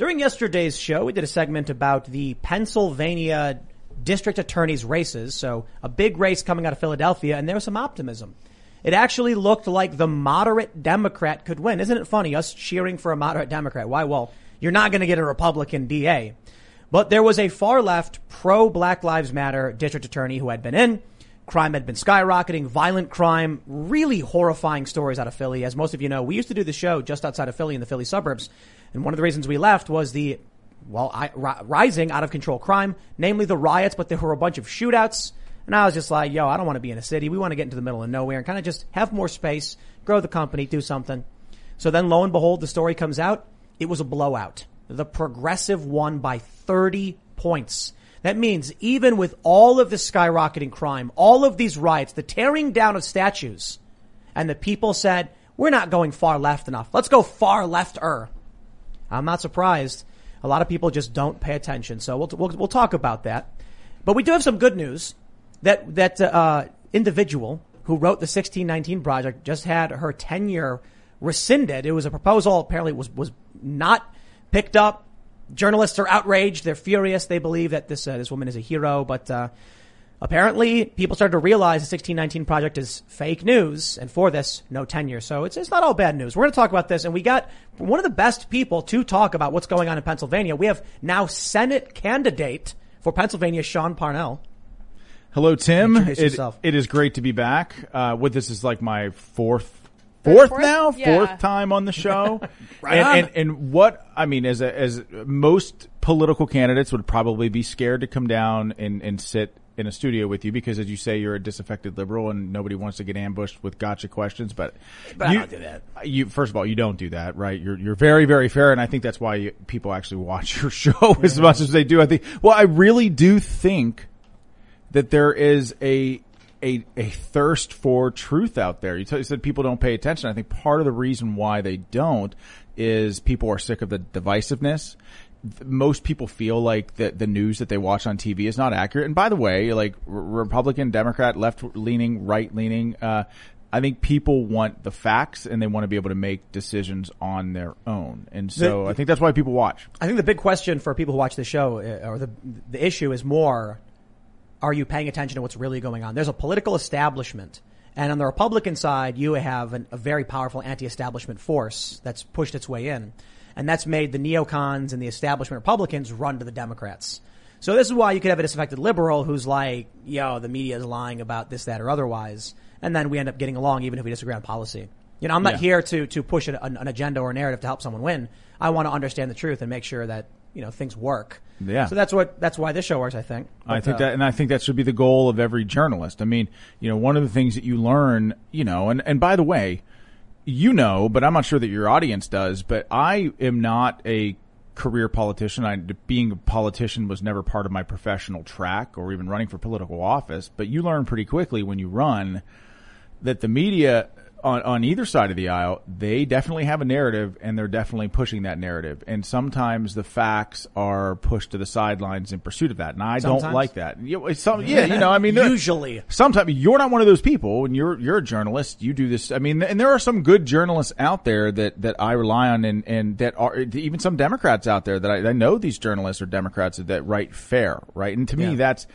During yesterday's show, we did a segment about the Pennsylvania district attorney's races. So a big race coming out of Philadelphia, and there was some optimism. It actually looked like the moderate Democrat could win. Isn't it funny, us cheering for a moderate Democrat? Why? Well, you're not going to get a Republican DA. But there was a far left pro Black Lives Matter district attorney who had been in. Crime had been skyrocketing, violent crime, really horrifying stories out of Philly. As most of you know, we used to do the show just outside of Philly in the Philly suburbs. And one of the reasons we left was the, well, I, rising out of control crime, namely the riots, but there were a bunch of shootouts. And I was just like, yo, I don't want to be in a city. We want to get into the middle of nowhere and kind of just have more space, grow the company, do something. So then lo and behold, the story comes out. It was a blowout. The progressive won by 30 points. That means even with all of this skyrocketing crime, all of these riots, the tearing down of statues, and the people said, we're not going far left enough. Let's go far left-er. I'm not surprised. A lot of people just don't pay attention. So we'll, we'll, we'll talk about that. But we do have some good news that, that, uh, individual who wrote the 1619 project just had her tenure rescinded. It was a proposal apparently was, was not picked up. Journalists are outraged. They're furious. They believe that this, uh, this woman is a hero, but, uh, Apparently, people started to realize the 1619 project is fake news, and for this, no tenure. So it's, it's not all bad news. We're going to talk about this, and we got one of the best people to talk about what's going on in Pennsylvania. We have now Senate candidate for Pennsylvania, Sean Parnell. Hello, Tim. It, it is great to be back. Uh, with this is like my fourth Fourth, fourth, now, yeah. fourth time on the show, right and, and, and what I mean, as a, as most political candidates would probably be scared to come down and, and sit in a studio with you because, as you say, you're a disaffected liberal and nobody wants to get ambushed with gotcha questions. But, but you, I don't do that. You first of all, you don't do that, right? You're you're very very fair, and I think that's why you, people actually watch your show yeah. as much as they do. I think. Well, I really do think that there is a a, a thirst for truth out there. You, t- you said people don't pay attention. I think part of the reason why they don't is people are sick of the divisiveness most people feel like the the news that they watch on TV is not accurate. And by the way, like Republican, Democrat, left leaning, right leaning, uh, I think people want the facts and they want to be able to make decisions on their own. And so the, I think that's why people watch. I think the big question for people who watch the show uh, or the the issue is more are you paying attention to what's really going on? There's a political establishment and on the Republican side, you have an, a very powerful anti-establishment force that's pushed its way in. And that's made the neocons and the establishment Republicans run to the Democrats. So this is why you could have a disaffected liberal who's like, yo, the media is lying about this, that, or otherwise. And then we end up getting along even if we disagree on policy. You know, I'm not yeah. here to, to push an, an agenda or a narrative to help someone win. I want to understand the truth and make sure that, you know, things work. Yeah. So that's what, that's why this show works, I think. But, I think uh, that, and I think that should be the goal of every journalist. I mean, you know, one of the things that you learn, you know, and, and by the way, you know, but I'm not sure that your audience does. But I am not a career politician. I, being a politician was never part of my professional track or even running for political office. But you learn pretty quickly when you run that the media on, on either side of the aisle, they definitely have a narrative and they're definitely pushing that narrative. And sometimes the facts are pushed to the sidelines in pursuit of that. And I sometimes. don't like that. You, some, yeah, you know, I mean, usually sometimes you're not one of those people and you're, you're a journalist. You do this. I mean, and there are some good journalists out there that, that I rely on and, and that are even some Democrats out there that I, I know these journalists are Democrats that write fair, right? And to me, yeah. that's,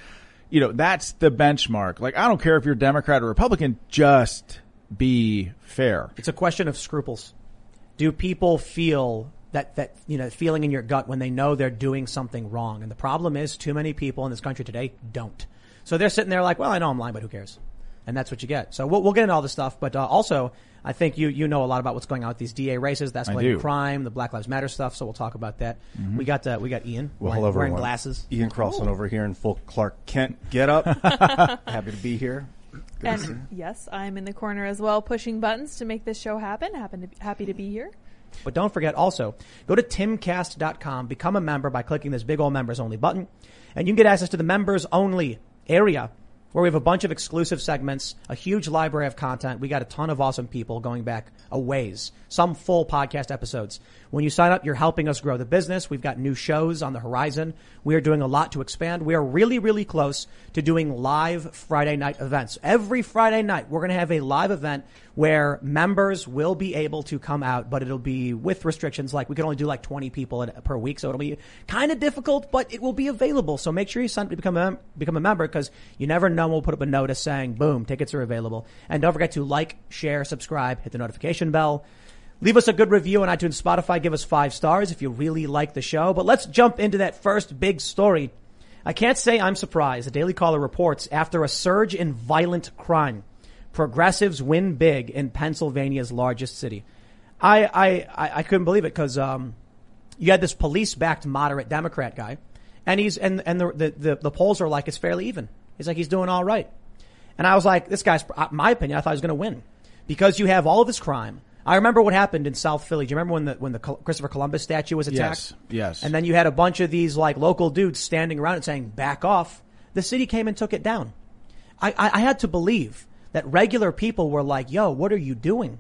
you know, that's the benchmark. Like, I don't care if you're Democrat or Republican, just be fair. It's a question of scruples. Do people feel that, that, you know, feeling in your gut when they know they're doing something wrong? And the problem is too many people in this country today don't. So they're sitting there like, well, I know I'm lying, but who cares? And that's what you get. So we'll, we'll get into all this stuff, but uh, also I think you you know a lot about what's going on with these DA races. That's like crime, the Black Lives Matter stuff. So we'll talk about that. Mm-hmm. We got uh, we got Ian well, wearing, hello, wearing glasses. Ian Crossland over here in full Clark Kent get up. Happy to be here. And yes, I'm in the corner as well, pushing buttons to make this show happen. Happen to be, happy to be here. But don't forget also, go to timcast.com, become a member by clicking this big old members only button, and you can get access to the members only area where we have a bunch of exclusive segments, a huge library of content. We got a ton of awesome people going back a ways, some full podcast episodes. When you sign up, you're helping us grow the business. We've got new shows on the horizon. We are doing a lot to expand. We are really, really close to doing live Friday night events. Every Friday night, we're going to have a live event where members will be able to come out, but it'll be with restrictions. Like we can only do like 20 people per week. So it'll be kind of difficult, but it will be available. So make sure you sign to become a, become a member because you never know. We'll put up a notice saying, boom, tickets are available. And don't forget to like, share, subscribe, hit the notification bell. Leave us a good review on iTunes, Spotify. Give us five stars if you really like the show. But let's jump into that first big story. I can't say I'm surprised. The Daily Caller reports after a surge in violent crime, progressives win big in Pennsylvania's largest city. I I I, I couldn't believe it because um, you had this police-backed moderate Democrat guy, and he's and and the, the the the polls are like it's fairly even. He's like he's doing all right, and I was like, this guy's my opinion. I thought he was going to win because you have all of this crime. I remember what happened in South Philly. Do you remember when the when the Christopher Columbus statue was attacked? Yes. Yes. And then you had a bunch of these like local dudes standing around and saying, "Back off." The city came and took it down. I, I, I had to believe that regular people were like, "Yo, what are you doing?"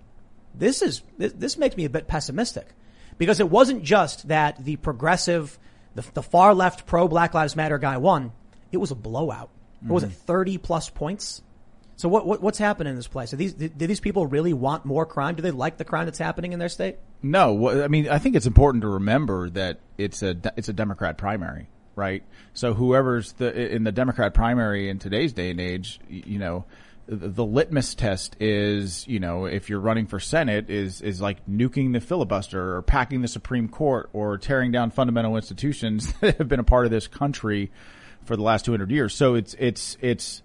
This is this, this makes me a bit pessimistic because it wasn't just that the progressive, the, the far left pro Black Lives Matter guy won. It was a blowout. What was it, mm-hmm. thirty plus points? So what, what what's happening in this place? Are these do these people really want more crime? Do they like the crime that's happening in their state? No, I mean, I think it's important to remember that it's a it's a Democrat primary, right? So whoever's the in the Democrat primary in today's day and age, you know, the, litmus test is, you know, if you're running for Senate, is is like nuking the filibuster or packing the Supreme Court or tearing down fundamental institutions that have been a part of this country for the last 200 years. So it's it's it's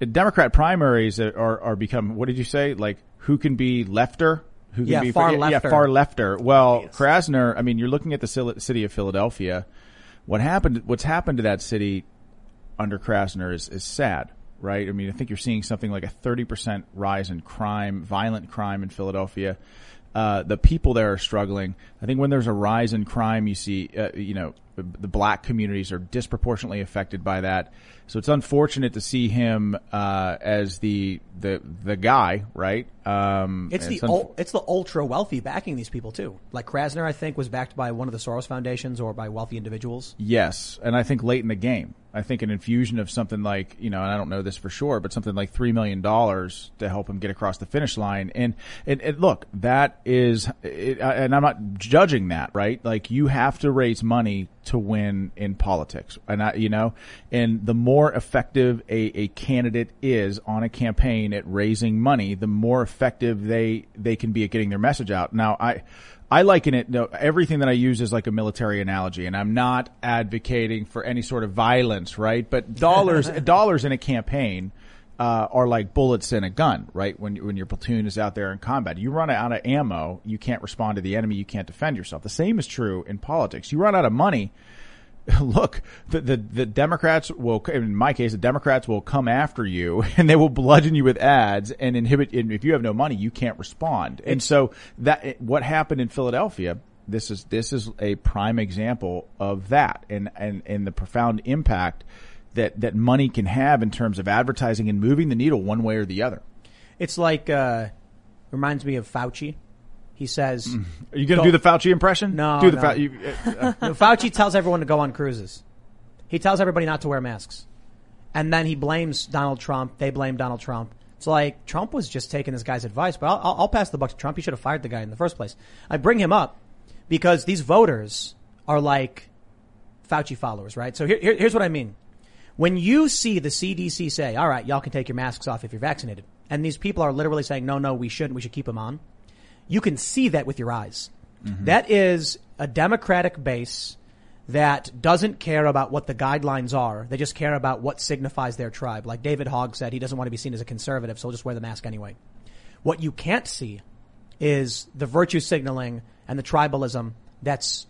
Democrat primaries are are become what did you say like who can be lefter who can Yeah, be far yeah, lefter. far lefter. Well, Krasner, I mean, you're looking at the city of Philadelphia. What happened? What's happened to that city under Krasner is is sad, right? I mean, I think you're seeing something like a 30 percent rise in crime, violent crime in Philadelphia. Uh, the people there are struggling. I think when there's a rise in crime, you see, uh, you know, the black communities are disproportionately affected by that. So it's unfortunate to see him uh, as the the the guy, right? Um, It's the ul- it's the ultra wealthy backing these people too. Like Krasner, I think was backed by one of the Soros foundations or by wealthy individuals. Yes, and I think late in the game, I think an infusion of something like you know, and I don't know this for sure, but something like three million dollars to help him get across the finish line. And and, and look, that is, it, and I'm not judging that, right? Like you have to raise money to win in politics, and I, you know, and the more effective a, a candidate is on a campaign at raising money, the more effective they they can be at getting their message out. Now, I. I liken it. No, everything that I use is like a military analogy, and I'm not advocating for any sort of violence, right? But dollars, dollars in a campaign uh, are like bullets in a gun, right? When when your platoon is out there in combat, you run out of ammo, you can't respond to the enemy, you can't defend yourself. The same is true in politics. You run out of money. Look, the, the the Democrats will, in my case, the Democrats will come after you and they will bludgeon you with ads and inhibit. And if you have no money, you can't respond. And so that what happened in Philadelphia, this is this is a prime example of that, and and and the profound impact that that money can have in terms of advertising and moving the needle one way or the other. It's like uh, reminds me of Fauci. He says Are you going to do the Fauci impression? No, do the no. Fau- you, uh, No, Fauci tells everyone to go on cruises. He tells everybody not to wear masks. And then he blames Donald Trump. They blame Donald Trump. It's like Trump was just taking this guy's advice, but I'll, I'll, I'll pass the buck to Trump. He should have fired the guy in the first place. I bring him up because these voters are like Fauci followers, right? So here, here, here's what I mean. When you see the CDC say, all right, y'all can take your masks off if you're vaccinated, and these people are literally saying, no, no, we shouldn't, we should keep them on, you can see that with your eyes. That is a democratic base that doesn't care about what the guidelines are. They just care about what signifies their tribe. Like David Hogg said, he doesn't want to be seen as a conservative, so he'll just wear the mask anyway. What you can't see is the virtue signaling and the tribalism that's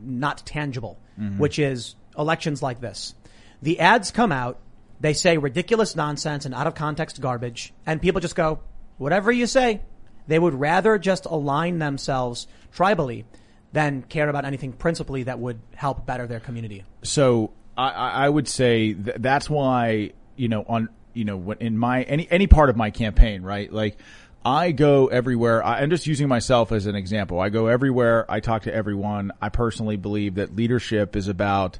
not tangible, mm-hmm. which is elections like this. The ads come out, they say ridiculous nonsense and out of context garbage, and people just go, whatever you say. They would rather just align themselves tribally than care about anything principally that would help better their community. so I, I would say th- that's why you know on you know in my any any part of my campaign right? Like I go everywhere I, I'm just using myself as an example. I go everywhere I talk to everyone. I personally believe that leadership is about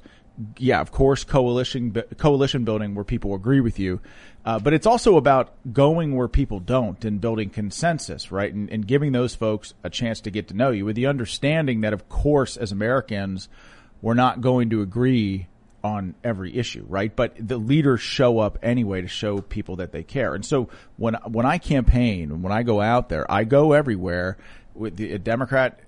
yeah, of course, coalition coalition building where people agree with you, uh, but it's also about going where people don't and building consensus, right? And, and giving those folks a chance to get to know you with the understanding that, of course, as Americans, we're not going to agree on every issue, right? But the leaders show up anyway to show people that they care. And so when when I campaign, when I go out there, I go everywhere with the a Democrat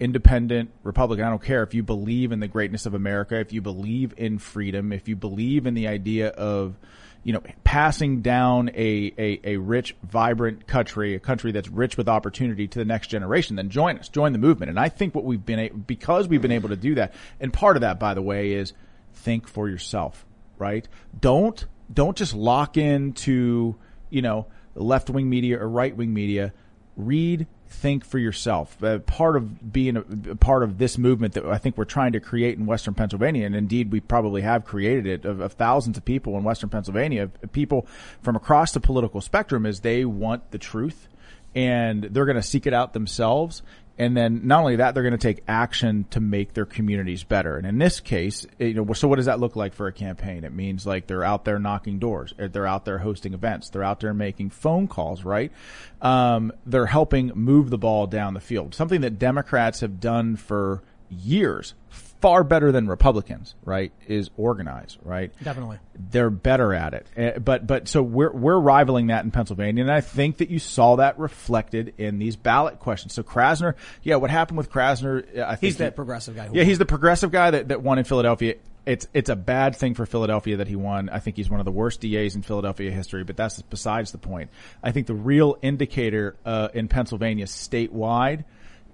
independent Republican. I don't care if you believe in the greatness of America, if you believe in freedom, if you believe in the idea of, you know, passing down a, a, a rich, vibrant country, a country that's rich with opportunity to the next generation, then join us, join the movement. And I think what we've been, because we've been able to do that, and part of that, by the way, is think for yourself, right? Don't, don't just lock into, you know, left wing media or right wing media. Read, think for yourself. Uh, part of being a, a part of this movement that I think we're trying to create in Western Pennsylvania, and indeed we probably have created it of, of thousands of people in Western Pennsylvania, people from across the political spectrum, is they want the truth and they're going to seek it out themselves. And then not only that, they're going to take action to make their communities better. And in this case, you know, so what does that look like for a campaign? It means like they're out there knocking doors. uh, They're out there hosting events. They're out there making phone calls, right? Um, they're helping move the ball down the field. Something that Democrats have done for years, far better than Republicans, right? Is organized, right? Definitely. they're better at it. Uh, But but so we're we're rivaling that in Pennsylvania, and I think that you saw that reflected in these ballot questions. So Krasner, yeah, what happened with Krasner? uh, I think He's he- that progressive guy. Yeah, he's the progressive guy that, that won in Philadelphia. It's it's a bad thing for Philadelphia that he won. I think he's one of the worst DAs in Philadelphia history, but that's besides the point. I think the real indicator uh, in Pennsylvania statewide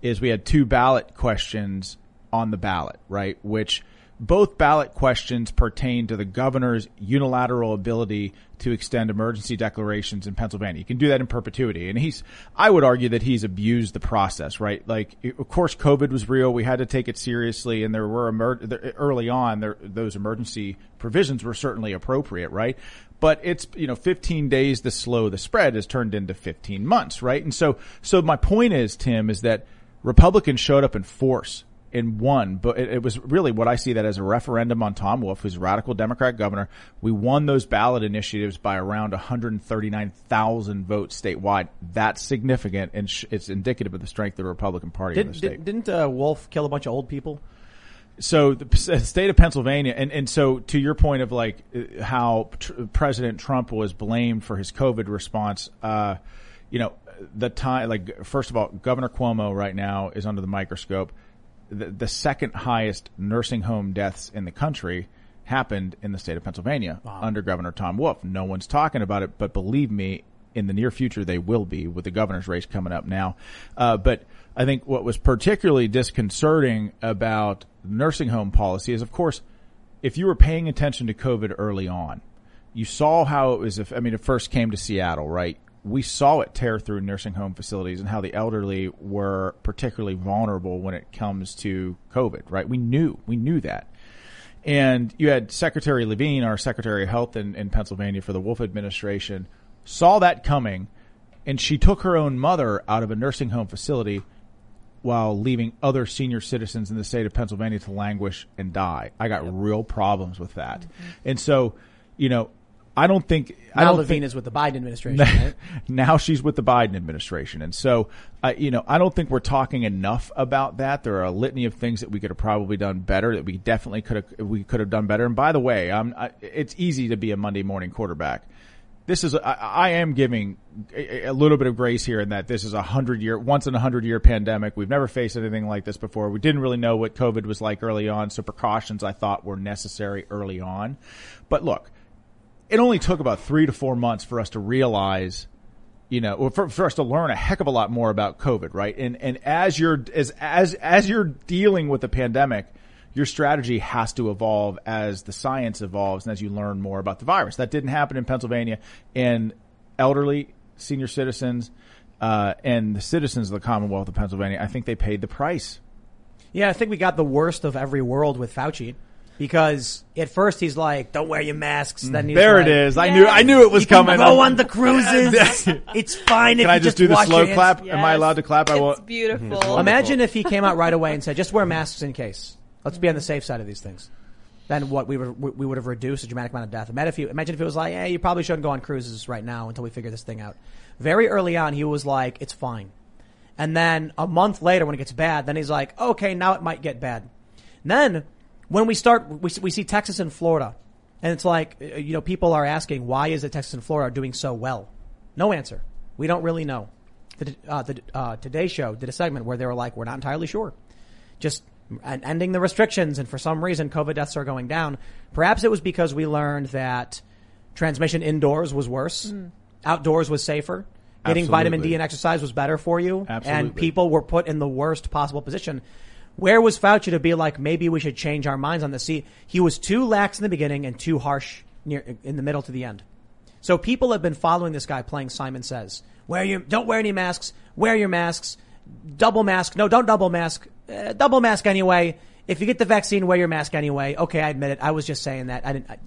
is we had two ballot questions on the ballot, right? Which both ballot questions pertain to the governor's unilateral ability to extend emergency declarations in Pennsylvania. You can do that in perpetuity. And he's, I would argue that he's abused the process, right? Like, of course, COVID was real. We had to take it seriously. And there were emer- early on, there, those emergency provisions were certainly appropriate, right? But it's, you know, 15 days to slow the spread has turned into 15 months, right? And so, so my point is, Tim, is that Republicans showed up in force and one, but it, it was really what I see that as a referendum on Tom Wolf, who's a radical Democrat governor. We won those ballot initiatives by around 139,000 votes statewide. That's significant, and sh- it's indicative of the strength of the Republican Party in the Did, state. did, not uh, Wolf kill a bunch of old people? so the state of Pennsylvania, and, and so to your point of like uh, how tr- President Trump was blamed for his COVID response, uh, you know, the time, like, first of all, Governor Cuomo right now is under the microscope. The, the second highest nursing home deaths in the country happened in the state of Pennsylvania under Governor Tom Wolf. No one's talking about it, but believe me, in the near future they will be with the governor's race coming up now. Uh, but I think what was particularly disconcerting about nursing home policy is, of course, if you were paying attention to COVID early on, you saw how it was. If I mean, it first came to Seattle, right? We saw it tear through nursing home facilities and how the elderly were particularly vulnerable when it comes to COVID, right? We knew, we knew that. And you had Secretary Levine, our Secretary of Health in, in Pennsylvania for the Wolf administration, saw that coming, and she took her own mother out of a nursing home facility while leaving other senior citizens in the state of Pennsylvania to languish and die. I got real problems with that. Mm-hmm. And so, you know, I don't think I Now don't Levine think, is with the Biden administration. right? now she's with the Biden administration. And so, uh, you know, I don't think we're talking enough about that. There are a litany of things that we could have probably done better that we definitely could have, we could have done better. And by the way, I'm, I, it's easy to be a Monday morning quarterback. This is, I, I am giving a, a little bit of grace here in that this is a hundred year, once in a hundred year pandemic. We've never faced anything like this before. We didn't really know what COVID was like early on. So precautions I thought were necessary early on. But look, it only took about three to four months for us to realize, you know, for, for us to learn a heck of a lot more about COVID, right? And and as you're as as as you're dealing with the pandemic, your strategy has to evolve as the science evolves and as you learn more about the virus. That didn't happen in Pennsylvania, and elderly, senior citizens, uh, and the citizens of the Commonwealth of Pennsylvania, I think they paid the price. Yeah, I think we got the worst of every world with Fauci. Because at first he's like, "Don't wear your masks." Then he's There like, it is. I Yes. knew I knew it was You can coming. go on the cruises. it's fine if Can I you just do the wash slow your hands. clap? Am I allowed to clap? I It's will. beautiful. Imagine if he came out right away and said, "Just wear masks in case." Let's be on the safe side of these things. then what we would we would have reduced a dramatic amount of death. Imagine if, you, imagine if it was like, hey, you probably shouldn't go on cruises right now until we figure this thing out. Very early on, he was like, it's fine. And then a month later, when it gets bad, then he's like, okay, now it might get bad. And then when we start, we, we see Texas and Florida, and it's like, uh, you know, people are asking, why is it Texas and Florida are doing so well? No answer. We don't really know. The, uh, the uh, Today Show did a segment where they were like, we're not entirely sure. Just ending the restrictions, and for some reason, COVID deaths are going down. Perhaps it was because we learned that transmission indoors was worse, outdoors was safer. Getting vitamin D and exercise was better for you, Absolutely. and people were put in the worst possible position. Where was Fauci to be like, maybe we should change our minds on this? See, he was too lax in the beginning and too harsh near in the middle to the end. So people have been following this guy playing Simon Says. Wear your, don't wear any masks. Wear your masks. Double mask. No, don't double mask. Uh, double mask anyway. If you get the vaccine, wear your mask anyway. Okay, I admit it. I was just saying that. I didn't. I,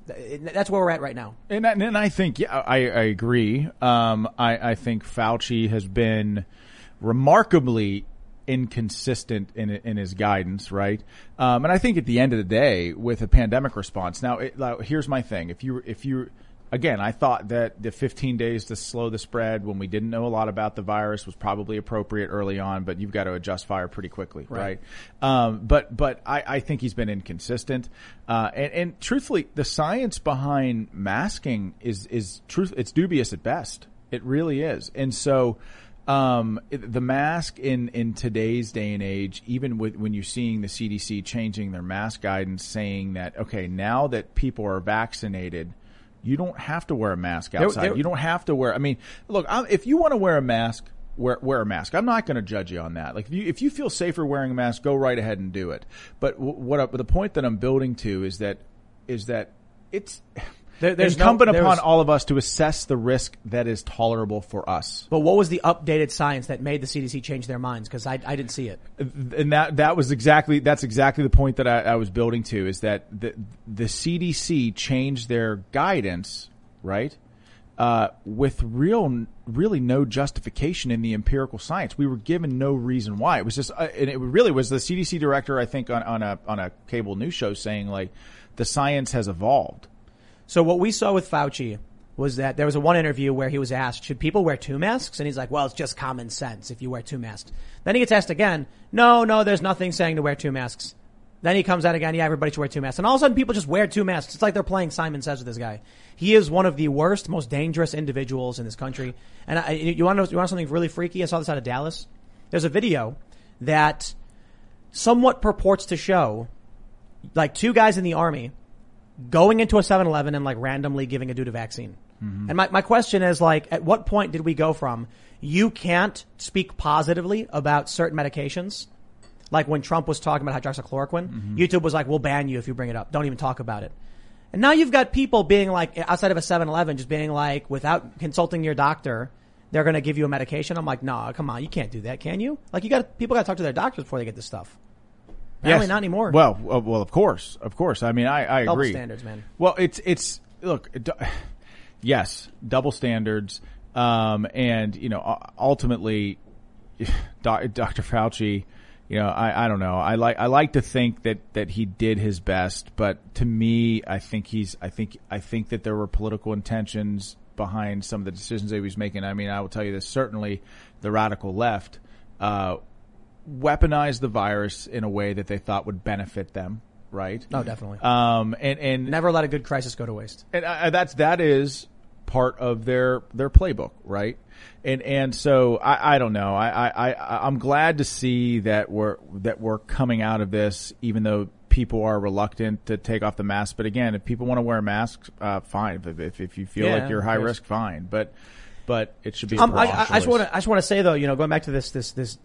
that's where we're at right now. And, I- and I think, yeah, I, I agree. Um, I, I think Fauci has been remarkably inconsistent in in his guidance, right? Um, and I think at the end of the day, with a pandemic response, now it, like, here's my thing: if you if you again, I thought that the 15 days to slow the spread when we didn't know a lot about the virus was probably appropriate early on, but you've got to adjust fire pretty quickly, right? Um, but but I, I think he's been inconsistent, uh, and, and truthfully, the science behind masking is is truth. It's dubious at best. It really is, and so um, the mask in, in today's day and age, even with, when you're seeing the CDC changing their mask guidance, saying that okay, now that people are vaccinated, you don't have to wear a mask outside. there- you don't have to wear. I mean, look, i if you want to wear a mask, wear wear a mask. I'm not going to judge you on that. Like if you if you feel safer wearing a mask, go right ahead and do it. But what I, the point that I'm building to is that is that it's There- there's no- incumbent upon there's- all of us to assess the risk that is tolerable for us. But what was the updated science that made the CDC change their minds? Because I, I didn't see it. and that that was exactly that's exactly the point that I, I was building to is that the the CDC changed their guidance right uh, with real really no justification in the empirical science. We were given no reason why. It was just uh, and it really was the CDC director I think on, on a on a cable news show saying like the science has evolved. So what we saw with Fauci was that there was a one interview where he was asked, should people wear two masks? And he's like, well, it's just common sense if you wear two masks. Then he gets asked again, no, no, there's nothing saying to wear two masks. Then he comes out again, yeah, everybody should wear two masks. And all of a sudden people just wear two masks. It's like they're playing Simon Says with this guy. He is one of the worst, most dangerous individuals in this country. And I, you want to know, you want something really freaky? I saw this out of Dallas. There's a video that somewhat purports to show like two guys in the army going into a 7-Eleven and like randomly giving a dude a vaccine. Mm-hmm. And my, my question is like, at what point did we go from you can't speak positively about certain medications? Like when Trump was talking about hydroxychloroquine, mm-hmm. YouTube was like, we'll ban you if you bring it up. Don't even talk about it. And now you've got people being like, outside of a 7-Eleven, just being like, without consulting your doctor, they're going to give you a medication. I'm like, nah, come on, you can't do that, can you? Like you got, people got to talk to their doctors before they get this stuff. Apparently not anymore. Well, uh, well, of course, of course. I mean, I, I Double agree. standards, man. Well, it's it's look, yes, double standards, um, and you know, ultimately, doc, Dr. Fauci, you know, I, I don't know. I like I like to think that that he did his best, but to me, I think he's I think I think that there were political intentions behind some of the decisions that he was making. I mean, I will tell you this: certainly, the radical left. Uh, weaponized the virus in a way that they thought would benefit them, right? No, definitely. Um, and and Never let a good crisis go to waste. and uh, that's that is part of their their playbook, right? And and so I, I don't know. I, I I I'm glad to see that we're that we're coming out of this, even though people are reluctant to take off the mask. But again, if people want to wear masks, uh, fine. If, if if you feel Yeah, like you're high risk, fine. But but it should be. Um, I, I, I just want to I just want to say though, you know, going back to this this this,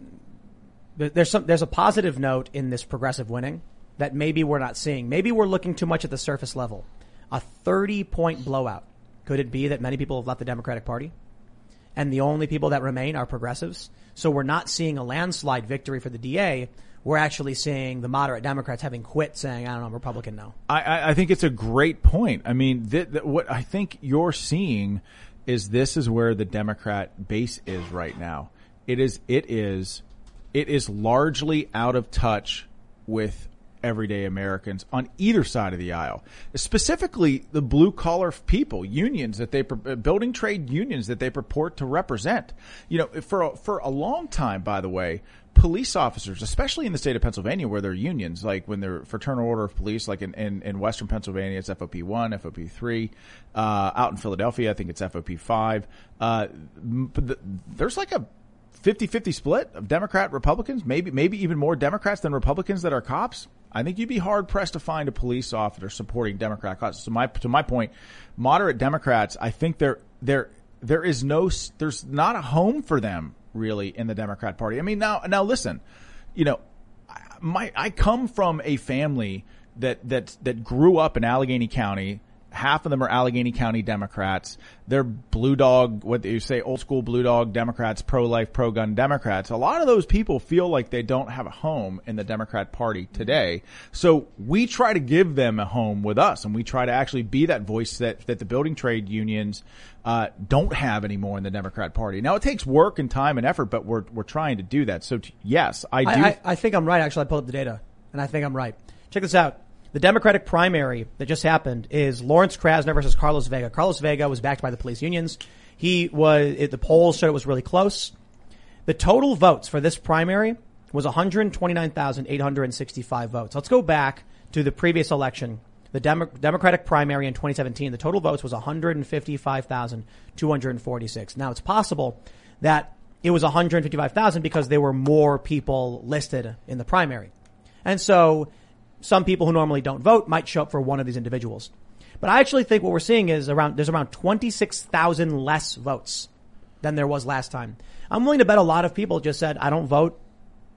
there's some there's a positive note in this progressive winning that maybe we're not seeing. Maybe we're looking too much at the surface level. A 30 point blowout. Could it be that many people have left the Democratic Party? And the only people that remain are progressives. So we're not seeing a landslide victory for the DA. We're actually seeing the moderate Democrats having quit saying, I don't know, I'm Republican now. I- I, think it's a great point. I mean, th- th- what I think you're seeing is this is where the Democrat base is right now. It is, it is, it is largely out of touch with everyday Americans on either side of the aisle, specifically the blue collar people, unions that they, uh, building trade unions that they purport to represent. You know, for a, for a long time, by the way, police officers, especially in the state of Pennsylvania where there are unions, like when they're fraternal order of police, like in, in, in Western Pennsylvania, it's FOP 1, FOP 3. Uh, out in Philadelphia, I think it's FOP 5. Uh, but the, there's like a 50-50 split of Democrat Republicans, maybe maybe even more Democrats than Republicans that are cops. I think you'd be hard pressed to find a police officer supporting Democrat causes. So my to my point, moderate Democrats, I think there there there is no there's not a home for them really in the Democrat Party. I mean now now listen, you know, my I come from a family that that that grew up in Allegheny County half of them are Allegheny County Democrats. They're blue dog, what do you say, old school blue dog Democrats, pro-life, pro-gun Democrats. A lot of those people feel like they don't have a home in the Democrat party today. So we try to give them a home with us and we try to actually be that voice that, that the building trade unions, uh, don't have anymore in the Democrat party. Now it takes work and time and effort, but we're, we're trying to do that. So t- yes, I do. I, I, I think I'm right. Actually, I pulled up the data and I think I'm right. Check this out. The Democratic primary that just happened is Lawrence Krasner versus Carlos Vega. Carlos Vega was backed by the police unions. He was, it, the polls showed it was really close. The total votes for this primary was 129,865 votes. Let's go back to the previous election, the Demo- Democratic primary in 2017. The total votes was 155,246. Now it's possible that it was 155,000 because there were more people listed in the primary. And so some people who normally don't vote might show up for one of these individuals. But I actually think what we're seeing is around, there's around 26,000 less votes than there was last time. I'm willing to bet a lot of people just said, I don't vote,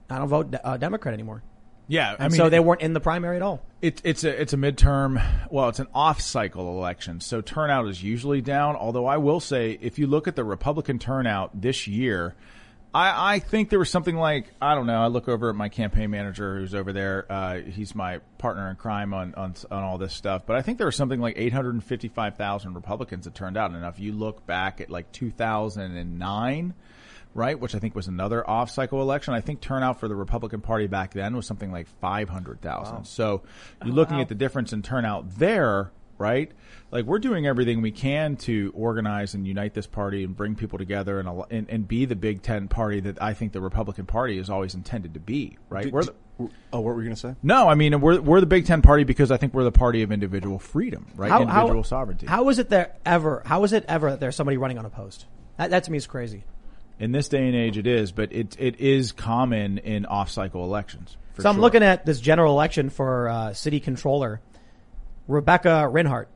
I don't vote uh, Democrat anymore. Yeah, I mean, so they weren't in the primary at all. It, it's a it's a midterm. Well, it's an off-cycle election, so turnout is usually down. Although I will say, if you look at the Republican turnout this year, I, I think there was something like I don't know. I look over at my campaign manager who's over there. Uh, he's my partner in crime on, on on all this stuff. But I think there was something like 855,000 Republicans that turned out. And if you look back at like 2009, right, which I think was another off-cycle election, I think turnout for the Republican Party back then was something like 500,000. Wow. So you're looking wow. at the difference in turnout there right? Like we're doing everything we can to organize and unite this party and bring people together and and, and be the big tent party that I think the Republican Party is always intended to be, right? we're the, oh, what were you going to say? No, I mean we're we're the big tent party because I think we're the party of individual freedom, right? How, individual how, sovereignty. How is it there ever? How is it ever that there's somebody running unopposed? That, that to me is crazy. In this day and age, it is, but it it is common in off-cycle elections. So I'm looking at this general election for uh, city controller Rebecca Rhynhart,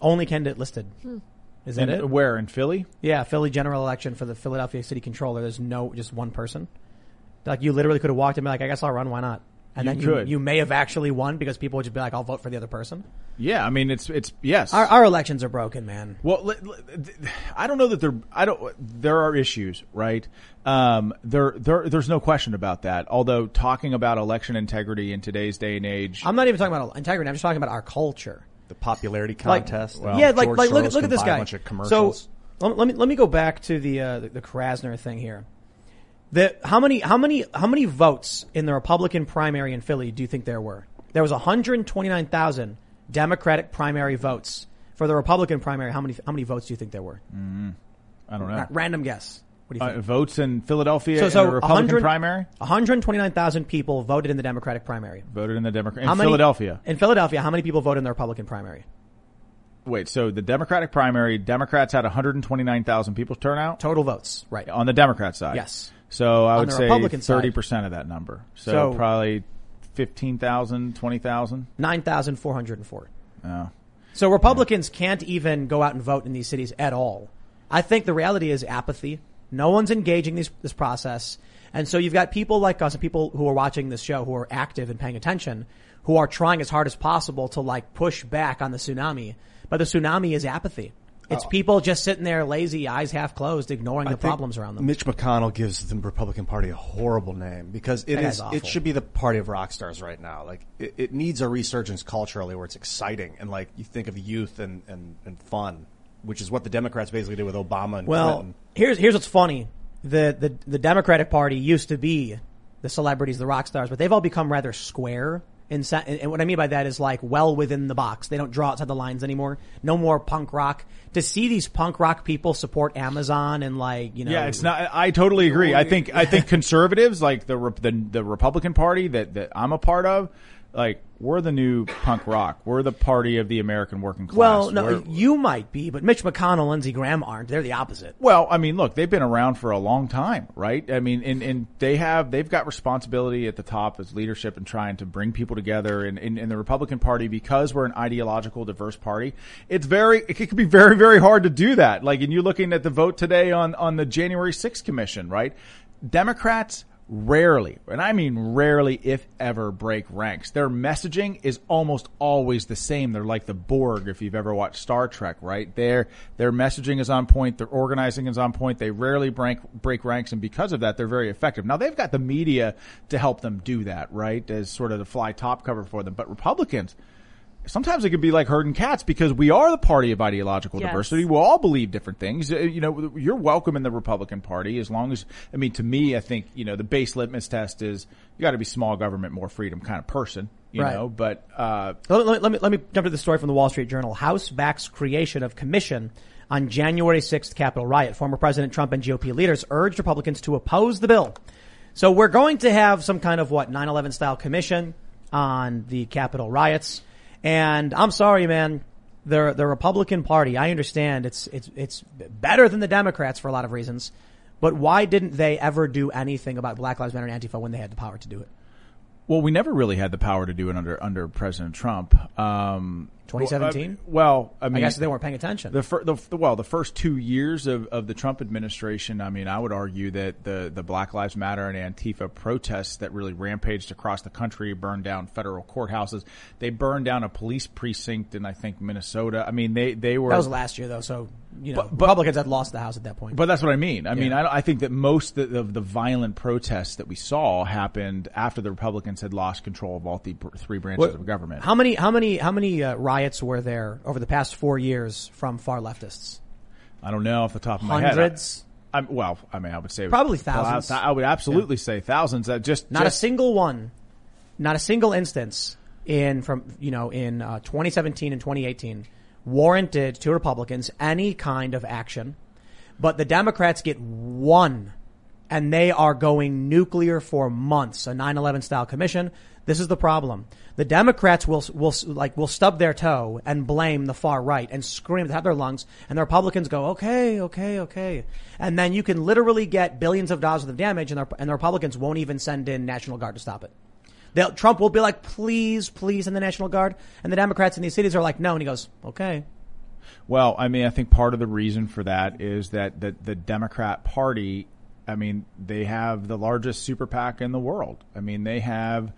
only candidate listed. Hmm. Is that it? Where in Philly? Yeah, Philly general election for the Philadelphia city controller. There's no just one person. Like you literally could have walked in and be like, I guess I'll run. Why not? And you then could. You, you may have actually won because people would just be like, I'll vote for the other person. Yeah, I mean, it's it's yes. Our, our elections are broken, man. Well, I don't know that there. I don't. There are issues, right? Um, there, there, there's no question about that. Although talking about election integrity in today's day and age, I'm not even talking about integrity. I'm just talking about our culture. The popularity contest. Like, well, yeah, like, like look, look at this guy. So let me let me go back to the uh, the, the Krasner thing here. The, how many how many how many votes in the Republican primary in Philly do you think there were? There was 129,000 Democratic primary votes for the Republican primary. How many how many votes do you think there were? Mm-hmm. I don't know. Random guess. What do you uh, think? Uh, votes in Philadelphia so, so in the Republican primary? 129,000 people voted in the Democratic primary. Voted in the Democratic in many, Philadelphia. In Philadelphia, how many people voted in the Republican primary? Wait, so the Democratic primary, Democrats had 129,000 people turn out? Total votes, right. On the Democrat side. Yes. So I On would say 30% of that number. So, so probably 15,000, 20,000? 9,404. Oh. So Republicans can't even go out and vote in these cities at all. I think the reality is apathy. No one's engaging these, this process. And so you've got people like us and people who are watching this show who are active and paying attention, who are trying as hard as possible to like push back on the tsunami. But the tsunami is apathy. It's oh. people just sitting there lazy, eyes half closed, ignoring I the problems around them. Mitch McConnell gives the Republican Party a horrible name because it is, it should be the party of rock stars right now. Like it, it, needs a resurgence culturally where it's exciting and like you think of youth and, and, and fun which is what the Democrats basically did with Obama and well, Clinton. here's here's what's funny: the the the Democratic Party used to be the celebrities, the rock stars, but they've all become rather square In, and what I mean by that is like well within the box. They don't draw outside the lines anymore. No more punk rock. To see these punk rock people support Amazon and like you know, yeah, it's not. I totally agree. I think I think conservatives like the the, the Republican Party that that I'm a part of like we're the new punk rock. We're the party of the American working class. Well, no, we're, you might be, but Mitch McConnell, Lindsey Graham aren't. They're the opposite. Well, I mean, look, they've been around for a long time, right? I mean, and, and they have they've got responsibility at the top as leadership and trying to bring people together. And in, in, the Republican Party, because we're an ideological, diverse party, it's very it could be very very hard to do that. Like, and you're looking at the vote today on on the January 6th commission, right? Democrats rarely, and I mean rarely, if ever, break ranks. Their messaging is almost always the same. They're like the Borg, if you've ever watched Star Trek, right? Their their messaging is on point. Their organizing is on point. They rarely break break ranks, and because of that, they're very effective. Now they've got the media to help them do that, right? As sort of the fly top cover for them. But Republicans, sometimes it can be like herding cats because we are the party of ideological yes. diversity. We all believe different things. Uh, you know, you're welcome in the Republican Party as long as, I mean, to me, I think, you know, the base litmus test is you got to be small government, more freedom kind of person, you right. know, but, uh, let, let, let, me, let me jump to the story from the Wall Street Journal. House backs creation of commission on January 6th Capitol riot. Former President Trump and GOP leaders urged Republicans to oppose the bill. So we're going to have some kind of what 9/11 style commission on the Capitol riots. And I'm sorry, man. The the Republican Party, I understand it's it's it's better than the Democrats for a lot of reasons, but why didn't they ever do anything about Black Lives Matter and Antifa when they had the power to do it? Well, we never really had the power to do it under under President Trump. Um, 2017. Well, I, mean, I guess they weren't paying attention. The, fir- the, well, the first two years of, of the Trump administration, I mean, I would argue that the the Black Lives Matter and Antifa protests that really rampaged across the country, burned down federal courthouses, they burned down a police precinct in I think Minnesota. I mean, they they were that was last year though, so you know, but, Republicans had lost the House at that point. But that's what I mean. I yeah. mean, I, I, think that most of the, of the, violent protests that we saw happened after the Republicans had lost control of all the three branches what, of government. How many how many how many uh, riots were there over the past four years from far leftists? I don't know off the top of my Hundreds? head. Hundreds. I'm, well, I mean, I would say probably thousands. I, would absolutely yeah. say thousands. That just not just, a single one, not a single instance in from you know in uh, 2017 and 2018 warranted to Republicans any kind of action, but the Democrats get one and they are going nuclear for months, a 9-11 style commission. This is the problem. The Democrats will, will, like, will stub their toe and blame the far right and scream top of their lungs, and the Republicans go, okay, okay, okay. And then you can literally get billions of dollars worth of damage, and the, and the Republicans won't even send in National Guard to stop it. They'll, Trump will be like, please, please, in the National Guard. And the Democrats in these cities are like, no. And he goes, okay. Well, I mean, I think part of the reason for that is that the, the Democrat Party, I mean, they have the largest super PAC in the world. I mean, they have,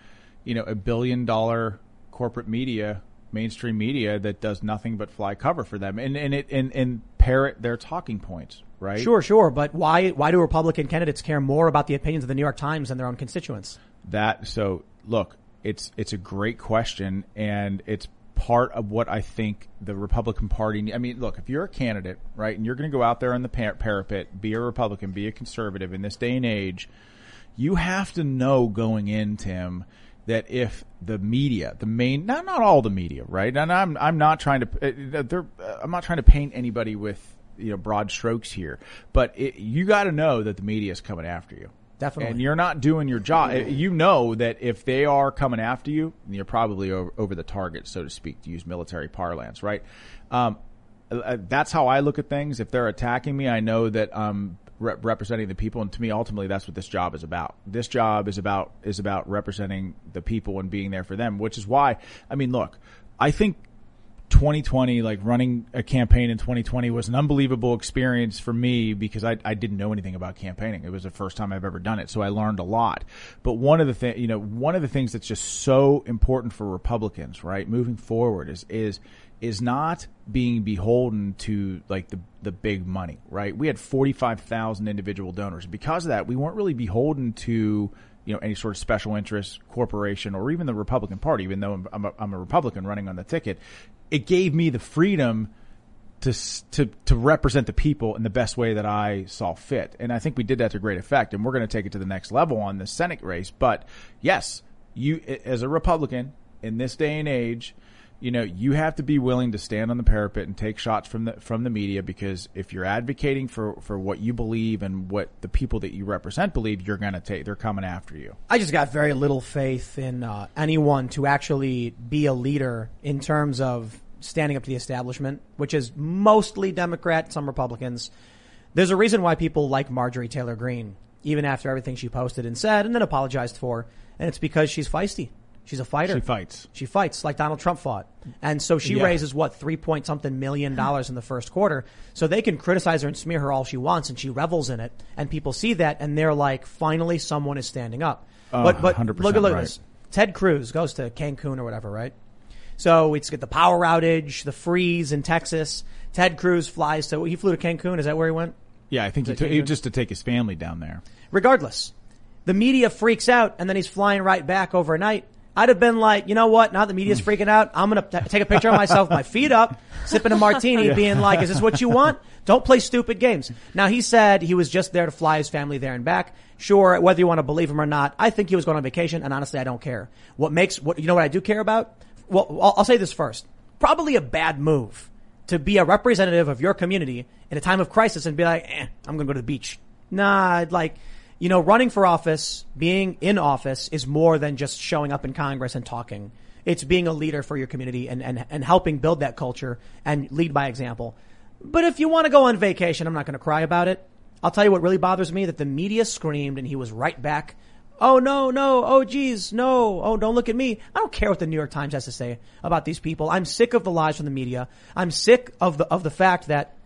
you know, a billion dollar corporate media, mainstream media that does nothing but fly cover for them and, and it, and, and parrot their talking points, right? Sure, sure. But why, why do Republican candidates care more about the opinions of the New York Times than their own constituents? That, so look, it's, it's a great question and it's part of what I think the Republican Party. I mean, look, if you're a candidate, right, and you're going to go out there on the par- parapet, be a Republican, be a conservative in this day and age, you have to know going in, Tim, that if the media, the main, not not all the media, right, and I'm I'm not trying to, uh, uh, I'm not trying to paint anybody with you know broad strokes here, but it, you got to know that the media is coming after you. Definitely. And you're not doing your job. You know that if they are coming after you, you're probably over, over the target, so to speak, to use military parlance, right? Um, uh, that's how I look at things. If they're attacking me, I know that I'm re- representing the people, and to me, ultimately, that's what this job is about. This job is about is about representing the people and being there for them, which is why. I mean, look, I think 2020, like running a campaign in 2020 was an unbelievable experience for me because I, I didn't know anything about campaigning. It was the first time I've ever done it. So I learned a lot. But one of the things, you know, one of the things that's just so important for Republicans, right, moving forward is, is, is not being beholden to like the, the big money, right? We had 45,000 individual donors. Because of that, we weren't really beholden to, you know, any sort of special interest corporation or even the Republican Party, even though I'm, I'm, a, I'm a Republican running on the ticket it gave me the freedom to to to represent the people in the best way that I saw fit, and I think we did that to great effect. And we're going to take it to the next level on the Senate race. But yes, you as a Republican, in this day and age, you know, you have to be willing to stand on the parapet and take shots from the from the media because if you're advocating for for what you believe and what the people that you represent believe, you're going to take. They're coming after you. I just got very little faith in uh, anyone to actually be a leader in terms of standing up to the establishment, which is mostly Democrat, some Republicans. There's a reason why people like Marjorie Taylor Greene, even after everything she posted and said and then apologized for, and it's because she's feisty. She's a fighter. She fights. She fights like Donald Trump fought. And so she Yeah. raises what, three point something million dollars in the first quarter. So they can criticize her and smear her all she wants and she revels in it. And people see that and they're like, finally someone is standing up. Oh, but, but 100% look at, look at this. Ted Cruz goes to Cancun or whatever, right? So it's get the power outage, the freeze in Texas. Ted Cruz flies to, he flew to Cancun. Is that where he went? Yeah, I think he it took, Cancun? just to take his family down there. Regardless, the media freaks out and then he's flying right back overnight. I'd have been like, you know what? Now the media's freaking out. I'm going to take a picture of myself, my feet up, sipping a martini, being like, is this what you want? Don't play stupid games. Now he said he was just there to fly his family there and back. Sure, whether you want to believe him or not, I think he was going on vacation and honestly, I don't care. What makes, what, you know what I do care about? Well, I'll, I'll say this first. Probably a bad move to be a representative of your community in a time of crisis and be like, eh, I'm going to go to the beach. Nah, I'd like, you know, running for office, being in office is more than just showing up in Congress and talking. It's being a leader for your community and, and, and helping build that culture and lead by example. But if you want to go on vacation, I'm not going to cry about it. I'll tell you what really bothers me that the media screamed and he was right back. Oh no, no, oh geez, no, oh don't look at me. I don't care what the New York Times has to say about these people. I'm sick of the lies from the media. I'm sick of the, of the fact that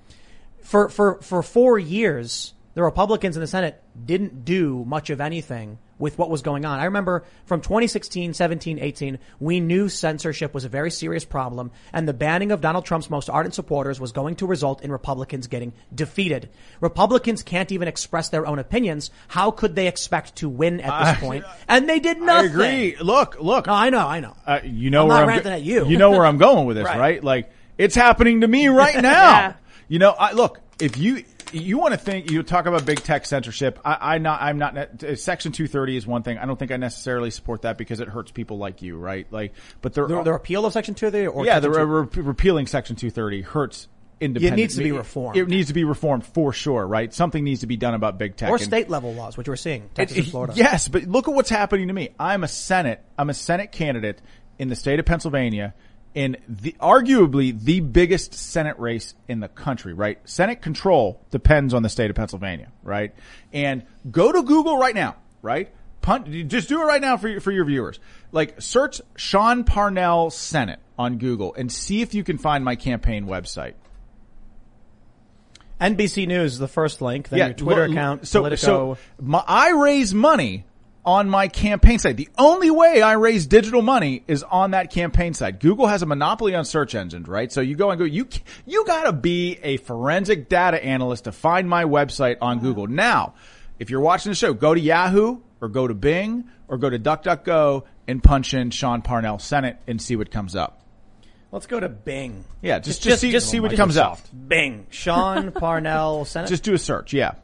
for, for, for four years, the Republicans in the Senate didn't do much of anything with what was going on. I remember from 2016, 17, 18, we knew censorship was a very serious problem and the banning of Donald Trump's most ardent supporters was going to result in Republicans getting defeated. Republicans can't even express their own opinions. How could they expect to win at this point? And they did nothing. I agree. Look, look. No, I know, I know. Uh, you know I'm where I'm ranting at you. You know where I'm going with this, Right. right? Like it's happening to me right now. Yeah. You know, I look if you you want to think you talk about big tech censorship. I, I not I'm not uh, Section 230 is one thing. I don't think I necessarily support that because it hurts people like you, right? Like, but there, the, the repeal of Section 230 or yeah, the re- re- repealing Section 230 hurts. It needs to be reformed. It needs to be reformed for sure, right? Something needs to be done about big tech. or state level laws, which we're seeing, Texas it- and Florida. Yes, but look at what's happening to me. I'm a Senate. I'm a Senate candidate in the state of Pennsylvania in the arguably the biggest Senate race in the country, right? Senate control depends on the state of Pennsylvania, right? And go to Google right now, right? Punt, just do it right now for your, for your viewers. Like search Sean Parnell Senate on Google and see if you can find my campaign website. NBC News is the first link. Then your Twitter lo- account, So, Politico. so my, I raise money on my campaign site. The only way I raise digital money is on that campaign site. Google has a monopoly on search engines, right? So you go and go, you, you gotta be a forensic data analyst to find my website on Google. Now, if you're watching the show, go to Yahoo or go to Bing or go to DuckDuckGo and punch in Sean Parnell Senate and see what comes up. Let's go to Bing. Yeah, just, just, see, see what comes up. Bing. Sean Parnell Senate. Just do a search. Yeah.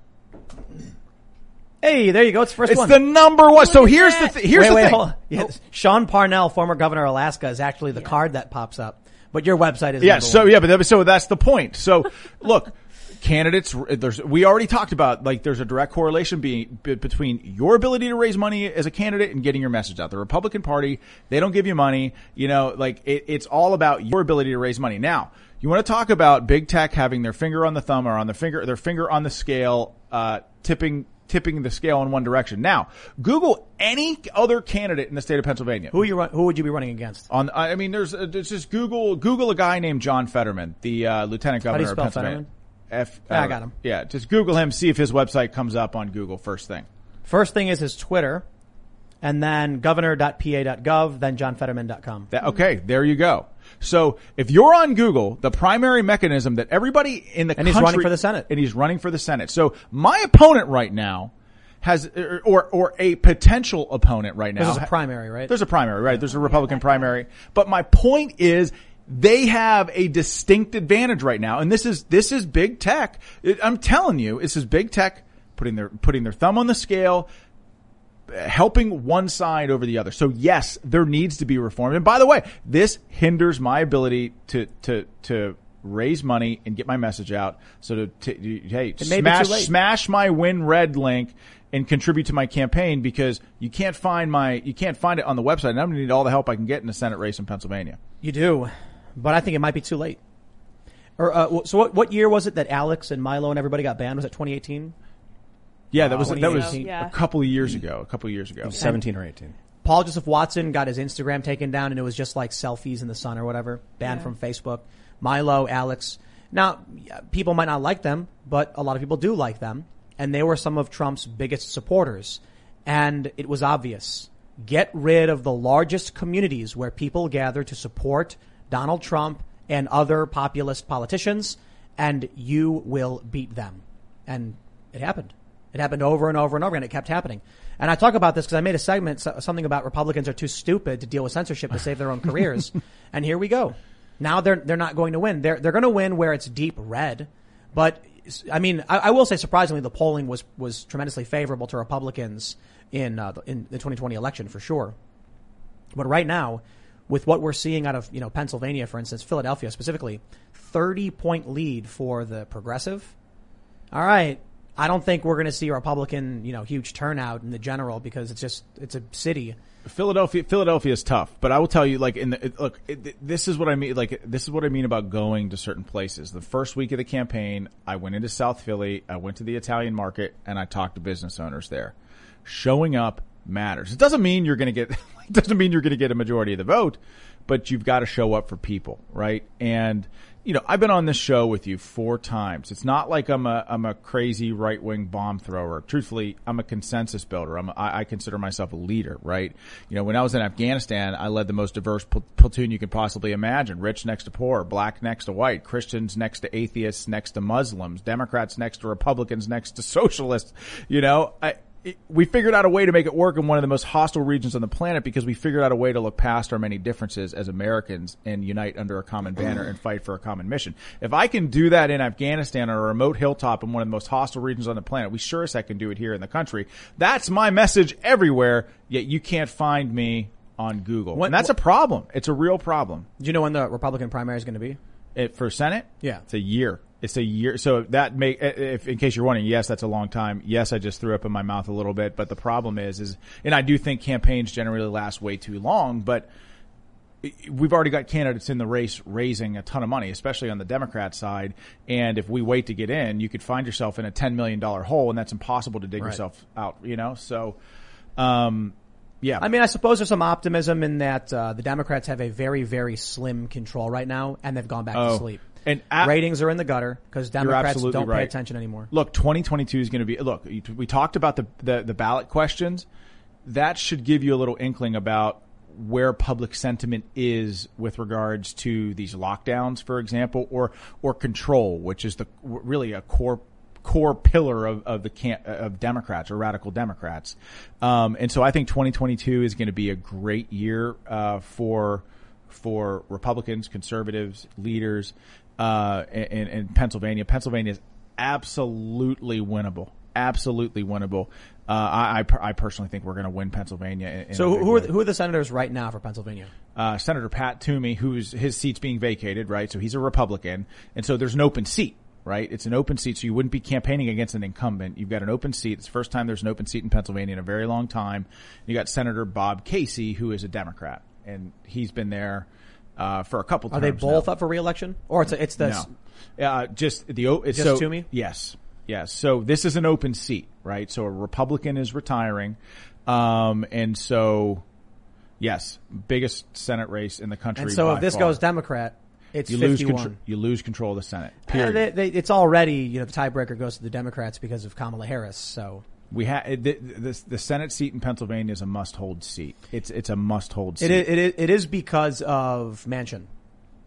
Hey, there you go. It's the first It's one. the number one. So here's the, th- here's wait, the wait, thing. hold on. Yeah, Sean Parnell, former governor of Alaska, is actually the card that pops up. But your website is Yeah. So one. yeah, but that, so that's the point. So look, candidates. There's we already talked about like there's a direct correlation being be, between your ability to raise money as a candidate and getting your message out. The Republican Party they don't give you money. You know, like it, it's all about your ability to raise money. Now you want to talk about big tech having their finger on the thumb or on the finger their finger on the scale, uh, tipping. Tipping the scale in one direction. Now, Google any other candidate in the state of Pennsylvania. who you run, who would you be running against? On, I mean, there's, uh, there's just Google, Google a guy named John Fetterman, the uh, lieutenant do you governor of spell Pennsylvania. F. Yeah, I uh, got him. Yeah, just Google him, see if his website comes up on Google first thing. First thing is his Twitter, and then governor.pa.gov, then johnfetterman.com. That, okay, there you go. So if you're on Google, the primary mechanism that everybody in the And he's running for the Senate. and he's running for the Senate. So my opponent right now has, or or, a potential opponent right now. This is a primary, right? There's a primary, right? There's a Republican primary. But my point is they have a distinct advantage right now. And this is, this is big tech. It- I'm telling you, this is big tech putting their, putting their thumb on the scale. Helping one side over the other. So yes, there needs to be reform. And by the way, this hinders my ability to to to raise money and get my message out. So to, to hey, smash smash my WinRed link and contribute to my campaign because you can't find my you can't find it on the website. And I'm going to need all the help I can get in the Senate race in Pennsylvania. You do, but I think it might be too late. Or uh, so what? What year was it that Alex and Milo and everybody got banned? Was it 2018? Yeah, that was uh, that was yeah. a couple of years ago. A couple of years ago, seventeen or eighteen. Paul Joseph Watson got his Instagram taken down, and it was just like selfies in the sun or whatever, banned yeah. from Facebook. Milo, Alex. Now, people might not like them, but a lot of people do like them, and they were some of Trump's biggest supporters. And it was obvious. Get rid of the largest communities where people gather to support Donald Trump and other populist politicians, and you will beat them. And it happened. It happened over and over and over, and it kept happening. And I talk about this because I made a segment, something about Republicans are too stupid to deal with censorship to save their own careers. and here we go. Now they're they're not going to win. They're they're going to win where it's deep red. But I mean, I, I, will say surprisingly, the polling was was tremendously favorable to Republicans in uh, in the 2020 election for sure. But right now, with what we're seeing out of you know Pennsylvania, for instance, Philadelphia specifically, 30 point lead for the progressive. All right, I don't think we're going to see a Republican, you know, huge turnout in the general because it's just it's a city. Philadelphia, Philadelphia is tough, but I will tell you, like, in the look, it, this is what I mean. Like, this is what I mean about going to certain places. The first week of the campaign, I went into South Philly, I went to the Italian market, and I talked to business owners there. Showing up matters. It doesn't mean you're going to get. It doesn't mean you're going to get a majority of the vote, but you've got to show up for people, right? And you know, I've been on this show with you four times. It's not like I'm a I'm a crazy right wing bomb thrower. Truthfully, I'm a consensus builder. I'm a, I, I consider myself a leader, right? You know, when I was in Afghanistan, I led the most diverse platoon you could possibly imagine: rich next to poor, black next to white, Christians next to atheists, next to Muslims, Democrats next to Republicans, next to socialists. You know, I, we figured out a way to make it work in one of the most hostile regions on the planet because we figured out a way to look past our many differences as Americans and unite under a common banner and fight for a common mission. If I can do that in Afghanistan on a remote hilltop in one of the most hostile regions on the planet, we sure as heck can do it here in the country. That's my message everywhere, yet you can't find me on Google. When, and that's a problem. It's a real problem. Do you know when the Republican primary is going to be? It, for Senate? Yeah. It's a year. It's a year. So that make, if, in case you're wondering, yes, that's a long time. Yes, I just threw up in my mouth a little bit, but the problem is, is, and I do think campaigns generally last way too long, but we've already got candidates in the race raising a ton of money, especially on the Democrat side. And if we wait to get in, you could find yourself in a $10 million hole and that's impossible to dig right. yourself out, you know? So, um, yeah. I mean, I suppose there's some optimism in that, uh, the Democrats have a very, very slim control right now and they've gone back oh. to sleep. And at, ratings are in the gutter because Democrats don't right. pay attention anymore. Look, 2022 is going to be. Look, we talked about the, the the ballot questions. That should give you a little inkling about where public sentiment is with regards to these lockdowns, for example, or or control, which is the really a core core pillar of, of the can of Democrats or radical Democrats. Um, and so I think 2022 is going to be a great year uh, for for Republicans, conservatives, leaders uh, in, in Pennsylvania. Pennsylvania is absolutely winnable. Absolutely winnable. Uh, I, I, I, personally think we're going to win Pennsylvania. In, in so who are the, who are the senators right now for Pennsylvania? Uh, Senator Pat Toomey, who's his seat's being vacated, right? So he's a Republican, and so there's an open seat, right? It's an open seat, so you wouldn't be campaigning against an incumbent. You've got an open seat. It's the first time there's an open seat in Pennsylvania in a very long time. You got Senator Bob Casey, who is a Democrat, and he's been there uh, for a couple. Are they both now. up for reelection, or it's a, it's the no. uh, just the it's just so, Toomey? Yes, yes. So this is an open seat, right? So a Republican is retiring, um, and so yes, biggest Senate race in the country. And so if this far. goes Democrat, it's you 51. lose control. You lose control of the Senate. Period. They, they, it's already you know the tiebreaker goes to the Democrats because of Kamala Harris. So we have the, the, the, Senate seat in Pennsylvania is a must-hold seat. It's it's a seat. It is, it is, it is because of Manchin.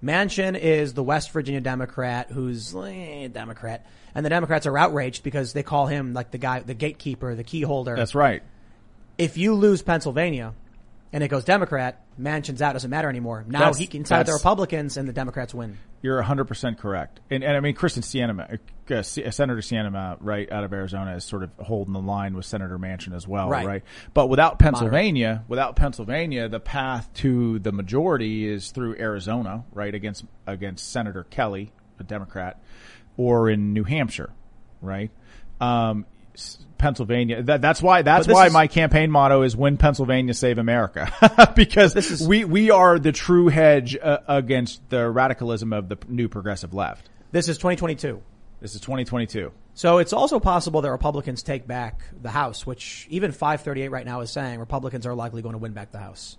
Manchin is the West Virginia Democrat who's eh, Democrat, and the Democrats are outraged because they call him like the guy, the gatekeeper, the key holder. That's right. If you lose Pennsylvania, and it goes Democrat, Manchin's out, doesn't matter anymore. Now That's- he can side with the Republicans and the Democrats win. You're 100% correct. And, and I mean, Kyrsten Sinema, uh, uh, Senator Sinema, right, out of Arizona is sort of holding the line with Senator Manchin as well, Right. right? But without Pennsylvania, without Pennsylvania, the path to the majority is through Arizona, right, against, against Senator Kelly, a Democrat, or in New Hampshire, right? Um, Pennsylvania. That, that's why. That's why is- my campaign motto is "Win Pennsylvania, Save America," because we we are the true hedge uh, against the radicalism of the new progressive left. This is 2022. This is 2022. So it's also possible that Republicans take back the House, which even 538 right now is saying Republicans are likely going to win back the House.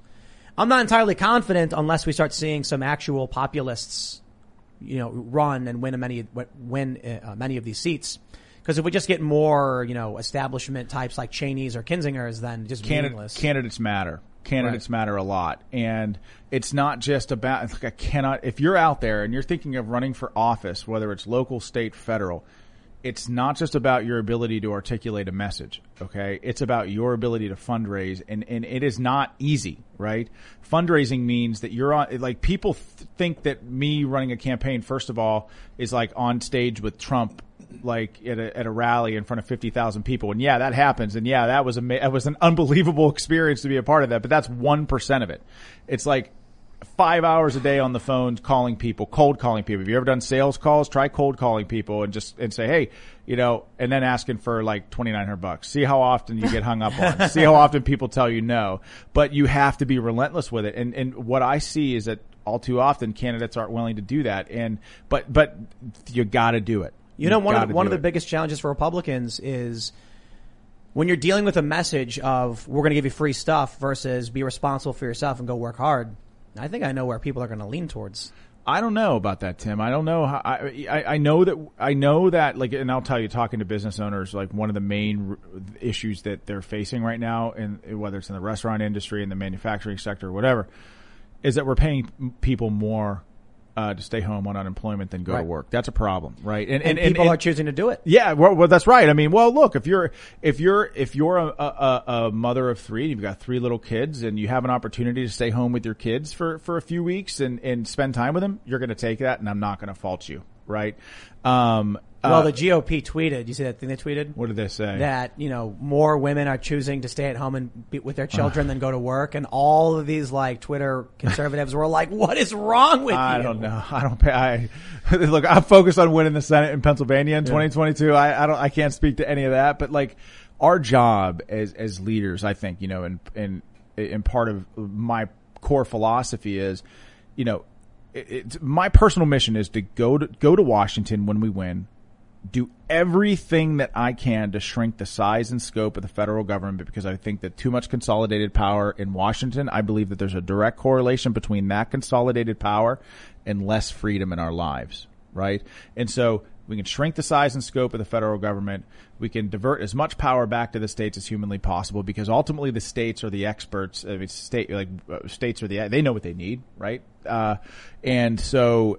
I'm not entirely confident unless we start seeing some actual populists, you know, run and win many win uh, many of these seats. Because if we just get more, you know, establishment types like Cheney's or Kinzinger's, then just Candid- meaningless. candidates matter. Candidates matter a lot, and it's not just about. Like I cannot. If you're out there and you're thinking of running for office, whether it's local, state, federal, it's not just about your ability to articulate a message. Okay, it's about your ability to fundraise, and and it is not easy, right? Fundraising means that you're on. Like people th- think that me running a campaign, first of all, is like on stage with Trump like at a, at a rally in front of 50,000 people. And yeah, that happens. And yeah, that was a, that was an unbelievable experience to be a part of that, but that's 1% of it. It's like five hours a day on the phone calling people, cold calling people. Have you ever done sales calls? Try cold calling people and just, and say, Hey, you know, and then asking for like 2,900 bucks. See how often you get hung up on. See how often people tell you no, but you have to be relentless with it. And, and what I see is that all too often candidates aren't willing to do that. And, but, but you gotta do it. You know, one of the, one of the it. biggest challenges for Republicans is when you're dealing with a message of we're going to give you free stuff versus be responsible for yourself and go work hard. I think I know where people are going to lean towards. I don't know about that, Tim. I don't know how. I, I I know that I know that like, and I'll tell you, talking to business owners, like one of the main r- issues that they're facing right now, and whether it's in the restaurant industry, in the manufacturing sector, or whatever, is that we're paying people more uh, to stay home on unemployment than go to work. That's a problem, right? And And, people are choosing to do it. yeah, well, well, that's right. I mean, well, look, if you're if you're if you're a, a, a mother of three and you've got three little kids and you have an opportunity to stay home with your kids for for a few weeks and and spend time with them, you're going to take that, and I'm not going to fault you, right? Um, Well, uh, the GOP tweeted. You see that thing they tweeted? what did they say? That you know more women are choosing to stay at home and be with their children than go to work, and all of these like Twitter conservatives were like, "What is wrong with I you?" I don't know. I don't pay. I look. I'm focused on winning the Senate in Pennsylvania in 2022. I, I don't. I can't speak to any of that. But like our job as as leaders, I think you know, and and and part of my core philosophy is, you know, it, my personal mission is to go to go to Washington when we win. Do everything that I can to shrink the size and scope of the federal government because I think that too much consolidated power in Washington, I believe that there's a direct correlation between that consolidated power and less freedom in our lives, right? And so we can shrink the size and scope of the federal government. We can divert as much power back to the states as humanly possible because ultimately the states are the experts. I mean, state like uh, states are the they know what they need, right? Uh, and so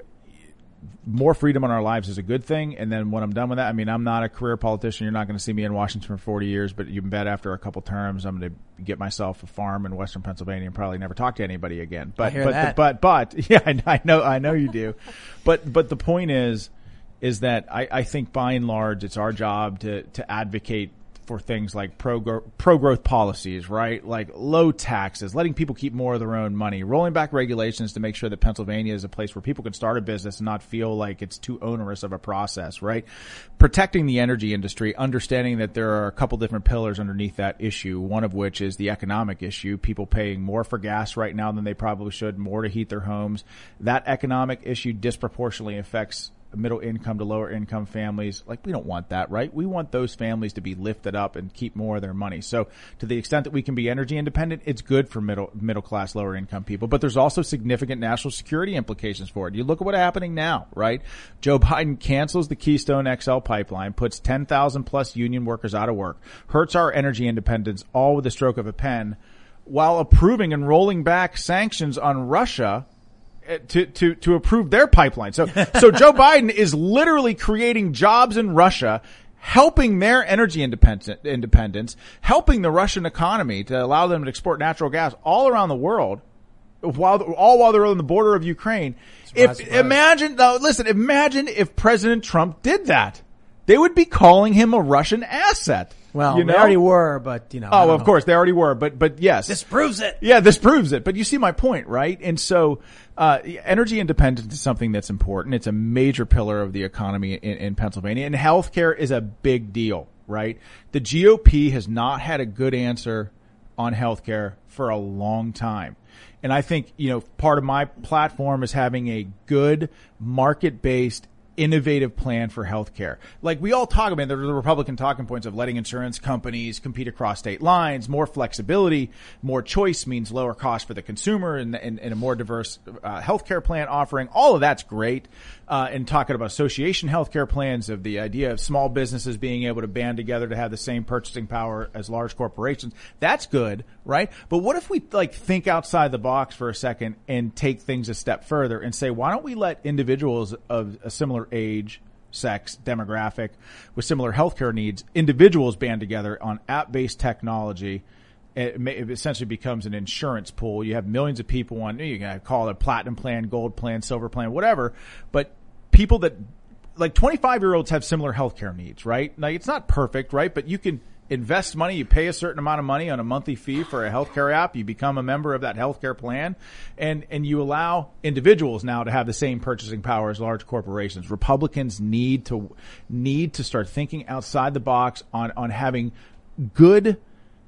more freedom in our lives is a good thing. And then when I'm done with that, I mean, I'm not a career politician. You're not going to see me in Washington for 40 years, but you can bet after a couple terms, I'm going to get myself a farm in Western Pennsylvania and probably never talk to anybody again. But, but, that. but, but, yeah, I, I know, I know you do. but, but the point is, is that I, I think by and large, it's our job to, to advocate for things like pro growth policies, right? Like low taxes, letting people keep more of their own money, rolling back regulations to make sure that Pennsylvania is a place where people can start a business and not feel like it's too onerous of a process, right? Protecting the energy industry, understanding that there are a couple different pillars underneath that issue, one of which is the economic issue, people paying more for gas right now than they probably should, more to heat their homes. That economic issue disproportionately affects middle income to lower income families. Like we don't want that, right? We want those families to be lifted up and keep more of their money. So to the extent that we can be energy independent, it's good for middle, middle class, lower income people, but there's also significant national security implications for it. You look at what's happening now, right? Joe Biden cancels the Keystone XL pipeline, puts 10,000 plus union workers out of work, hurts our energy independence all with the stroke of a pen while approving and rolling back sanctions on Russia Uh, to, to, to approve their pipeline. So, so Joe Biden is literally creating jobs in Russia, helping their energy independence, independence, helping the Russian economy to allow them to export natural gas all around the world, while all while they're on the border of Ukraine. Surprise, if surprise. imagine now, listen, imagine if President Trump did that, they would be calling him a Russian asset. Well, you know? they already were, but you know. Oh, of know. course they already were, but but yes, this proves it. Yeah, this proves it. But you see my point, right? And so, uh, energy independence is something that's important. It's a major pillar of the economy in, in Pennsylvania, and healthcare is a big deal, right? The GOP has not had a good answer on healthcare for a long time. And I think, you know, part of my platform is having a good market based innovative plan for healthcare. Like we all talk about the Republican talking points of letting insurance companies compete across state lines, more flexibility, more choice means lower cost for the consumer and, and, and a more diverse uh, healthcare plan offering. All of that's great. Uh, and talking about association healthcare plans of the idea of small businesses being able to band together to have the same purchasing power as large corporations. That's good, right? But what if we like think outside the box for a second and take things a step further and say, why don't we let individuals of a similar age, sex, demographic, with similar healthcare needs, individuals band together on app-based technology. It, may, it, essentially becomes an insurance pool. You have millions of people on, you can call it a platinum plan, gold plan, silver plan, whatever. But people that, like 25 year olds have similar healthcare needs, right? Like it's not perfect, right? But you can invest money, you pay a certain amount of money on a monthly fee for a healthcare app, you become a member of that healthcare plan, and, and you allow individuals now to have the same purchasing power as large corporations. Republicans need to need to start thinking outside the box on, on having good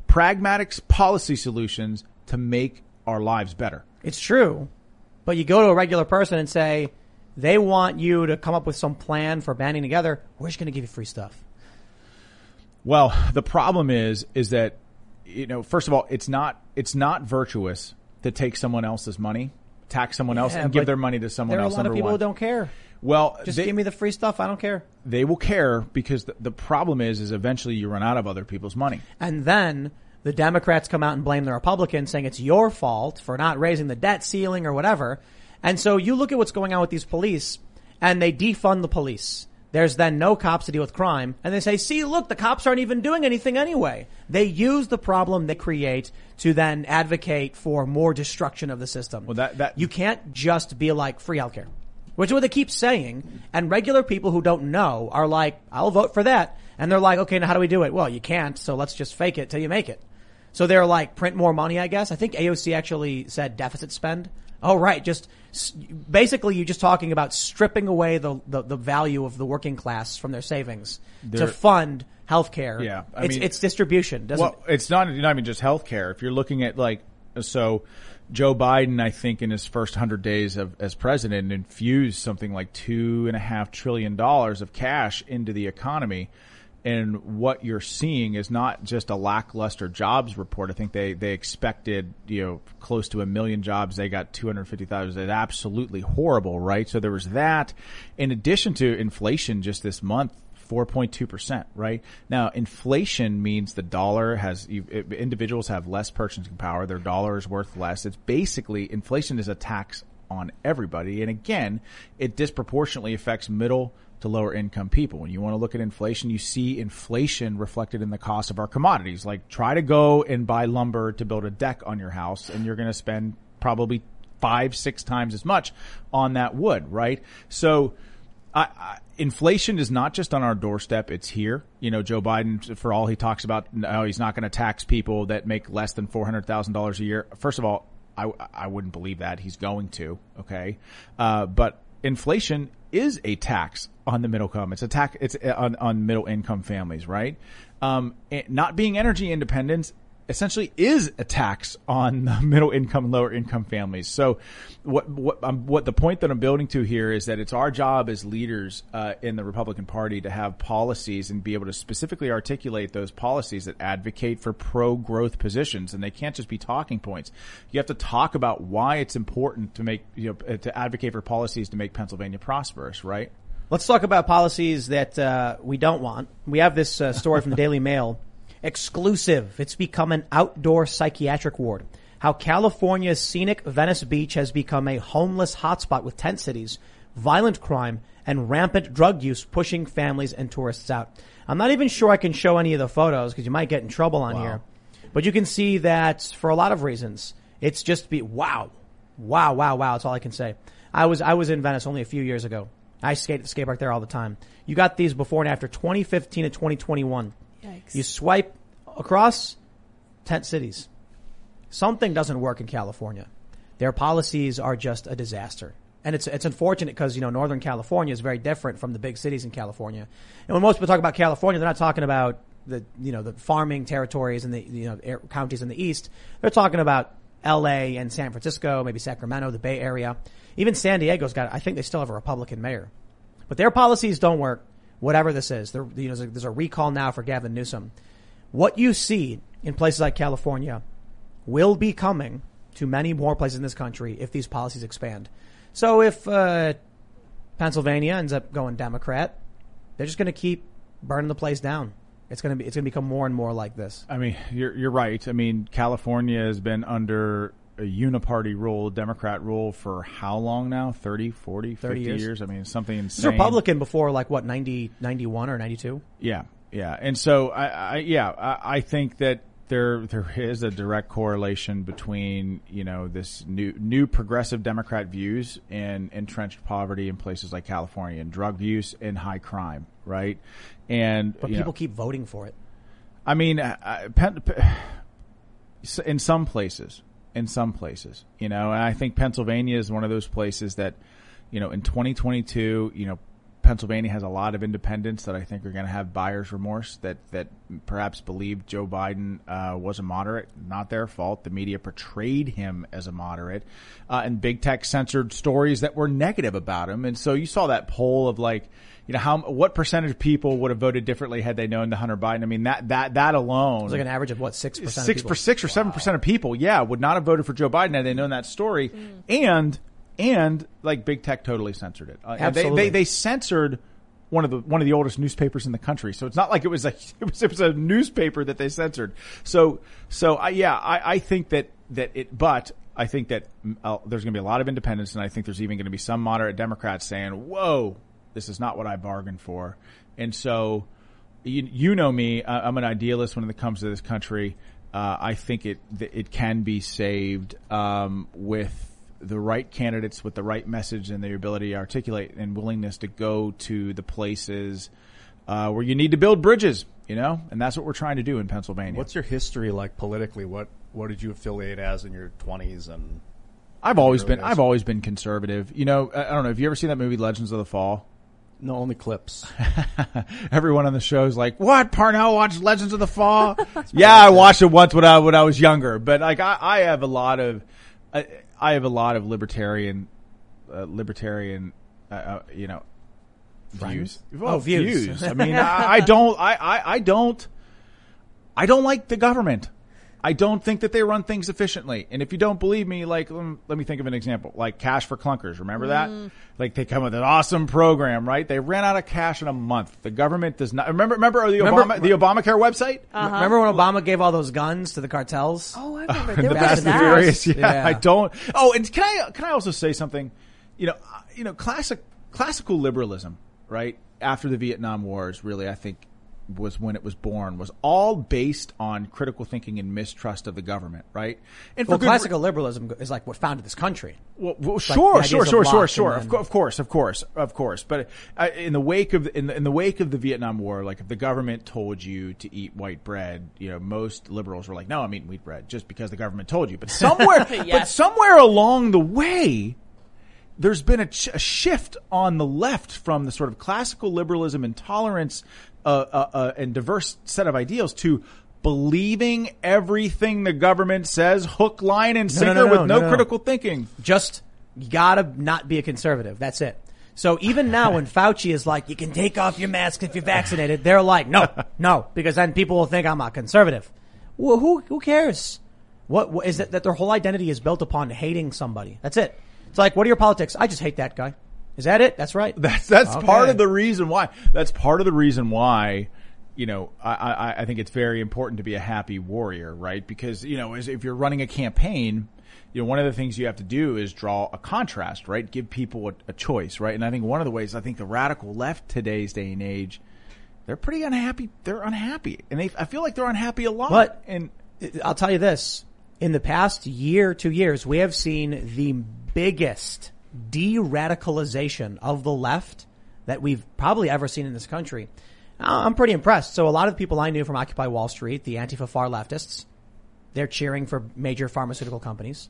pragmatic policy solutions to make our lives better. It's true. But you go to a regular person and say, they want you to come up with some plan for banding together. We're just going to give you free stuff. Well, the problem is, is that, you know, first of all, it's not, it's not virtuous to take someone else's money, tax someone else, and give their money to someone else. There are a lot of people one. who don't care. Well, just they, give me the free stuff. I don't care. They will care because the, the problem is, is eventually you run out of other people's money. And then the Democrats come out and blame the Republicans, saying it's your fault for not raising the debt ceiling or whatever. And so you look at what's going on with these police and they defund the police. There's then no cops to deal with crime. And they say, see, look, the cops aren't even doing anything anyway. They use the problem they create to then advocate for more destruction of the system. Well, that, that, you can't just be like free healthcare, which is what they keep saying. And regular people who don't know are like, I'll vote for that. And they're like, okay, now how do we do it? Well, you can't. So let's just fake it till you make it. So they're like, print more money, I guess. I think AOC actually said deficit spend. Oh, right. Just basically you're just talking about stripping away the, the, the value of the working class from their savings They're, to fund healthcare. Yeah. I it's, mean, it's distribution. Doesn't well, it's not, not even just healthcare. If you're looking at like, so Joe Biden, I think in his first hundred days of, as president infused something like two and a half trillion dollars of cash into the economy and what you're seeing is not just a lackluster jobs report. I think they, they expected, you know, close to a million jobs. They got 250,000. It's absolutely horrible, right? So there was that. In addition to inflation just this month, 4.2%, right? Now, inflation means the dollar has, individuals have less purchasing power. Their dollar is worth less. It's basically, inflation is a tax on everybody. And again, it disproportionately affects middle to lower income people. When you want to look at inflation, you see inflation reflected in the cost of our commodities. Like try to go and buy lumber to build a deck on your house and you're going to spend probably five, six times as much on that wood, right? So, I, I, inflation is not just on our doorstep; it's here. You know, Joe Biden, for all he talks about, no, he's not going to tax people that make less than four hundred thousand dollars a year. First of all, I, I wouldn't believe that he's going to. Okay, uh, but inflation is a tax on the middle income. It's a tax. It's on, on middle income families, right? Um, not being energy independent essentially is a tax on middle income, and lower income families. So, what what um, what the point that I'm building to here is that it's our job as leaders uh, in the Republican Party to have policies and be able to specifically articulate those policies that advocate for pro growth positions, and they can't just be talking points. You have to talk about why it's important to make you know to advocate for policies to make Pennsylvania prosperous, right? Let's talk about policies that uh, we don't want. We have this uh, story from the Daily Mail Exclusive. It's become an outdoor psychiatric ward. How California's scenic Venice Beach has become a homeless hotspot with tent cities violent crime, and rampant drug use pushing families and tourists out. I'm not even sure I can show any of the photos because you might get in trouble on wow. here. But you can see that for a lot of reasons, it's just be, wow, wow, wow, wow. That's all I can say. I was, I was in Venice only a few years ago. I skate at the skate park there all the time. You got these before and after 2015 and 2021. Yikes. You swipe across tent cities. Something doesn't work in California. Their policies are just a disaster. And it's, it's unfortunate because, you know, Northern California is very different from the big cities in California. And when most people talk about California, they're not talking about the, you know, the farming territories and the, you know, counties in the east. They're talking about LA and San Francisco, maybe Sacramento, the Bay Area. Even San Diego's got, I think they still have a Republican mayor. But their policies don't work, whatever this is. There, you know, there's, a, there's a recall now for Gavin Newsom. What you see in places like California will be coming to many more places in this country if these policies expand. So if uh, Pennsylvania ends up going Democrat, they're just going to keep burning the place down. It's going to be it's going to become more and more like this. I mean, you're you're right. I mean, California has been under a uniparty rule, Democrat rule for how long now? 30, 40, 30 50 years. years? I mean, something insane. Republican before like what, 90, 91 or 92? Yeah. Yeah. And so I, I yeah, I, I think that there there is a direct correlation between you know this new new progressive Democrat views and entrenched poverty in places like California and drug use and high crime, right? And but people know, keep voting for it. I mean, uh, in some places, in some places, you know, and I think Pennsylvania is one of those places that, you know, in 2022, you know, Pennsylvania has a lot of independents that I think are going to have buyer's remorse that that perhaps believed Joe Biden uh, was a moderate. Not their fault. The media portrayed him as a moderate, uh, and big tech censored stories that were negative about him. And so you saw that poll of like, you know, how what percentage of people would have voted differently had they known the Hunter Biden? I mean, that that that alone, it's like an average of what six percent, six per six or seven percent of people, yeah, would not have voted for Joe Biden had they known that story, mm. and and like big tech totally censored it. Uh, Absolutely. They, they, they censored one of the one of the oldest newspapers in the country. So it's not like it was a it was, it was a newspaper that they censored. So so I, yeah, I, I think that that it, but I think that uh, there's going to be a lot of independents, and I think there's even going to be some moderate Democrats saying, "Whoa, this is not what I bargained for." And so, you, you know me, I'm an idealist when it comes to this country. Uh, I think it it can be saved um, with the right candidates with the right message and the ability to articulate and willingness to go to the places uh, where you need to build bridges, you know, and that's what we're trying to do in Pennsylvania. What's your history like politically? What what did you affiliate as in your twenties and? I've always been days? I've always been conservative. You know, I, I don't know. Have you ever seen that movie Legends of the Fall? No, only clips. Everyone on the show is like, "What? Parnell watched Legends of the Fall?" yeah, I watched it once when I when I was younger, but like I, I have a lot of. Uh, I have a lot of libertarian, uh, libertarian, uh, uh, you know, views. Well, oh, views. views. I mean, I, I, don't, I, I, I don't, I don't like the government. I don't think that they run things efficiently. And if you don't believe me, like, let me think of an example. Like Cash for Clunkers. Remember that? Mm. Like they come with an awesome program, right? They ran out of cash in a month. The government does not. Remember, remember the remember, Obama, the Obamacare website? Uh-huh. Remember when Obama gave all those guns to the cartels? Oh, I remember. Uh, the Fast and Furious. Yeah, yeah, I don't. Oh, and can I, can I also say something? You know, uh, you know, classic, classical liberalism, right? After the Vietnam Wars, really, I think was when it was born was all based on critical thinking and mistrust of the government, right? And well, classical re- liberalism is like what founded this country. Well, well sure, like sure, sure, sure, sure. Of, of, course, of course, of course. But uh, in the wake of in the, in the wake of the Vietnam War, like if the government told you to eat white bread, you know, most liberals were like, "No, I'm eating wheat bread," just because the government told you. But somewhere, yes. but somewhere along the way, there's been a, ch- a, shift on the left from the sort of classical liberalism and tolerance uh, uh, uh, and diverse set of ideals to believing everything the government says, hook, line, and sinker no, no, no, with no, critical thinking. Just you gotta not be a conservative. That's it. So even now, when Fauci is like, "You can take off your mask if you're vaccinated," they're like, "No, no," because then people will think I'm a conservative. Well, who who cares? What, what is it that their whole identity is built upon hating somebody? That's it. It's like, what are your politics? I just hate that guy. Is that it? That's right. That's that's okay. part of the reason why. That's part of the reason why. You know, I, I, I think it's very important to be a happy warrior, right? Because you know, if you're running a campaign, you know, one of the things you have to do is draw a contrast, right? Give people a, a choice, right? And I think one of the ways I think the radical left today's day and age, they're pretty unhappy. They're unhappy, and they I feel like they're unhappy a lot. But and I'll tell you this: in the past year, two years, we have seen the biggest de-radicalization of the left that we've probably ever seen in this country. Uh, I'm pretty impressed. So a lot of the people I knew from Occupy Wall Street, the Antifa far leftists, they're cheering for major pharmaceutical companies.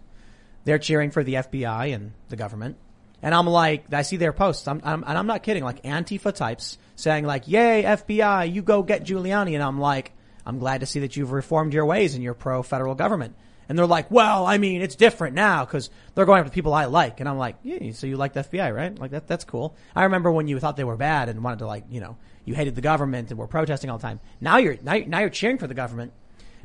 They're cheering for the FBI and the government. And I'm like, I see their posts, I'm, I'm, and I'm not kidding, like Antifa types saying like, yay, FBI, you go get Giuliani. And I'm like, I'm glad to see that you've reformed your ways and you're pro federal government. And they're like, well, I mean, it's different now because they're going after people I like. And I'm like, yeah, so you like the FBI, right? Like that, that's cool. I remember when you thought they were bad and wanted to like, you know, you hated the government and were protesting all the time. Now you're, now, now you're cheering for the government.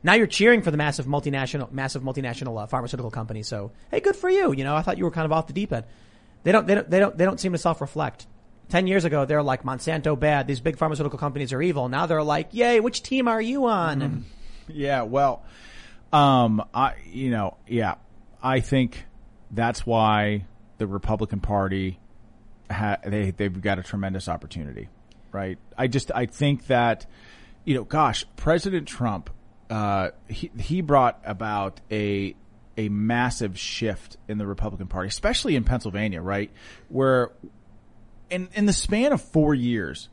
Now you're cheering for the massive multinational, massive multinational uh, pharmaceutical company. So, hey, good for you. You know, I thought you were kind of off the deep end. They don't, they don't, they don't, they don't seem to self-reflect. Ten years ago, they're like Monsanto bad. These big pharmaceutical companies are evil. Now they're like, yay, which team are you on? Mm-hmm. Yeah, well, um, I, you know, yeah, I think that's why the Republican Party ha- they they've got a tremendous opportunity, right? I just I think that, you know, gosh, President Trump, uh, he he brought about a a massive shift in the Republican Party, especially in Pennsylvania, right? Where in in the span of four years,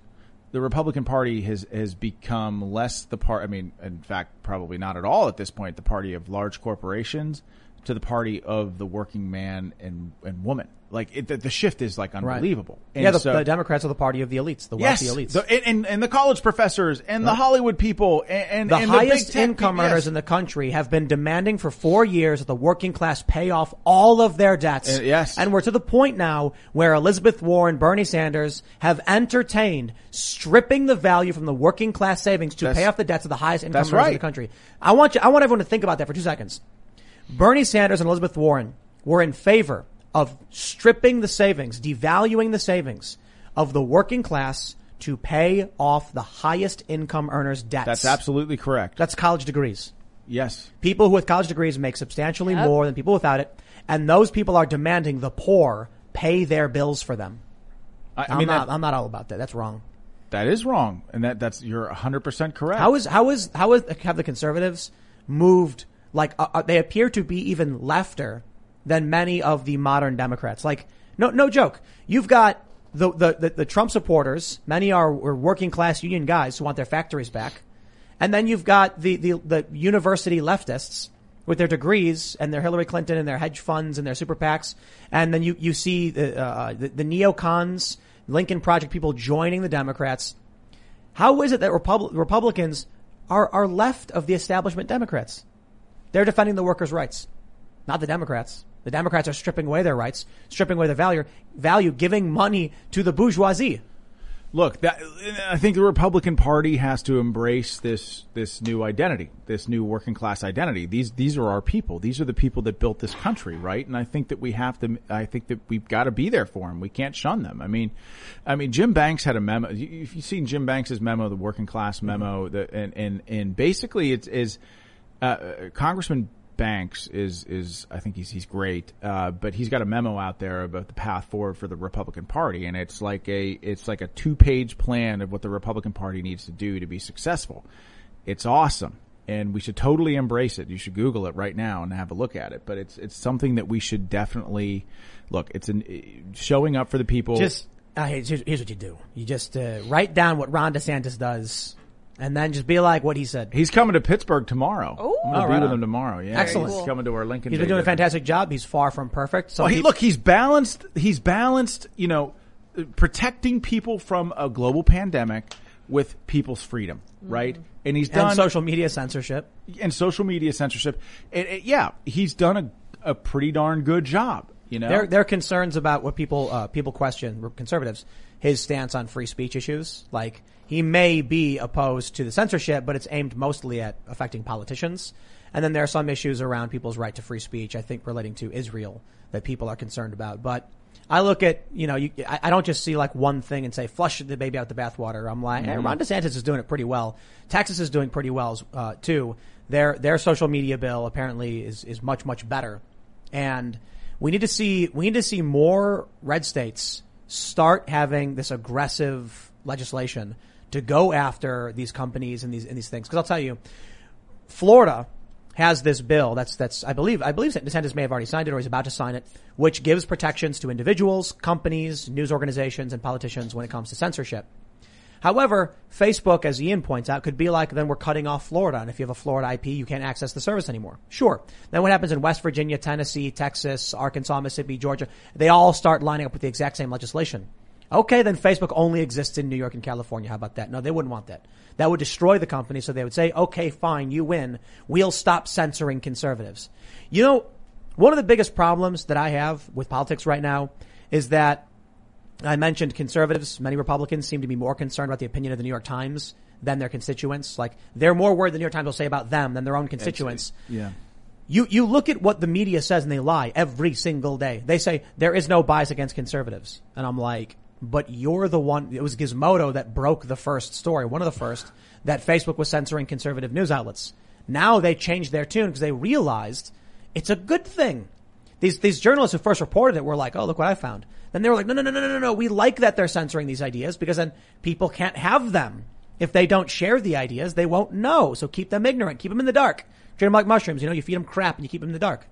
the Republican Party has has become less the part. I mean, in fact, probably not at all at this point. The party of large corporations to the party of the working man and and woman. Like it, the, the, shift is like unbelievable. Right. yeah, the, so, the, Democrats are the party of the elites, the wealthy yes, elites, the, and, and the college professors and right. the Hollywood people and, and the and highest income earners yes. in the country have been demanding for four years that the working class pay off all of their debts. Uh, yes, and we're to the point now where Elizabeth Warren, Bernie Sanders have entertained stripping the value from the working class savings to that's, pay off the debts of the highest income earners right. in the country. I want you, I want everyone to think about that for two seconds. Bernie Sanders and Elizabeth Warren were in favor of stripping the savings, devaluing the savings of the working class to pay off the highest income earners' debts. That's absolutely correct. That's college degrees. Yes. People with college degrees make substantially yep. more than people without it, and those people are demanding the poor pay their bills for them. I, I mean, I'm not, that, I'm not all about that. That's wrong. That is wrong, and that that's you're 100 percent correct. How is how is how is have the conservatives moved? Like uh, uh they appear to be even lefter than many of the modern Democrats. Like, no, no joke. You've got the, the, the, the Trump supporters. Many are, are, working class union guys who want their factories back. And then you've got the, the, the university leftists with their degrees and their Hillary Clinton and their hedge funds and their super PACs. And then you, you see the, uh, the, the neocons, Lincoln Project people joining the Democrats. How is it that Repub- Republicans are, are left of the establishment Democrats? They're defending the workers' rights, not the Democrats. The Democrats are stripping away their rights, stripping away their value, value, giving money to the bourgeoisie. Look, that, I think the Republican Party has to embrace this this new identity, this new working class identity. These these are our people. These are the people that built this country, right? And I think that we have to. I think that we've got to be there for them. We can't shun them. I mean, I mean, Jim Banks had a memo. If you've seen Jim Banks's memo, the working class memo, the, and and and basically it is uh, Congressman Banks is is I think he's he's great, uh, but he's got a memo out there about the path forward for the Republican Party, and it's like a it's like a two page plan of what the Republican Party needs to do to be successful. It's awesome, and we should totally embrace it. You should Google it right now and have a look at it. But it's it's something that we should definitely look. It's an showing up for the people. Just uh, here's, here's what you do: you just uh, write down what Ron DeSantis does and then just be like what he said. He's coming to Pittsburgh tomorrow. Oh, I'm gonna be with him tomorrow. Yeah, excellent. He's coming to our Lincoln. He's been doing a fantastic job. He's far from perfect. So well, he, look, he's balanced. He's balanced. You know, protecting people from a global pandemic with people's freedom, mm-hmm. right? And he's done and social media censorship and social media censorship. And, and, yeah, he's done a, a pretty darn good job. You know, there, there are concerns about what people uh, people question conservatives his stance on free speech issues, like he may be opposed to the censorship, but it's aimed mostly at affecting politicians. And then there are some issues around people's right to free speech, I think relating to Israel that people are concerned about. But I look at, you know, you, I, I, don't just see like one thing and say flush the baby out the bathwater. I'm like, mm-hmm. Ron DeSantis is doing it pretty well. Texas is doing pretty well, uh, too. Their, their social media bill apparently is, is much, much better And we need to see, we need to see more red states start having this aggressive legislation to go after these companies and these, and these things. Cause I'll tell you, Florida has this bill that's, that's, I believe, I believe DeSantis may have already signed it or he's about to sign it, which gives protections to individuals, companies, news organizations, and politicians when it comes to censorship. However, Facebook, as Ian points out, could be like, then we're cutting off Florida. And if you have a Florida IP, you can't access the service anymore. Sure. Then what happens in West Virginia, Tennessee, Texas, Arkansas, Mississippi, Georgia? They all start lining up with the exact same legislation. Okay, then Facebook only exists in New York and California. How about that? No, they wouldn't want that. That would destroy the company. So they would say, okay, fine, you win. We'll stop censoring conservatives. You know, one of the biggest problems that I have with politics right now is that I mentioned conservatives. Many Republicans seem to be more concerned about the opinion of the New York Times than their constituents. Like they're more worried the New York Times will say about them than their own constituents. Yeah. You, you look at what the media says and they lie every single day. They say there is no bias against conservatives. And I'm like, but you're the one, it was Gizmodo that broke the first story, one of the first, that Facebook was censoring conservative news outlets. Now they changed their tune because they realized it's a good thing. These, these journalists who first reported it were like, oh, look what I found. Then they were like, no, no, no, no, no, no. We like that they're censoring these ideas because then people can't have them. If they don't share the ideas, they won't know. So keep them ignorant. Keep them in the dark. Treat them like mushrooms. You know, you feed them crap and you keep them in the dark.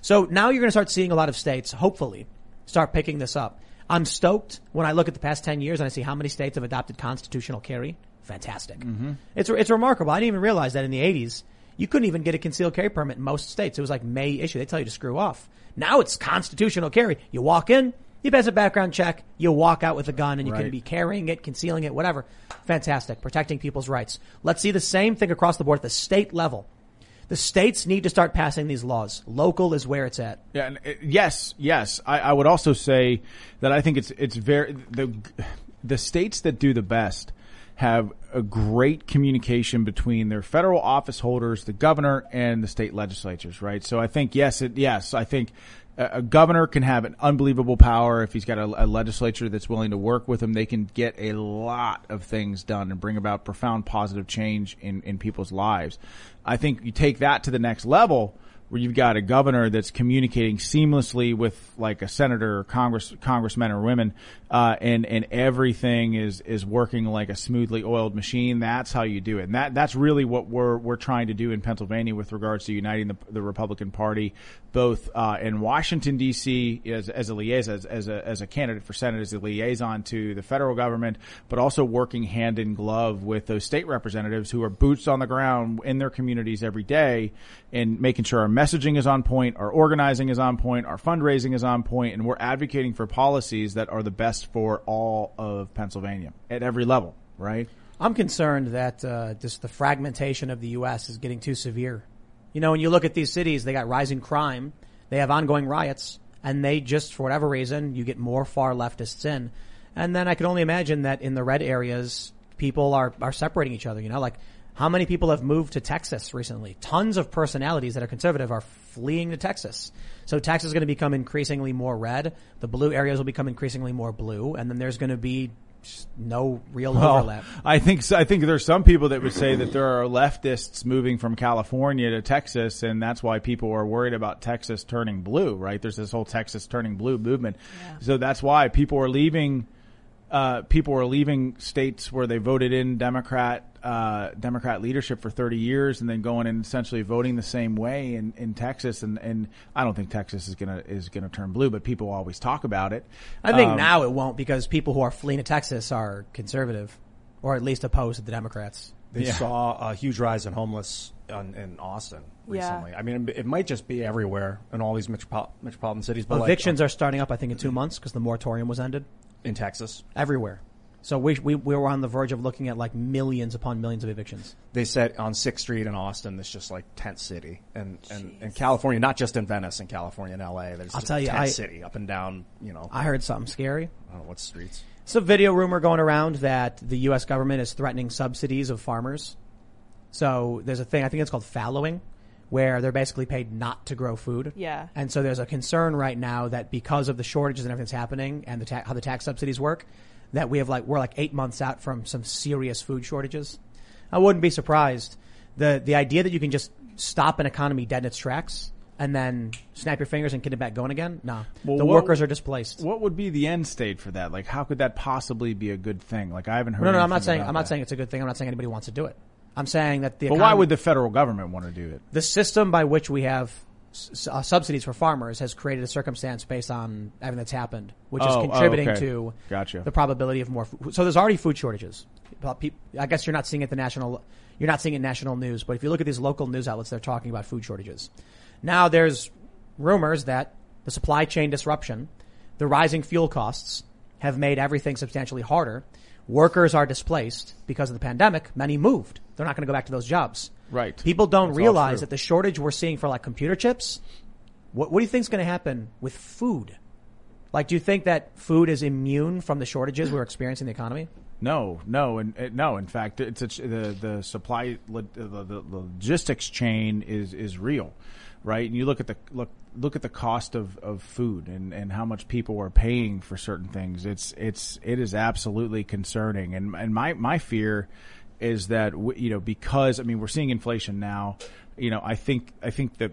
So now you're going to start seeing a lot of states, hopefully, start picking this up. I'm stoked when I look at the past 10 years and I see how many states have adopted constitutional carry. Fantastic. Mm-hmm. It's, it's remarkable. I didn't even realize that in the 80s, you couldn't even get a concealed carry permit in most states. It was like May issue. They tell you to screw off. Now it's constitutional carry. You walk in, you pass a background check, you walk out with a gun and you right. can be carrying it, concealing it, whatever. Fantastic. Protecting people's rights. Let's see the same thing across the board at the state level. The states need to start passing these laws. Local is where it's at. Yeah. And, uh, yes. Yes. I, I would also say that I think it's, it's very, the, the states that do the best have a great communication between their federal office holders, the governor, and the state legislatures, right? So I think yes, it, yes, I think a governor can have an unbelievable power if he's got a, a, legislature that's willing to work with him. They can get a lot of things done and bring about profound positive change in, in people's lives. I think you take that to the next level where you've got a governor that's communicating seamlessly with like a senator or congress congressmen or women uh, and and everything is is working like a smoothly oiled machine. That's how you do it. And that that's really what we're we're trying to do in Pennsylvania with regards to uniting the, the Republican Party both uh, in Washington D.C. as as a liaison as, as a as a candidate for Senate as a liaison to the federal government but also working hand in glove with those state representatives who are boots on the ground in their communities every day and making sure our messaging is on point, our organizing is on point, our fundraising is on point, and we're advocating for policies that are the best for all of Pennsylvania at every level, right? I'm concerned that uh, just the fragmentation of the U.S. is getting too severe. You know, when you look at these cities, they got rising crime, they have ongoing riots, and they just, for whatever reason, you get more far leftists in. And then I can only imagine that in the red areas, people are, are separating each other, you know, like how many people have moved to Texas recently? Tons of personalities that are conservative are fleeing to Texas. So Texas is going to become increasingly more red. The blue areas will become increasingly more blue. And then there's going to be no real well, overlap. I think so. I think there's some people that would say that there are leftists moving from California to Texas, and that's why people are worried about Texas turning blue. Right? There's this whole Texas turning blue movement, yeah. so that's why people are leaving. Uh, people were leaving states where they voted in Democrat uh, Democrat leadership for 30 years and then going and essentially voting the same way in, in Texas. And, and I don't think Texas is gonna is gonna turn blue, but people always talk about it. I think um, now it won't because people who are fleeing to Texas are conservative, or at least opposed to the Democrats. They yeah. saw a huge rise in homeless in, in Austin recently. Yeah. I mean, it might just be everywhere in all these metropol- metropolitan cities. But evictions like, are starting up, I think, in two months because the moratorium was ended in Texas. Everywhere. So we, we, we were on the verge of looking at like millions upon millions of evictions. They said on Sixth Street in Austin, it's just like tent city, and and in California, not just in Venice, in California in L.A. There's I'll tell you, tent I, city up and down. You know, I heard something scary. I don't know what streets. It's a video rumor going around that the U.S. government is threatening subsidies of farmers. So there's a thing I think it's called fallowing, where they're basically paid not to grow food. Yeah. And so there's a concern right now that because of the shortages and everything that's happening and the ta- how the tax subsidies work, that we have like we're like eight months out from some serious food shortages. I wouldn't be surprised. the The idea that you can just stop an economy dead in its tracks and then snap your fingers and get it back going again? No. Well, the what- workers are displaced. What would be the end state for that? Like, how could that possibly be a good thing? Like, I haven't heard. No, no, no, I'm not saying I'm not saying it's a good thing. I'm not saying anybody wants to do it. I'm saying that the But why would the federal government want to do it? the system by which we have s- uh, subsidies for farmers has created a circumstance based on everything that's happened, which is Oh, oh, contributing okay. to Gotcha. the probability of more. Food. So there's already food shortages. Peop- I guess you're not seeing it at the national. You're not seeing it in national news, but if you look at these local news outlets, they're talking about food shortages. Now there's rumors that the supply chain disruption, the rising fuel costs, have made everything substantially harder. Workers are displaced because of the pandemic. Many moved. They're not going to go back to those jobs. Right. People don't That's realize that the shortage we're seeing for like computer chips. What, what do you think is going to happen with food? Like, do you think that food is immune from the shortages we're experiencing in the economy? No, no, and uh, no. In fact, it's a, the the supply the, the logistics chain is is real, right? And you look at the look look at the cost of, of food and, and how much people are paying for certain things. It's it's it is absolutely concerning. And and my my fear is that you know because I mean we're seeing inflation now. You know I think I think that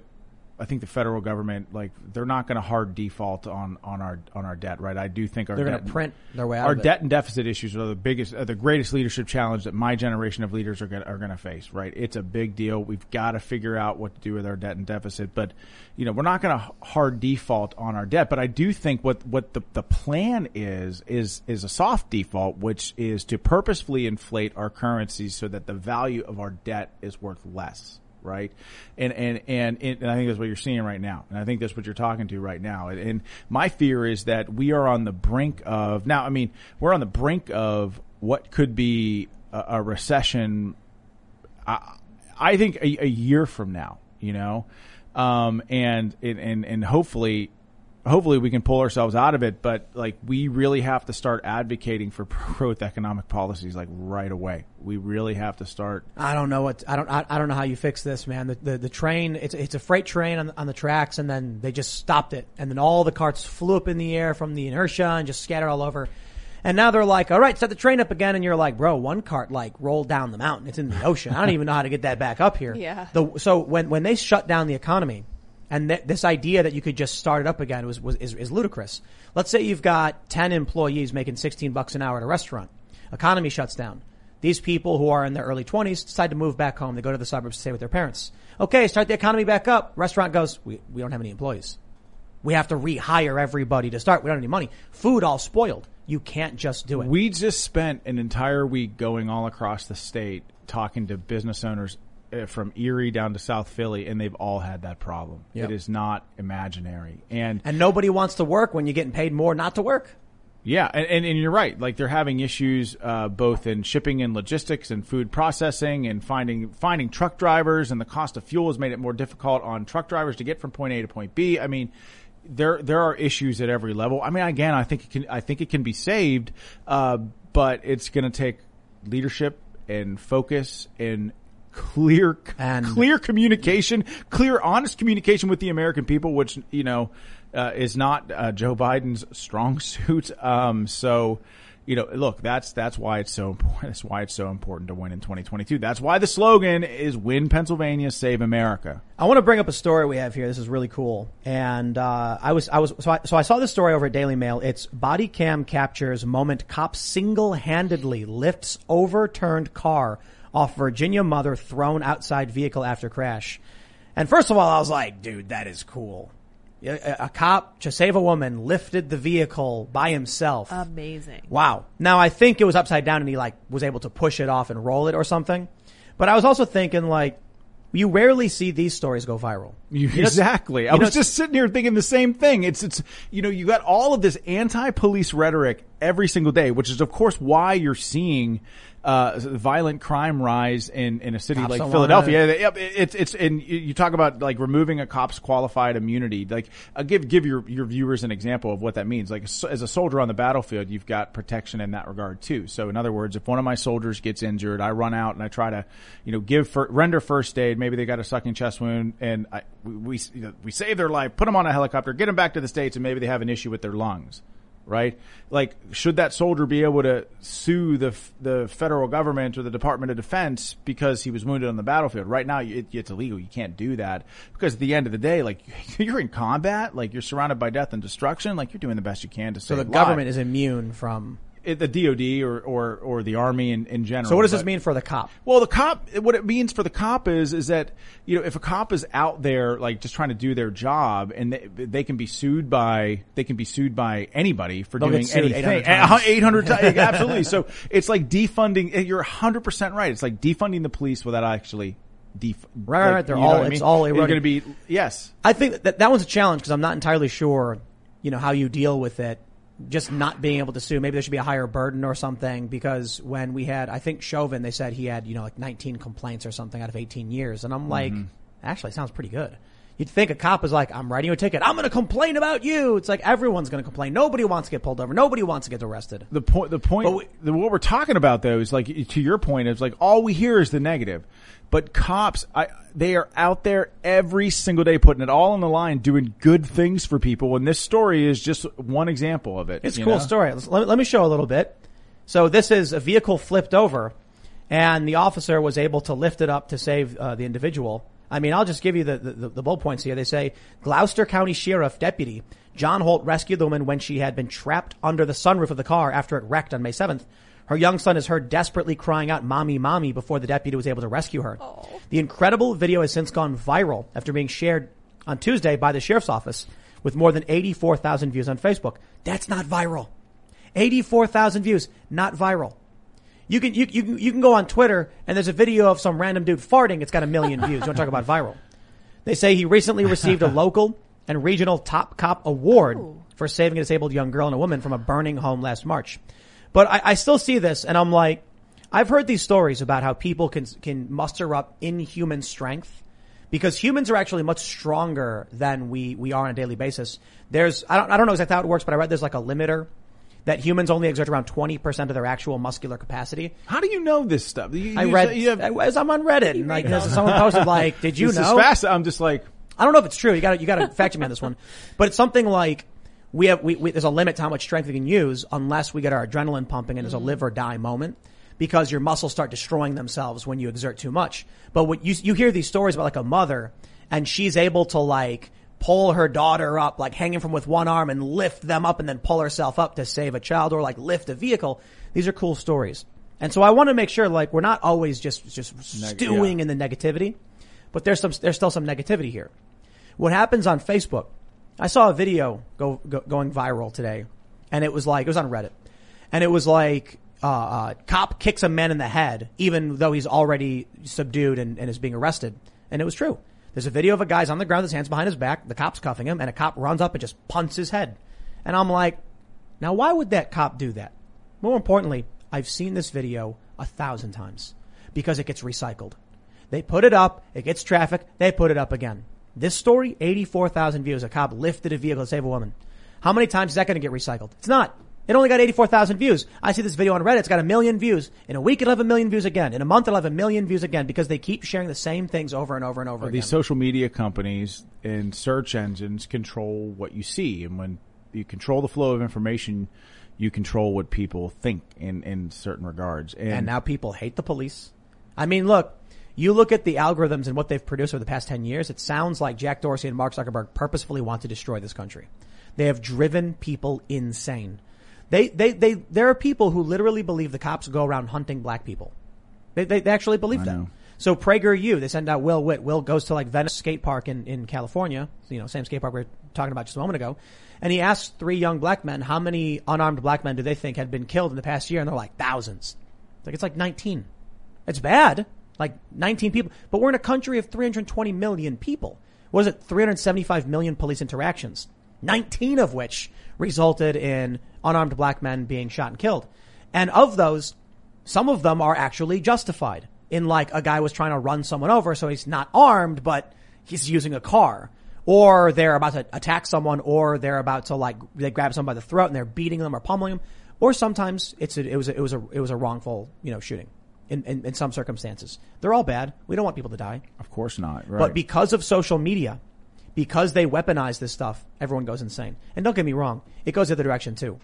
I think the federal government, like, they're not going to hard default on, on our on our debt, right? I do think our They're debt, gonna print their way out Our debt and deficit issues are the biggest, are the greatest leadership challenge that my generation of leaders are going are going to face, right? It's a big deal. We've got to figure out what to do with our debt and deficit, but you know, we're not going to hard default on our debt. But I do think what what the the plan is is is a soft default, which is to purposefully inflate our currencies so that the value of our debt is worth less right? And and and, and I think that's what you're seeing right now, and I think that's what you're talking to right now. And, and my fear is that we are on the brink of now. I mean, we're on the brink of what could be a, a recession. I, I think a, a year from now, you know, um, and and and and hopefully. Hopefully we can pull ourselves out of it, but like we really have to start advocating for growth economic policies like right away. We really have to start I don't know what I don't I, I don't know how you fix this, man. The the, the train it's it's a freight train on, on the tracks, and then they just stopped it, and then all the carts flew up in the air from the inertia and just scattered all over. And now they're like, all right, set the train up again, and you're like, bro, one cart like rolled down the mountain. It's in the ocean. I don't even know how to get that back up here. Yeah. The, so when when they shut down the economy, and th- this idea that you could just start it up again was, was is, is ludicrous. Let's say you've got ten employees making sixteen bucks an hour at a restaurant. Economy shuts down. These people who are in their early twenties decide to move back home. They go to the suburbs to stay with their parents. Okay, start the economy back up. Restaurant goes, we, we don't have any employees. We have to rehire everybody to start. We don't have any money. Food all spoiled. You can't just do it. We just spent an entire week going all across the state talking to business owners from Erie down to South Philly, and they've all had that problem. Yep. It is not imaginary, and and nobody wants to work when you're getting paid more not to work. yeah, and, and, and you're right. Like they're having issues uh, both in shipping and logistics and food processing and finding finding truck drivers, and the cost of fuel has made it more difficult on truck drivers to get from point A to point B. I mean. There, there are issues at every level. I mean, again, I think it can, I think it can be saved, uh, but it's going to take leadership and focus and clear, And- clear communication, clear, honest communication with the American people, which you know uh, is not uh, Joe Biden's strong suit. Um, so, you know, look, that's that's why it's so important. That's why it's so important to win in 2022. That's why the slogan is "Win Pennsylvania, Save America." I want to bring up a story we have here. This is really cool. And uh, I was I was so I, so I saw this story over at Daily Mail. It's body cam captures moment cop single-handedly lifts overturned car off Virginia mother thrown outside vehicle after crash. And first of all, I was like, dude, that is cool. A, a cop to save a woman lifted the vehicle by himself. Amazing. Wow. Now I think it was upside down and he like was able to push it off and roll it or something. But I was also thinking like, you rarely see these stories go viral. You, know- exactly. I know- was just sitting here thinking the same thing. It's, it's, you know, you got all of this anti-police rhetoric every single day, which is of course why you're seeing, uh, violent crime rise in, in a city Cops like Philadelphia. Yep, It's, it's, and you talk about like removing a cop's qualified immunity. Like, I'll give, give your, your viewers an example of what that means. Like, as a soldier on the battlefield, you've got protection in that regard too. So in other words, if one of my soldiers gets injured, I run out and I try to, you know, give, fir- render first aid. Maybe they got a sucking chest wound and I, we, we, you know, we save their life, put them on a helicopter, get them back to the States and maybe they have an issue with their lungs. Right? Like, should that soldier be able to sue the the federal government or the Department of Defense because he was wounded on the battlefield? Right now, it, it's illegal. You can't do that because at the end of the day, like you're in combat, like you're surrounded by death and destruction. Like you're doing the best you can to so save. the government is immune from it, the DoD or, or, or the Army in, in general. So what does this mean for the cop? Well, the cop, what it means for the cop is, is that, you know, if a cop is out there, like, just trying to do their job and they, they can be sued by, they can be sued by anybody for They'll doing anything. 800 times. 800 times. Absolutely. So it's like defunding, eh, you're 100% right. It's like defunding the police without actually def- Right, like, right. They're all- I it's mean? all You're going to be, yes. I think that that one's a challenge because I'm not entirely sure, you know, how you deal with it. Just not being able to sue. Maybe there should be a higher burden or something because when we had, I think Chauvin, they said he had, you know, like 19 complaints or something out of 18 years. And I'm like, mm-hmm. actually, it sounds pretty good. You'd think a cop is like, I'm writing you a ticket. I'm going to complain about you. It's like everyone's going to complain. Nobody wants to get pulled over. Nobody wants to get arrested. the point the point we- the, what we're talking about though is like to your point is like all we hear is the negative but cops I, they are out there every single day putting it all on the line doing good things for people and this story is just one example of it It's a cool know? story. Me, let me show a little bit. So this is a vehicle flipped over, and the officer was able to lift it up to save uh, the individual. I mean, I'll just give you the, the, the bullet points here. They say Gloucester County Sheriff Deputy John Holt rescued the woman when she had been trapped under the sunroof of the car after it wrecked on May 7th. Her young son is heard desperately crying out, mommy, mommy, before the deputy was able to rescue her. Oh. The incredible video has since gone viral after being shared on Tuesday by the sheriff's office with more than 84,000 views on Facebook. That's not viral. 84,000 views, not viral. You can, you, you, can- you can go on Twitter and there's a video of some random dude farting. It's got a million views. You want to talk about viral? They say he recently received a local and regional top cop award for saving a disabled young girl and a woman from a burning home last March. But I, I still see this and I'm like, I've heard these stories about how people can, can muster up inhuman strength because humans are actually much stronger than we, we are on a daily basis. There's, I don't, I don't know exactly how it works, but I read there's like a limiter that humans only exert around 20% of their actual muscular capacity. how do you know this stuff you, I read, you have, as I'm on Reddit, and like, someone posted like, did you this know? is fast i'm just like I don't know if it's true. You got to you got to fact check me on this one. But it's something like we have we, we there's a limit to how much strength we can use unless we get our adrenaline pumping and there's a mm-hmm. live or die moment because your muscles start destroying themselves when you exert too much. But what you you hear these stories about like a mother and she's able to like pull her daughter up like hanging from with one arm and lift them up and then pull herself up to save a child or like lift a vehicle. These are cool stories. And so I want to make sure like we're not always just just stewing in the negativity, but there's some there's still some negativity here. What happens on Facebook? I saw a video go, go going viral today, and it was like it was on Reddit, and it was like uh, uh, cop kicks a man in the head, even though he's already subdued and, and is being arrested, and it was true. There's a video of a guy's on the ground, his hands behind his back, the cop's cuffing him, and a cop runs up and just punts his head, and I'm like, now why would that cop do that? More importantly, I've seen this video a thousand times because it gets recycled. They put it up, it gets traffic, they put it up again. This story, 84,000 views. A cop lifted a vehicle to save a woman. How many times is that going to get recycled? It's not. It only got 84,000 views. I see this video on Reddit. It's got a million views. In a week, it'll have a million views again. In a month, it'll have a million views again because they keep sharing the same things over and over and over again. these social media companies and search engines control what you see and when you control the flow of information you control what people think in in certain regards and, and now people hate the police. I mean, look, you look at the algorithms and what they've produced over the past 10 years, it sounds like Jack Dorsey and Mark Zuckerberg purposefully want to destroy this country. They have driven people insane. They, they, they, there are people who literally believe the cops go around hunting black people. They, they, they actually believe I that. know. So PragerU, they send out Will Witt. Will goes to like Venice skate park in, in California, you know, same skate park we were talking about just a moment ago. And he asks three young black men, how many unarmed black men do they think had been killed in the past year? And they're like, thousands. It's like, it's like 19. It's bad. Like 19 people. But we're in a country of 320 million people. What is it? 375 million police interactions. 19 of which resulted in unarmed black men being shot and killed. And of those, some of them are actually justified. In like a guy was trying to run someone over, so he's not armed, but he's using a car. Or they're about to attack someone, or they're about to like, they grab someone by the throat and they're beating them or pummeling them. Or sometimes it's a, it was a, it was a, it was a wrongful, you know, shooting. In, in, in some circumstances. They're all bad. We don't want people to die. of course not right But because of social media, because they weaponize this stuff, everyone goes insane. And don't get me wrong, it goes the other direction too.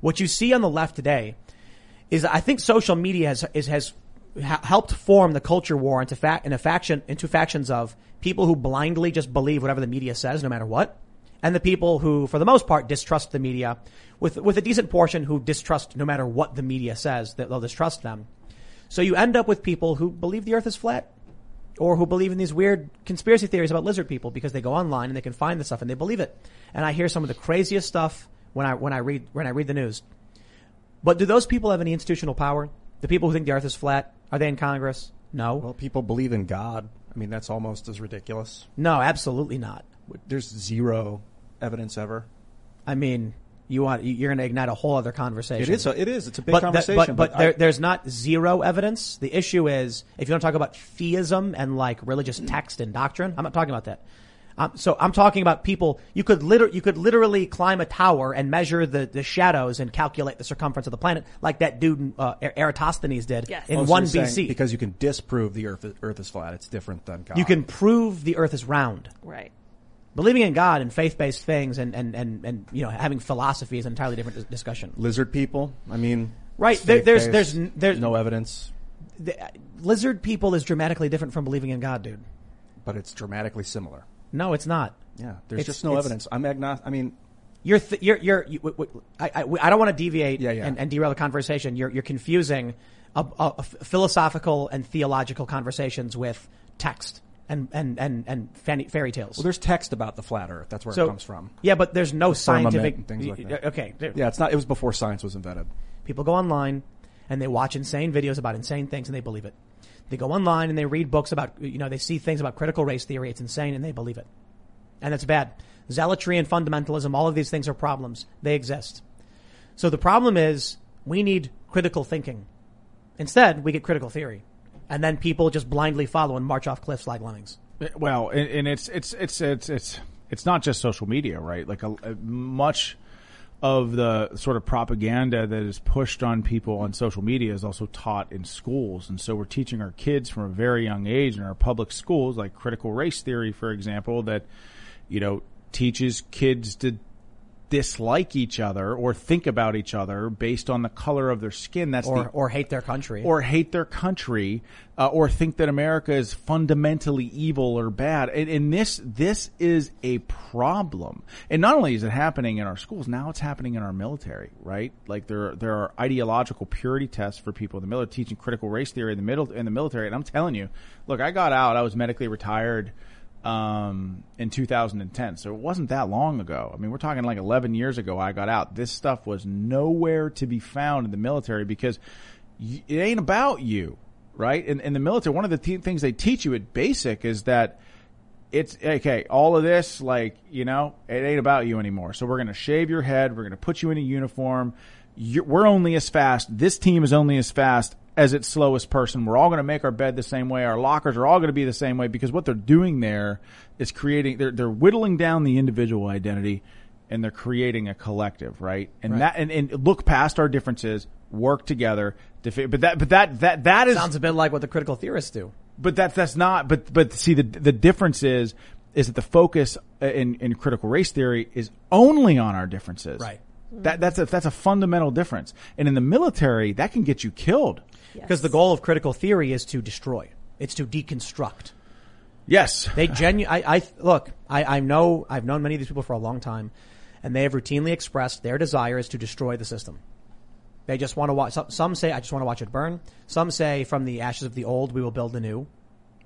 What you see on the left today is I think social media has is, has helped form the culture war into fact in faction into factions of people who blindly just believe whatever the media says, no matter what, and the people who, for the most part, distrust the media, with with a decent portion who distrust no matter what the media says, that they'll distrust them. So you end up with people who believe the Earth is flat, or who believe in these weird conspiracy theories about lizard people because they go online and they can find the stuff and they believe it. And I hear some of the craziest stuff when I when I read when I read the news. But do those people have any institutional power? The people who think the Earth is flat are they in Congress? No. Well, people believe in God. I mean, that's almost as ridiculous. No, absolutely not. There's zero evidence ever. I mean, you want you're going to ignite a whole other conversation. It is. A, it is. It's a big but conversation. but, but, but there, there's not zero evidence. The issue is if you want to talk about theism and like religious text and doctrine, I'm not talking about that. Um, so I'm talking about people. You could liter- you could literally climb a tower and measure the, the shadows and calculate the circumference of the planet, like that dude uh, Eratosthenes did Yes. in Oh, so one BC. because you can disprove the Earth Earth is flat. It's different than God. you can prove the Earth is round. Right. Believing in God and faith-based things and, and, and, and you know having philosophy is an entirely different dis- discussion. lizard people. I mean, Right, there- there's- there's- there's- no evidence, The, uh, lizard people is dramatically different from believing in God, dude. but it's dramatically similar. No, it's not. Yeah, there's It's- just no it's- evidence. I'm agnostic. I mean, You're, th- you're, you're, you, w- w- I, I, I don't want to deviate Yeah, yeah. And, and derail the conversation. You're, you're confusing a, a, a philosophical and theological conversations with text and, and, and, and fanny, fairy tales. well, there's text about the flat Earth. That's where so, it comes from. Yeah, but there's no firmament scientific, things like that. okay. Yeah, it's not. It was before science was invented. People go online and they watch insane videos about insane things and they believe it. They go online and they read books about, you know, they see things about critical race theory. It's insane and they believe it. And that's bad. Zealotry and fundamentalism, all of these things are problems. They exist. So the problem is we need critical thinking. Instead, we get critical theory. And then people just blindly follow and march off cliffs like lemmings. Eh, well, and, and it's it's it's it's it's it's not just social media, right? Like a, a much of the sort of propaganda that is pushed on people on social media is also taught in schools, and so we're teaching our kids from a very young age in our public schools, like critical race theory, for example, that you know teaches kids to dislike each other or think about each other based on the color of their skin. That's Or, the or hate their country. or hate their country, uh, or think that America is fundamentally evil or bad. And, and this this is a problem. And not only is it happening in our schools, now it's happening in our military, right? Like there there are ideological purity tests for people in the military, teaching critical race theory in the middle in the military. And I'm telling you, look, I got out, I was medically retired. Um, in 2010, so it wasn't that long ago. I mean, we're talking like 11 years ago. I got out. This stuff was nowhere to be found in the military because it ain't about you, right? In, in the military, one of the things they teach you at basic is that it's okay. All of this, like you know, it ain't about you anymore. So we're gonna shave your head. We're gonna put you in a uniform. You're, we're only as fast. This team is only as fast as its slowest person. We're all gonna make our bed the same way. Our lockers are all gonna be the same way because what they're doing there is creating. They're they're whittling down the individual identity and they're creating a collective, right? And that and, and look past our differences, work together. Defi- but that but that that that is Sounds a bit like what the critical theorists do. but that's that's not. But but see the the difference is is that the focus uh, in in critical race theory is only on our differences. Right. That that's a that's a fundamental difference. And in the military, that can get you killed. Because the goal of critical theory is to destroy. It's to deconstruct. Yes. They genu- I, I look. I, I know. I've known many of these people for a long time, and they have routinely expressed their desire is to destroy the system. They just want to watch. Some, some say, "I just want to watch it burn." Some say, "From the ashes of the old, we will build the new."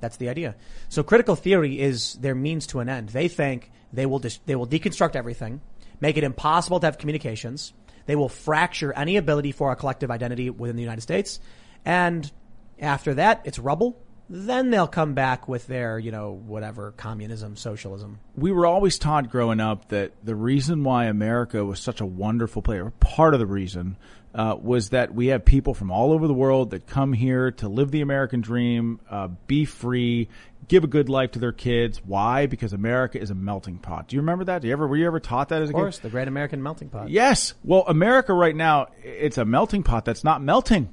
That's the idea. So critical theory is their means to an end. They think they will dis- they will deconstruct everything, make it impossible to have communications. They will fracture any ability for a collective identity within the United States, and after that, it's rubble. Then they'll come back with their, you know, whatever communism, socialism. we were always taught growing up that the reason why America was such a wonderful place, or part of the reason, uh, was that we have people from all over the world that come here to live the American dream, uh, be free, give a good life to their kids. Why? Because America is a melting pot. Do you remember that? Do you ever were you ever taught that as a Of kid? course, the great American melting pot. Yes. Well, America right now, it's a melting pot that's not melting,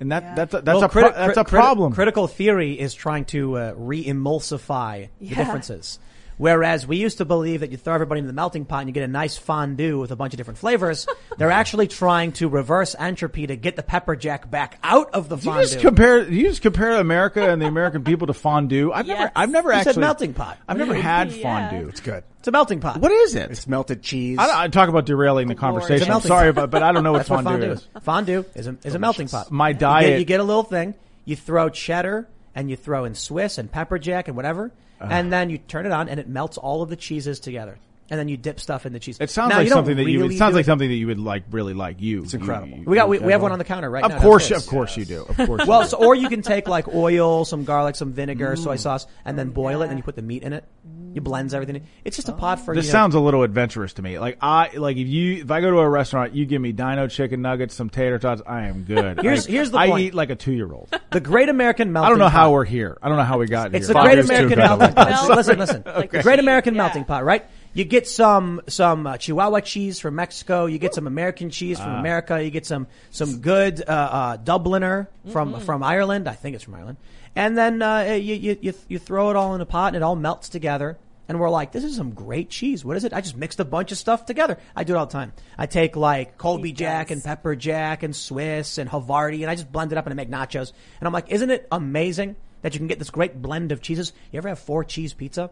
and that Yeah. that's a, that's Well, a pro- criti- that's a criti- problem. critical theory is trying to uh, re-emulsify the differences. Whereas we used to believe that you throw everybody in the melting pot and you get a nice fondue with a bunch of different flavors. They're actually trying to reverse entropy to get the pepper jack back out of the fondue. You just compare. You just compare America and the American people to fondue. I've never. Yes. I've never You actually said melting pot. I've never had Yeah. fondue. It's good. It's a melting pot. What is it? It's melted cheese. I, I talk about derailing the conversation. It's a I'm sorry, pot. but but I don't know what That's what fondue, fondue is. is. Fondue is a, is a melting pot. My You get, diet- you get a little thing. You throw cheddar and you throw in Swiss and pepper jack and whatever, and then you turn it on and it melts all of the cheeses together. And then you dip stuff in the cheese. It sounds Now, like something that you. really It sounds do like something that you would like really like. You. It's incredible. We got we, we have one on the counter right Of now. course, downstairs. of course you do. Of course. you Well, do. so, or you can take like oil, some garlic, some vinegar, Mm. soy sauce, and then boil it, and Then you put the meat in it. You blends everything. It's just a pot for. This you know, sounds a little adventurous to me. Like I like if you if I go to a restaurant, you give me dino chicken nuggets, some tater tots, I am good. Here's- Like, here's the I point. eat like a two year old. the Great American Melting. I don't know how we're here. I don't know how we got It's here. the Five Great too American. Melting Pot. Listen, listen. The Great American. Melting Pot, right? You get some some uh, Chihuahua cheese from Mexico. You get some American cheese Ah. from America. You get some some good uh, uh, Dubliner from Mm-hmm. from Ireland. I think it's from Ireland. And then uh, you, you you you throw it all in a pot, and it all melts together. And we're like, this is some great cheese. What is it? I just mixed a bunch of stuff together. I do it all the time. I take like Colby Jack and Pepper Jack and Swiss and Havarti, and I just blend it up and I make nachos. And I'm like, isn't it amazing that you can get this great blend of cheeses? You ever have four cheese pizza?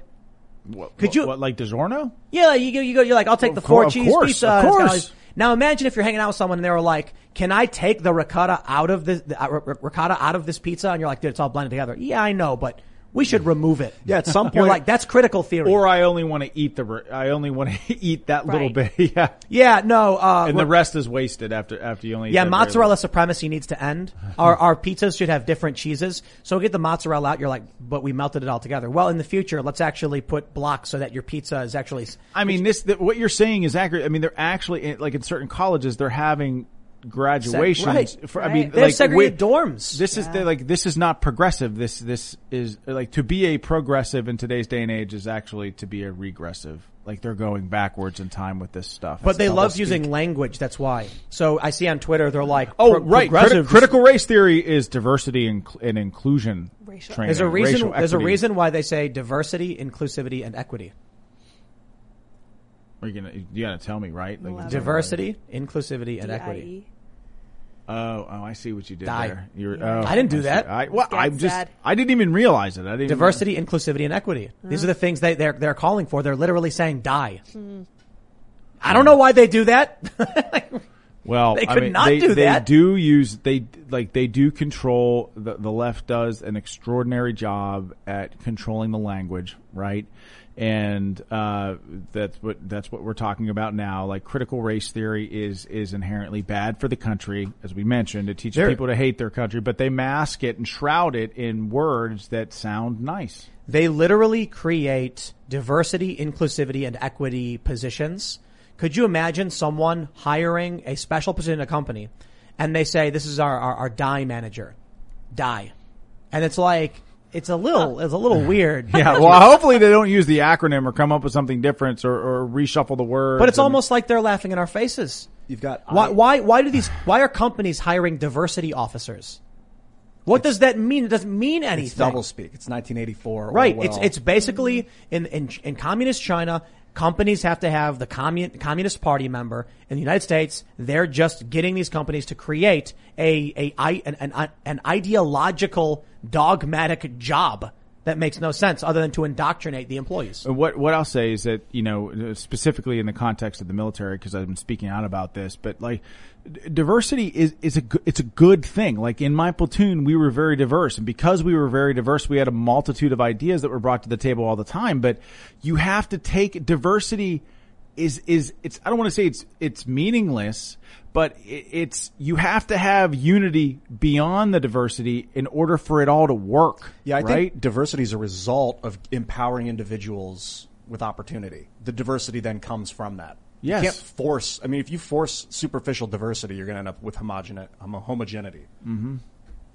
What, Could what- you- what, like DiGiorno? Yeah, like, you go, you go, you're like, I'll take the four cheese course, pizza. of and it's got all course. Now imagine if you're hanging out with someone and they were like, "Can I take the ricotta out of this the, uh, ricotta out of this pizza?" And you're like, "Dude, it's all blended together." Yeah, I know, but we should remove it. Yeah, at some You're point- like, that's critical theory. Or I only want to eat the. I only want to eat that little bit. Yeah. yeah, no. Uh, And the rest is wasted after after you only. eat Yeah, mozzarella supremacy needs to end. Our our pizzas should have different cheeses. So get the mozzarella out. You're like, but we melted it all together. Well, in the future, let's actually put blocks so that your pizza is actually. I mean, this the, what you're saying is accurate. I mean, they're actually like in certain colleges, they're having graduations. right. For, I Right. mean, They have like segregated we- dorms. This is the, like this is not progressive. This this is like to be a progressive in today's day and age is actually to be a regressive. Like they're going backwards in time with this stuff. But they love speak. using language. That's why. So I see on Twitter they're like, Oh, pro- right. Criti- critical race theory is diversity and, cl- and inclusion Racial- training. There's a reason. There's a reason why they say diversity, inclusivity, and equity. Are you gonna you gotta tell me right? Like, Love it. Diversity, inclusivity, and equity. D-I-E. Oh, oh, I see what you did Die. there. You're, oh, I didn't do see. that. I, well, Get I'm just, sad. I didn't even realize it. I didn't. Diversity, inclusivity, and equity. These are the things they, they're they're calling for. They're literally saying die. Hmm. I don't know why they do that. Well, They I could mean, not they, do they that. do use they like they do control the the left does an extraordinary job at controlling the language, right? And uh, that's what that's what we're talking about now. Like critical race theory is is inherently bad for the country, as we mentioned. It teaches There- people to hate their country, but they mask it and shroud it in words that sound nice. they literally create diversity, inclusivity, and equity positions. Could you imagine someone hiring a special position in a company and they say, this is our, our, our die manager, die. And it's like, it's a little, it's a little weird. Yeah, well, hopefully they don't use the acronym or come up with something different or, or reshuffle the words. But it's and- almost like they're laughing in our faces. You've got Why, I- why, why do these, why are companies hiring diversity officers? What does that mean? It doesn't mean anything. It's double speak. It's 1984. Right. Orwell. It's it's basically in, in in communist China, companies have to have the commun, communist party member. In the United States, they're just getting these companies to create a a an an, an ideological dogmatic job that makes no sense other than to indoctrinate the employees. Uh, what what I'll say is that you know uh, specifically in the context of the military because I've been speaking out about this, but like diversity is is a it's a good thing. Like in my platoon, we were very diverse, and because we were very diverse, we had a multitude of ideas that were brought to the table all the time. But you have to take diversity is is it's I don't want to say it's it's meaningless, but it's you have to have unity beyond the diversity in order for it all to work. Yeah, I right? think diversity is a result of empowering individuals with opportunity. The diversity then comes from that. Yes. You can't force, I mean, if you force superficial diversity, you're going to end up with homogene- homo- homogeneity. Mm-hmm.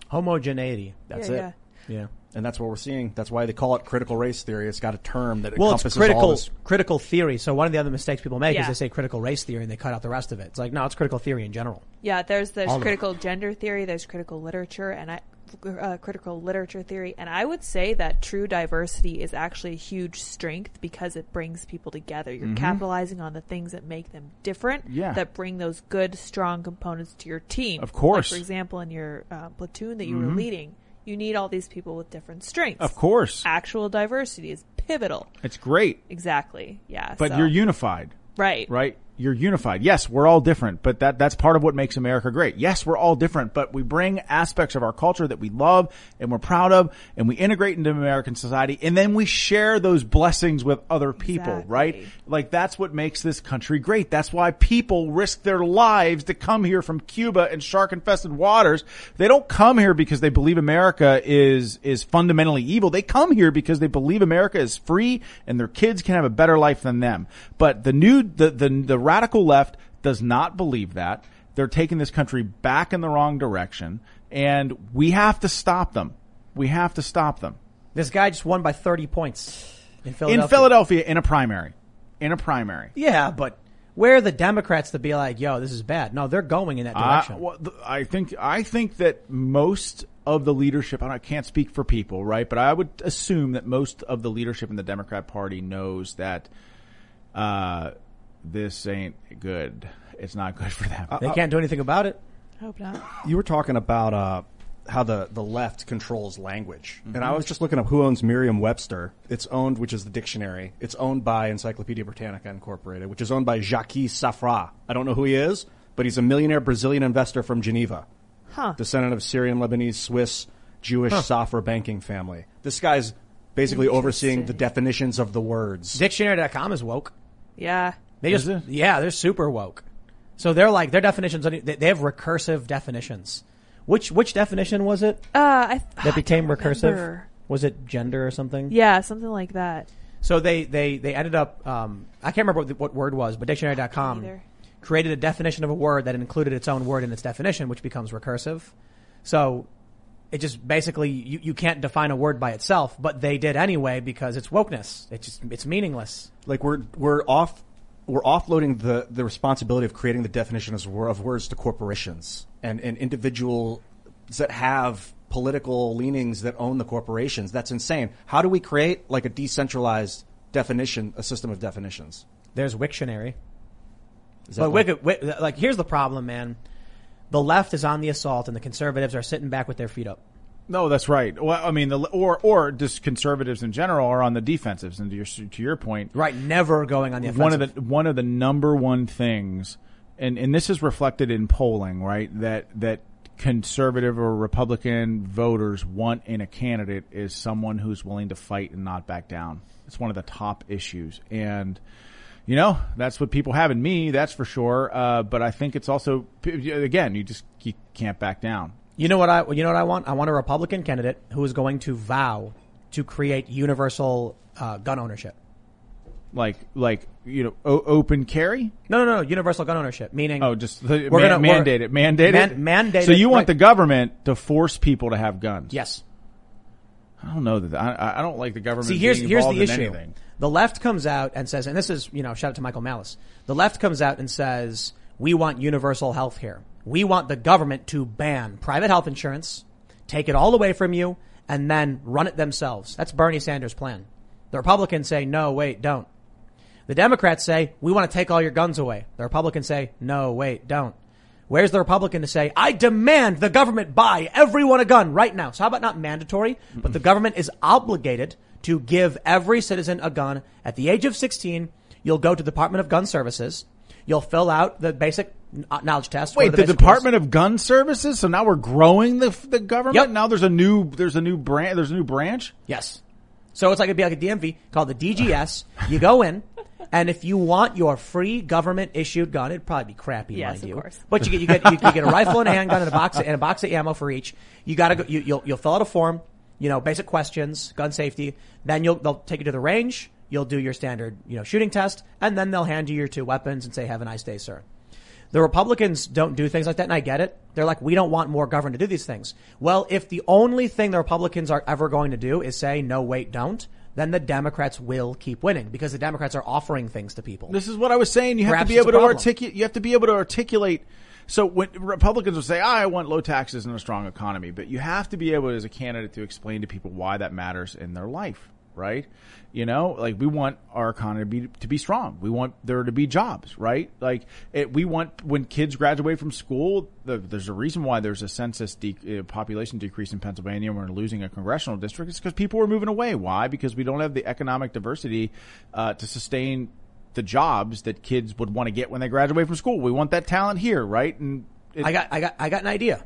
Homogeneity. That's Yeah, it. yeah. Yeah. And that's what we're seeing. That's why they call it critical race theory. It's got a term that Well, it's encompasses all critical this. critical theory. So one of the other mistakes people make is they say critical race theory and they cut out the rest of it. It's like no, it's critical theory in general. Yeah, there's there's All of it. critical gender theory, there's critical literature, and I uh, critical literature theory, and I would say that true diversity is actually a huge strength because it brings people together. You're capitalizing on the things that make them different, Mm-hmm. Yeah. that bring those good, strong components to your team. Of course. Like, for example, in your uh, platoon that you were leading, you need all these people with different strengths. Of course. actual diversity is pivotal. It's great. Exactly. Yeah. But so- you're unified. right. right? You're unified. Yes, we're all different, but that, that's part of what makes America great. Yes, we're all different, but we bring aspects of our culture that we love and we're proud of and we integrate into American society and then we share those blessings with other people, Exactly. right? Like that's what makes this country great. That's why people risk their lives to come here from Cuba and shark infested waters. They don't come here because they believe America is, is fundamentally evil. They come here because they believe America is free and their kids can have a better life than them. But the new, the, the, the radical left does not believe that. They're taking this country back in the wrong direction and we have to stop them. We have to stop them. This guy just won by 30 points in Philadelphia. In Philadelphia in a primary. In a primary. Yeah, but where are the Democrats to be like, yo, this is bad? No, they're going in that I, direction. well, th- I think I think that most of the leadership. I can't speak for people, right? But I would assume that most of the leadership in the Democrat Party knows that uh, this ain't good. It's not good for them. they can't do anything about it. Hope not. You were talking about uh, how the, the left controls language, and I was just looking up who owns Merriam-Webster. It's owned, which is the dictionary. It's owned by Encyclopedia Britannica Incorporated, which is owned by Jacques Safra. I don't know who he is, but he's a millionaire Brazilian investor from Geneva, Huh. descendant of Syrian, Lebanese, Swiss, Jewish Safra banking family. This guy's basically overseeing the definitions of the words. Dictionary.com is woke. Yeah. They just, yeah, they're super woke. So they're like, their definitions, they they have recursive definitions. Which, which definition was it Uh, I, that became I recursive? remember. Was it gender or something? Yeah, something like that. So they, they, they ended up, um, I can't remember what, the, what word was, but dictionary.com Either. created a definition of a word that included its own word in its definition, which becomes recursive. So it just basically, you, you can't define a word by itself, but they did anyway because it's wokeness. It's just, it's meaningless. like we're we're off we're offloading the the responsibility of creating the definition of, words to corporations and and individuals that have political leanings that own the corporations. That's insane. How do we create like a decentralized definition, a system of definitions? There's Wiktionary. But like- like, here's the problem, man. The left is on the assault, and the conservatives are sitting back with their feet up. No, that's right. Well, I mean, the or or just conservatives in general are on the defensives. And to your to your point, Right, never going on the offensive. one of the one of the number one things, and and this is reflected in polling, right? That that conservative or Republican voters want in a candidate is someone who's willing to fight and not back down. It's one of the top issues, and you know that's what people have in me. That's for sure. Uh, but I think it's also again, you just you can't back down. You know what I? You know what I want? I want a Republican candidate who is going to vow to create universal uh, gun ownership. Like like you know o- open carry. No, no, no, universal gun ownership. Meaning, Oh, just the, We're man- gonna- mandate it, mandate it, mandate So you want right. the government to force people to have guns? yes. I don't know that. I, I don't like the government. See, here's here's the issue. Anything. The left comes out and says, and this is you know, shout out to Michael Malice. The left comes out and says, we want universal health care. We want the government to ban private health insurance, take it all away from you, and then run it themselves. That's Bernie Sanders' plan. The Republicans say, no, wait, don't. The Democrats say, we want to take all your guns away. The Republicans say, no, wait, don't. Where's the Republican to say, I demand the government buy everyone a gun right now? So how about not mandatory, but the government is obligated to give every citizen a gun at the age of 16. You'll go to the Department of Gun Services. You'll fill out the basic knowledge test. Wait, one of the basic Department of Gun Services. So now we're growing the the government. Yep. Now there's a new there's a new branch. There's a new branch. Yes. So it's like it'd be like a DMV called the DGS. you go in, and if you want your free government issued gun, it'd probably be crappy, Yes, mind of you. course. But you get you get you, you get a rifle and a handgun and a box of, and a box of ammo for each. You gotta go. You, you'll you'll fill out a form. You know, basic questions, gun safety. Then you'll they'll take you to the range. You'll do your standard you know shooting test, and then they'll hand you your two weapons and say, "Have a nice day, sir." The Republicans don't do things like that, and I get it. They're like, we don't want more government to do these things. Well, if the only thing the Republicans are ever going to do is say, no, wait, don't, then the Democrats will keep winning because the Democrats are offering things to people. This is what I was saying. You have Perhaps to be able to articulate. You have to be able to articulate. So when Republicans will say, oh, "I want low taxes and a strong economy," but you have to be able, as a candidate, to explain to people why that matters in their life right? You know, like we want our economy to be, to be strong. We want there to be jobs, right? Like it, we want when kids graduate from school, the, there's a reason why there's a census de- uh, population decrease in Pennsylvania we're losing a congressional district. It's because people are moving away. Why? Because we don't have the economic diversity uh, to sustain the jobs that kids would want to get when they graduate from school. We want that talent here, right? And it, I got, I got, I got an idea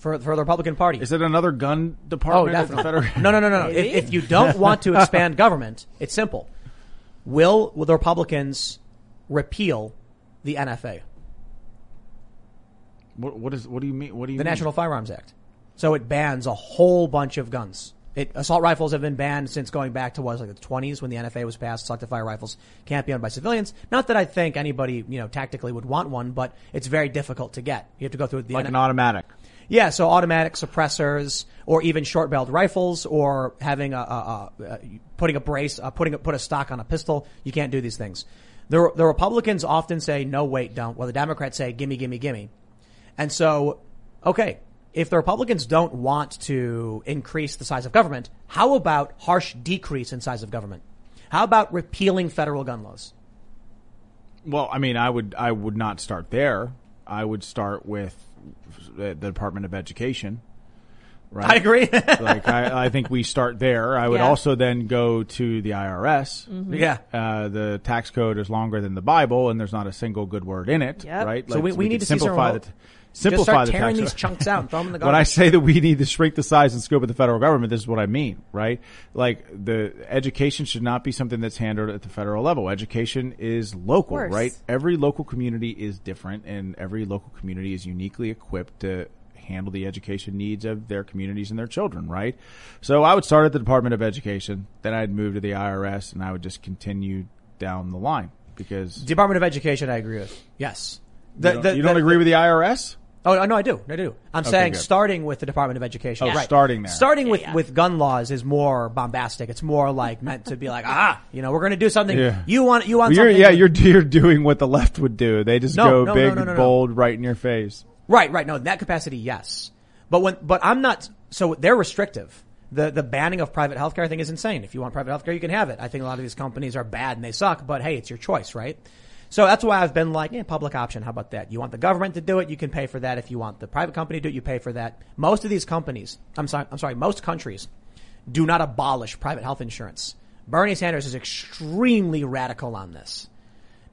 for for the Republican Party. Is it another gun department? Oh, definitely. no, no, no, no. If, if, you don't want to expand government, it's simple. Will, will the Republicans repeal the NFA? What, what is? What do you mean? What do you? The mean? National Firearms Act. So it bans a whole bunch of guns. It, assault rifles have been banned since going back to what was like the 20s when the NFA was passed. Selective fire rifles can't be owned by civilians. Not that I think anybody, you know, tactically would want one, but it's very difficult to get. You have to go through the like N- an automatic. Yeah, so automatic suppressors, or even short-barreled rifles, or having a, a, a, putting a brace, uh, putting a, put a stock on a pistol. You can't do these things. The the Republicans often say no, wait, don't. Well, the Democrats say gimme, gimme, gimme. And so, okay, if the Republicans don't want to increase the size of government, how about harsh decrease in size of government? How about repealing federal gun laws? Well, I mean, I would I would not start there. I would start with the Department of Education. Right. I agree. like I, I, think we start there. I would yeah. also then go to the IRS. Mm-hmm. Yeah. Uh, the tax code is longer than the Bible, and there's not a single good word in it. Yep. Right. So like, we, we, we need to simplify the. Simplify Just start the tearing these chunks out and throw them in the garbage. when I say that we need to shrink the size and scope of the federal government, this is what I mean, right? Like the education should not be something that's handled at the federal level. Education is local, right? Every local community is different and every local community is uniquely equipped to handle the education needs of their communities and their children, right? So I would start at the Department of Education, then I'd move to the IRS and I would just continue down the line because Department of Education I agree with. Yes. The, you don't, the, you don't the, agree with the IRS? Oh no, I do. I do. I'm okay, saying good. starting with the Department of Education. Oh, right. starting there. Starting with, yeah. with gun laws is more bombastic. It's more like meant to be like, ah, you know, we're going to do something. Yeah. You want, you want well, something. Yeah, you're, you're doing what the left would do. They just no, go no, big, no, bold, right in your face. Right, right. No, in that capacity, yes. But when, but I'm not, so they're restrictive. The, the banning of private healthcare I think is insane. If you want private healthcare, you can have it. I think a lot of these companies are bad and they suck, but hey, it's your choice, right? So that's why I've been like, yeah, public option. How about that? You want the government to do it, you can pay for that. If you want the private company to do it, you pay for that. Most of these companies, I'm sorry, I'm sorry, most countries do not abolish private health insurance. Bernie Sanders is extremely radical on this.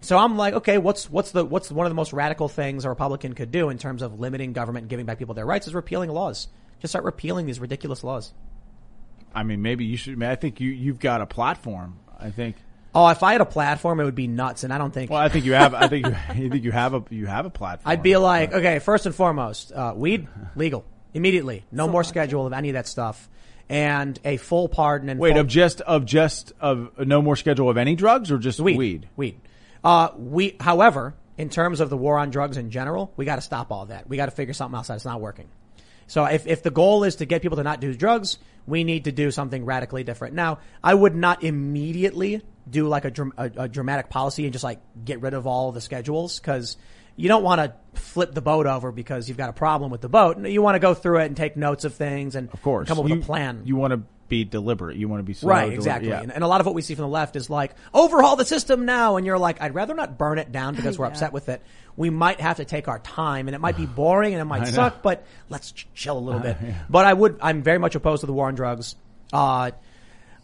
So I'm like, okay, what's what's the what's one of the most radical things a Republican could do in terms of limiting government and giving back people their rights is repealing laws. Just start repealing these ridiculous laws. I mean, maybe you should. I think you you've got a platform. I think Oh, if I had a platform, it would be nuts, and I don't think. Well, I think you have. I think you, I think you have a you have a platform. I'd be like, okay, first and foremost, uh, weed legal immediately. No so more schedule of any of that stuff, and a full pardon. And wait, full, of just of just of no more schedule of any drugs or just weed? Weed. weed. Uh, we, however, in terms of the war on drugs in general, we got to stop all that. We got to figure something else out. It's not working. So if, if the goal is to get people to not do drugs, we need to do something radically different. Now, I would not immediately do like a, a, a dramatic policy and just like get rid of all the schedules because you don't want to flip the boat over because you've got a problem with the boat. You want to go through it and take notes of things and of course come up you, with a plan. You want to be deliberate. You want to be slow, right, exactly. Yeah. And, and, a lot of what we see from the left is like overhaul the system now, and you're like, I'd rather not burn it down because we're yeah. upset with it. We might have to take our time, and it might be boring and it might suck, but let's chill a little uh, bit. Yeah. But I would, I'm very much opposed to the war on drugs. Uh,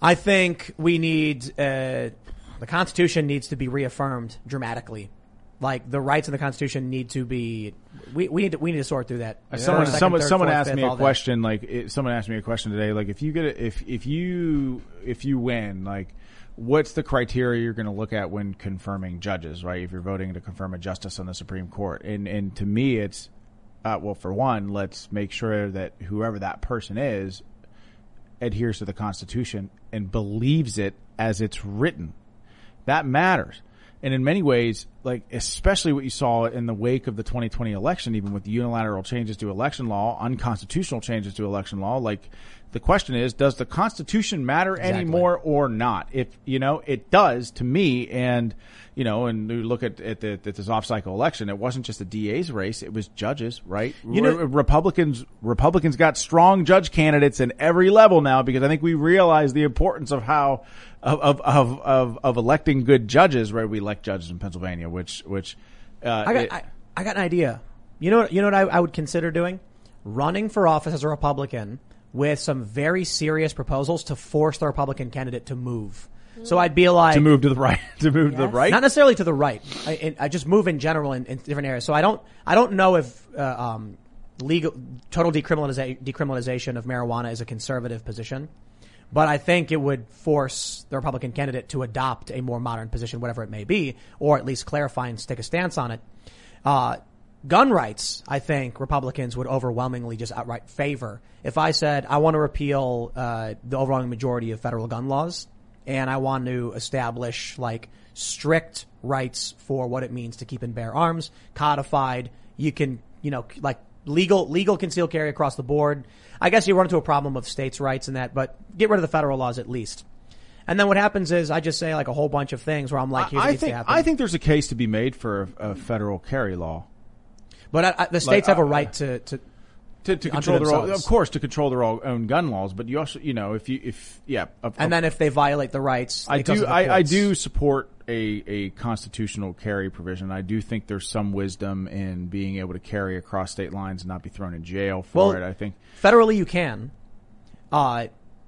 I think we need uh, the Constitution needs to be reaffirmed dramatically like the rights in the Constitution need to be. We, we need to we need to sort through that. Uh, someone second, someone third, someone fourth, asked fifth, me a question that. like it, someone asked me a question today like if you get a, if if you if you win like what's the criteria you're going to look at when confirming judges right if you're voting to confirm a justice on the Supreme Court and and to me it's uh, well for one let's make sure that whoever that person is adheres to the Constitution and believes it as it's written that matters and in many ways like especially what you saw in the wake of the 2020 election, even with the unilateral changes to election law, unconstitutional changes to election law, like the question is, does the Constitution matter exactly. anymore or not? If, you know, it does to me and, you know, and you look at, at, the, at this off cycle election, it wasn't just a DA's race, it was judges, right? You know, Re- Republicans, Republicans got strong judge candidates in every level now because I think we realize the importance of how, of, of, of, of, of electing good judges, right? We elect judges in Pennsylvania, which, which, uh, I got, it, I, I, got an idea. You know, you know what I, I would consider doing? Running for office as a Republican with some very serious proposals to force the Republican candidate to move. So I'd be like to move to the right, to move yes. to the right, not necessarily to the right. I, I just move in general in, in, different areas. So I don't, I don't know if uh, um, legal total decriminalization decriminalization of marijuana is a conservative position, but I think it would force the Republican candidate to adopt a more modern position, whatever it may be, or at least clarify and take a stance on it. Uh, gun rights, I think Republicans would overwhelmingly just outright favor. If I said I want to repeal uh, the overwhelming majority of federal gun laws, and I want to establish like strict rights for what it means to keep and bear arms, codified, you can, you know, like legal legal concealed carry across the board. I guess you run into a problem of states' rights and that, but get rid of the federal laws at least. And then what happens is I just say like a whole bunch of things where I'm like, I, I think I think there's a case to be made for a, a federal carry law. But I, I, the states like, have a uh, right to, to to, to control their own, of course, to control their own gun laws. But you also, you know, if you, if yeah, of, and then if they violate the rights, I do, I, I, do support a a constitutional carry provision. I do think there's some wisdom in being able to carry across state lines and not be thrown in jail for well, it. I think federally you can. Uh,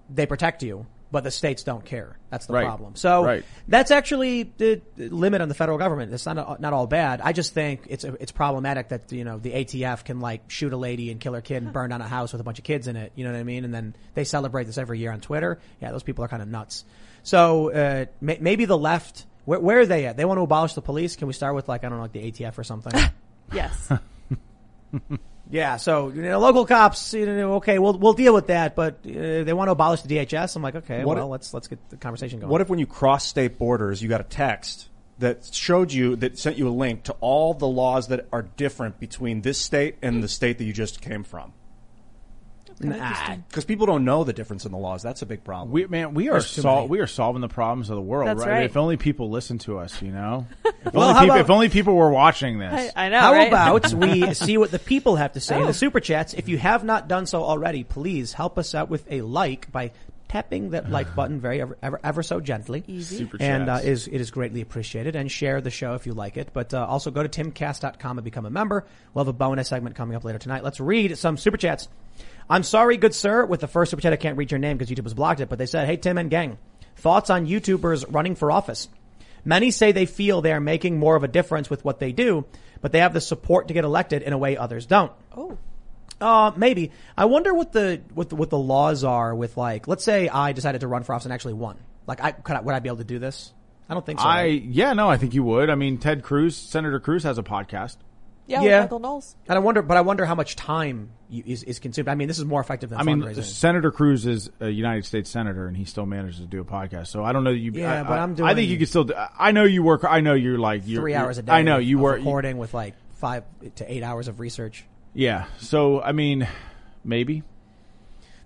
they protect you but the states don't care. That's the right. problem. So right. that's actually the limit on the federal government. It's not not all bad. I just think it's it's problematic that you know the ATF can like shoot a lady and kill her kid and burn down a house with a bunch of kids in it. You know what I mean? And then they celebrate this every year on Twitter. Yeah, those people are kind of nuts. So uh, may, maybe the left. Where, where are they at? They want to abolish the police. Can we start with like I don't know, like the ATF or something? yes. Yeah, so you know, local cops, you know, okay, we'll we'll deal with that, but uh, they want to abolish the DHS. I'm like, okay, what well, if, let's let's get the conversation going. What if when you cross state borders, you got a text that showed you that sent you a link to all the laws that are different between this state and the state that you just came from? Nah, because people don't know the difference in the laws. That's a big problem. We man, we are sol- we are solving the problems of the world. That's right? right. If only people listen to us, you know. If, well, only, people, about, if only people were watching this. I, I know. How right? about we see what the people have to say oh. in the oh. super chats? If you have not done so already, please help us out with a like by tapping that like button very ever, ever, ever so gently. Easy. Super and uh, is it is greatly appreciated. And share the show if you like it. But uh, also go to timcast.com and become a member. We'll have a bonus segment coming up later tonight. Let's read some super chats. I'm sorry, good sir. With the first super chat, I can't read your name because YouTube has blocked it. But they said, "Hey Tim and gang, thoughts on YouTubers running for office." Many say they feel they are making more of a difference with what they do, but they have the support to get elected in a way others don't. Oh. Uh, maybe. I wonder what the, what the, what the laws are with like, let's say I decided to run for office and actually won. Like, I, could I, would I be able to do this? I don't think so. I, right? yeah, no, I think you would. I mean, Ted Cruz, Senator Cruz has a podcast. Yeah, yeah. Michael Knowles. And I wonder, but I wonder how much time is, is consumed. I mean, this is more effective than I mean, Senator Cruz is a United States senator, and he still manages to do a podcast. So I don't know. You, yeah, I, but I'm doing. I think you could still. Do, I know you work. I know you're like you're, 3 hours a day. I know you work recording with like five to eight hours of research. Yeah. So I mean, maybe.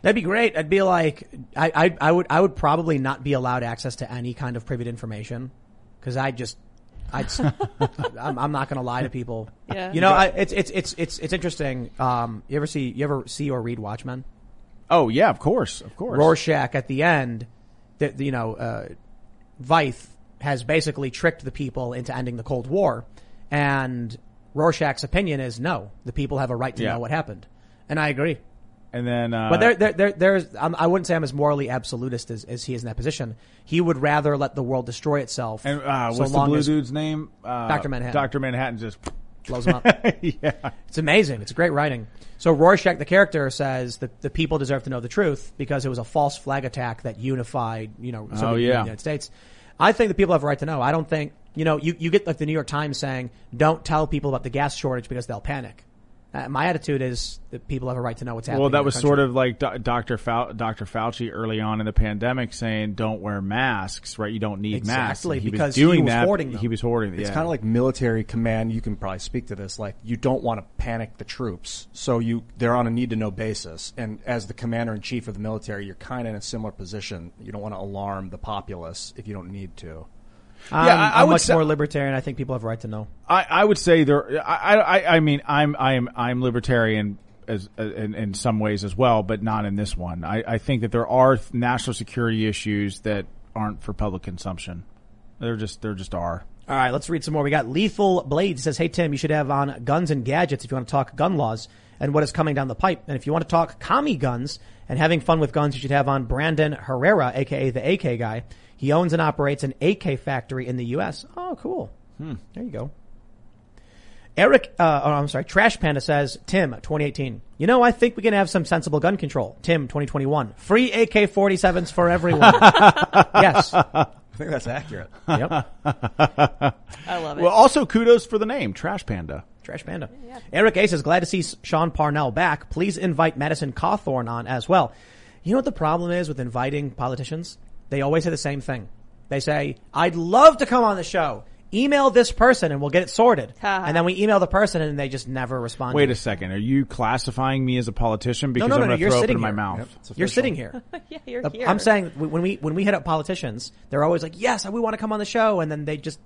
That'd be great. I'd be like, I, I, I would, I would probably not be allowed access to any kind of private information because I just I, I'm, I'm not going to lie to people. Yeah. You know, I, it's it's it's it's it's interesting. Um, you ever see you ever see or read Watchmen? Oh yeah, of course, of course. Rorschach at the end, that you know, uh, Veidt has basically tricked the people into ending the Cold War, and Rorschach's opinion is no, the people have a right to yeah. know what happened, and I agree. And then, uh, but there, there, there there's, um, I wouldn't say I'm as morally absolutist as, as he is in that position. He would rather let the world destroy itself. And uh, so what's the blue dude's name? Uh, Doctor Manhattan. Doctor Manhattan just blows him up. yeah, it's amazing. It's great writing. So Rorschach, the character, says that the people deserve to know the truth because it was a false flag attack that unified, you know, oh, yeah. the United States. I think the people have a right to know. I don't think, you know, you, you get like the New York Times saying, don't tell people about the gas shortage because they'll panic. Uh, my attitude is that people have a right to know what's happening. Well, that in was their sort of like Do- Dr. Fau- Dr. Fauci early on in the pandemic saying, "Don't wear masks." Right? You don't need masks. Exactly, And he because was doing he was that. hoarding them. He was hoarding. It's yeah. kind of like military command. You can probably speak to this. Like you don't want to panic the troops, so you they're on a need to know basis. And as the commander in chief of the military, you're kind of in a similar position. You don't want to alarm the populace if you don't need to. I'm, Yeah, I- I I'm would much say- more libertarian. I think people have a right to know. I, I would say there. I, I, I mean, I'm, I'm, I'm libertarian as uh, in, in some ways as well, but not in this one. I, I think that there are national security issues that aren't for public consumption. They're just, there just are. All right, let's read some more. We got Lethal Blade says, "Hey Tim, you should have on guns and gadgets if you want to talk gun laws and what is coming down the pipe. And if you want to talk commie guns and having fun with guns, you should have on Brandon Herrera, aka the AK guy. He owns and operates an AK factory in the U.S. Oh, cool. There you go. Eric, uh, oh, I'm sorry, Trash Panda says, Tim, 2018. You know, I think we can have some sensible gun control. Tim, 2021. Free AK-47s for everyone. yes. I think that's accurate. Yep. I love it. Well, also kudos for the name Trash Panda. Trash Panda. Yeah. Eric A says, glad to see Sean Parnell back. Please invite Madison Cawthorn on as well. You know what the problem is with inviting politicians? They always say the same thing. They say, I'd love to come on the show. Email this person and we'll get it sorted. and then we email the person and they just never respond. Wait to a it. second. Are you classifying me as a politician because no, I'm no, going to you're throw up sitting in my mouth? Yep, You're sitting here. yeah, you're The- here. I'm saying when we when we hit up politicians, they're always like, "Yes, we want to come on the show," and then they just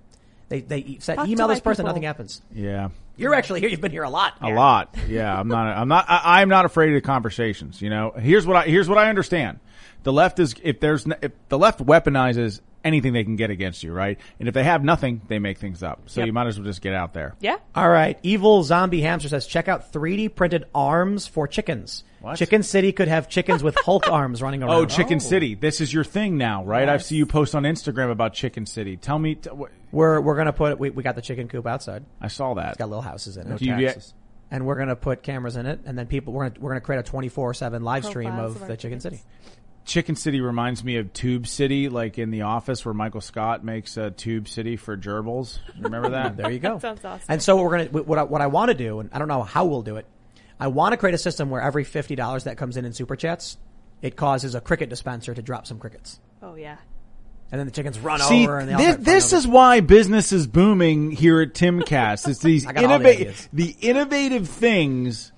they they Talk email this person, people. nothing happens. Yeah. You're actually here. You've been here a lot. A lot. Yeah, I'm not. I'm not. I, I'm not afraid of the conversations. You know, here's what I here's what I understand. The left is if there's if the left weaponizes anything they can get against you, right? And if they have nothing, they make things up. So Yep. you might as well just get out there. yeah. All right. Evil Zombie Hamster says, check out 3D printed arms for chickens. What? Chicken City could have chickens with Hulk arms running oh, around. Oh, Chicken City. This is your thing now, right? I've seen you post on Instagram about Chicken City. Tell me. T- wh- We're, we're gonna put, we, we got the chicken coop outside. I saw that. It's got little houses in it. Do you get- Taxes. And we're gonna put cameras in it and then people, we're gonna, we're gonna create a 24-7 live stream of of the our Chicken chickens. City. Chicken City reminds me of Tube City, like in The Office, where Michael Scott makes a Tube City for gerbils. Remember that? There you go. Sounds awesome. And so what we're gonna, what I, what I want to do, and I don't know how we'll do it, I want to create a system where every fifty dollars that comes in in super chats, it causes a cricket dispenser to drop some crickets, oh yeah. and then the chickens run See, over and this, this is why business is booming here at Timcast. It's these I got all the innovative, the innovative things.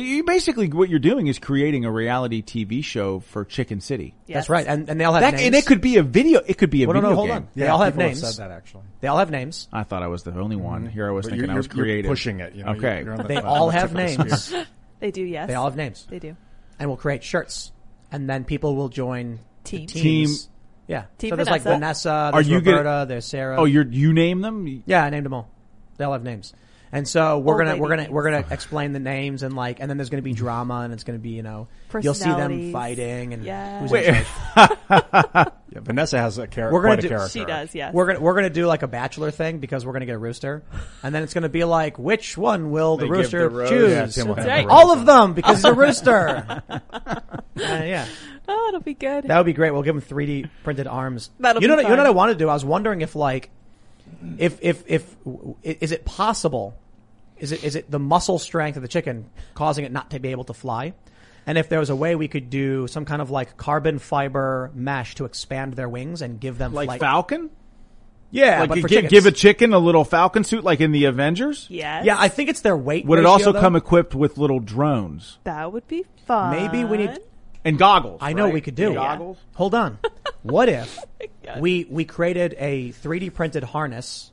You basically what you're doing is creating a reality TV show for Chicken City. Yes. That's right, and, and they all have That, names. and it could be a video. It could be a Well, video no, hold game. on. They all have people names. said that actually. They all have names. I thought I was the only one. Mm-hmm. Here I was But thinking you're, I was you're- you're creative. pushing it. You know, Okay. You're, you're the- They all the have tip of the names. They do. Yes. They all have names, They do. and we'll create shirts, and then people will join the Team. teams. Team- Yeah. Team so there's like Vanessa. Vanessa. Are There's you gonna- There's Sarah. Oh, you're you name them. Yeah, I named them all. They all have names. And so we're Old gonna we're gonna names. we're gonna explain the names and like and then there's gonna be drama and it's gonna be you know you'll see them Personalities. fighting and Yeah. who's Wait. charge. Yeah, Vanessa has a char- We're gonna quite do- a character. She does. Yes. We're gonna we're gonna do like a bachelor thing because we're gonna get a rooster, and then it's gonna be like which one will the They give rooster the rose. choose? Yeah, Tim will That's have right. the All of them because he's a rooster. Uh, yeah, oh, it'll be good. that would be great. We'll give him 3D printed arms. That'll you know be what- you know fun. what I want to do? I was wondering if like if if if is it possible? Is it is it the muscle strength of the chicken causing it not to be able to fly? And if there was a way we could do some kind of like carbon fiber mesh to expand their wings and give them Like flight. Falcon. yeah, like but for gi- chickens. give a chicken a little Falcon suit, like in the Avengers. yes. Yeah, I think it's their weight. Would it ratio, also though. come equipped with little drones that would be fun. Maybe we need. and goggles? I know right? we could do. goggles. Hold on. What if oh we we created a 3D printed harness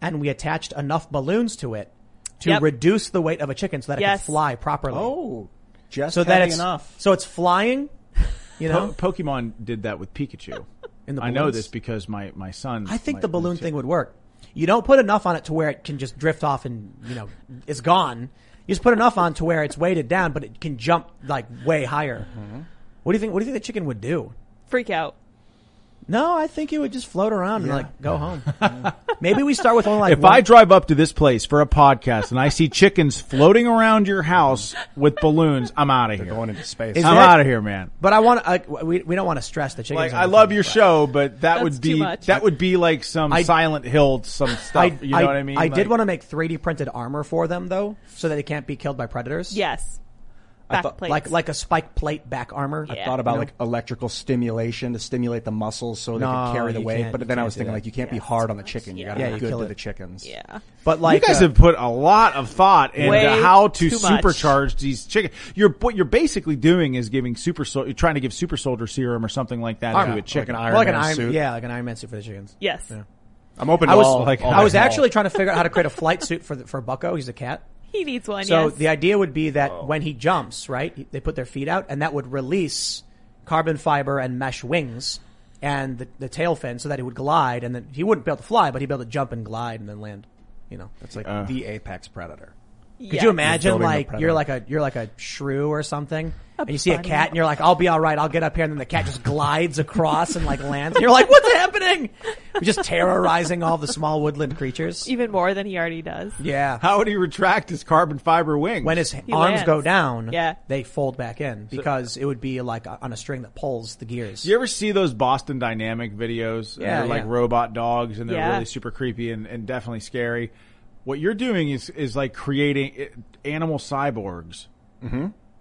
and we attached enough balloons to it to Yep. reduce the weight of a chicken so that it Yes. could fly properly. Oh, just so that heavy it's enough. so it's flying. You know, Po- Pokemon did that with Pikachu. In the I know balloons? this because my my son. I think my- the balloon thing would work. You don't put enough on it to where it can just drift off and you know it's gone. You just put enough on to where it's weighted down, but it can jump like way higher. Mm-hmm. What do you think? What do you think the chicken would do? freak out. No, I think it would just float around and like go home. Maybe we start with only like If one- I drive up to this place for a podcast and I see chickens floating around your house with balloons, I'm out of here. Going into space. Is I'm that- out of here, man. But I want uh, we we don't want to stress the chickens. Like on I the love thing, your but show, but that That's would too be much. that would be like some I- Silent Hill, some stuff. I, you know what I mean? I did Like- want to make 3D printed armor for them though, so that they can't be killed by predators. Yes. I Back thought- plates. like like a spike plate back armor. Yeah. thought about You know? like electrical stimulation to stimulate the muscles so they No, can carry the you weight. can't- But then I can't was do thinking that. like you can't be hard on the too chicken. much. You Yeah. got to Yeah, be you good kill to it. the chickens. yeah. But like you guys uh, have put a lot of thought into how to too much. supercharge these chickens. You're what you're basically doing is giving super sol- you're trying to give super soldier serum or something like that Armor. to a chicken. Like Iron well, like an Man Iron, suit. yeah, like an Iron Man suit for the chickens. Yes. I'm open to I was all. like- all I was that. actually trying to figure out how to create a flight suit for the, for Bucko. He's a cat. He needs one. So yes. the idea would be that when he jumps, right, they put their feet out, and that would release carbon fiber and mesh wings and the, the tail fin, so that he would glide, and then he wouldn't be able to fly, but he'd be able to jump and glide and then land. You know, that's like Uh. the apex predator. Could Yes. you imagine like you're like a you're like a shrew or something, and you see a cat, and you're like, I'll be all right, I'll get up here, and then the cat just glides across and like lands, and you're like, what's happening? We're just terrorizing all the small woodland creatures. Even more than he already does. Yeah. How would he retract his carbon fiber wings? when his He arms lands. go down, Yeah. they fold back in because it would be like on a string that pulls the gears. Do you ever see those Boston Dynamic videos? Yeah, they're like yeah. robot dogs, and they're Yeah. really super creepy and, and definitely scary. What you're doing is is like creating eh, animal cyborgs.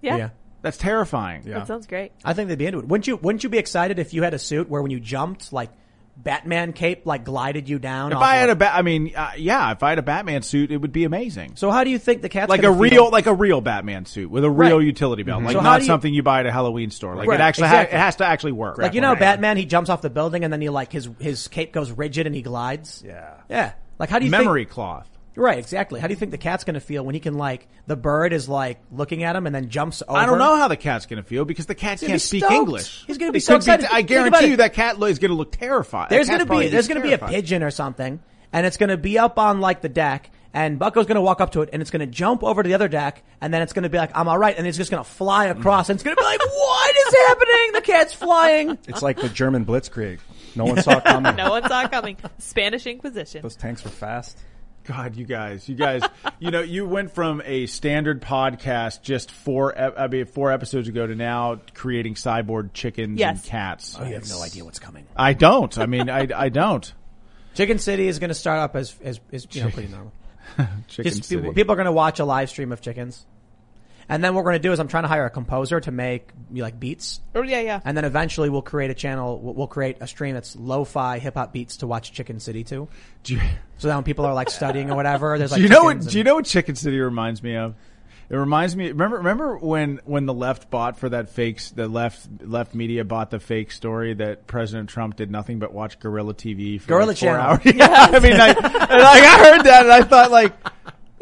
Yeah. That's terrifying. Yeah. That sounds great. I think they'd be into it. Wouldn't you? Wouldn't you be excited if you had a suit where when you jumped, like Batman cape, like glided you down? If I had of- a bat, I mean, uh, yeah, if I had a Batman suit, it would be amazing. so how do you think the cat's like a real, feel? like a real Batman suit with a real Right. utility belt, like So not you- something you buy at a Halloween store. Like Right, it actually, exactly. ha- it has to actually work. like you know, Right. Batman, he jumps off the building and then he like his his cape goes rigid and he glides. Yeah. yeah. Like how do you memory Think, cloth. Right, exactly. How do you think the cat's going to feel when he can like the bird is like looking at him and then jumps over? I don't know how the cat's going to feel because the cat can't speak stoked. English. He's gonna be It so could excited. I Think about guarantee it. you that cat is going to look terrified. There's gonna be there's gonna be a pigeon or something, and it's gonna be up on like the deck, and Bucko's gonna walk up to it, and it's gonna jump over to the other deck, and then it's gonna be like, "I'm all right," and it's just gonna fly across, and it's gonna be like, "What is happening? The cat's flying." It's like the German Blitzkrieg. No one saw it coming. No one saw it coming. Spanish Inquisition. Those tanks were fast. God, you guys, you guys, you know, you went from a standard podcast just four, I mean, four episodes ago to now creating cyborg chickens Yes. and cats. Oh, you have no idea what's coming. I don't. I mean, I, I don't. Chicken City is gonna start up as as, as you know pretty normal. Chicken Just City. people, people are gonna watch a live stream of chickens, and then what we're gonna do is I'm trying to hire a composer to make like beats. Oh yeah, yeah. And then eventually we'll create a channel, we'll, we'll create a stream that's lo-fi hip hop beats to watch Chicken City to. do, you, So that when people are like studying or whatever, there's like do you know what? chickens Do you know what Chicken City reminds me of? It reminds me. Remember, remember when when the left bought for that fake the left left media bought the fake story that President Trump did nothing but watch Gorilla TV for Gorilla like four Channel. hours. Yeah, I mean, I, and, like I heard that and I thought like.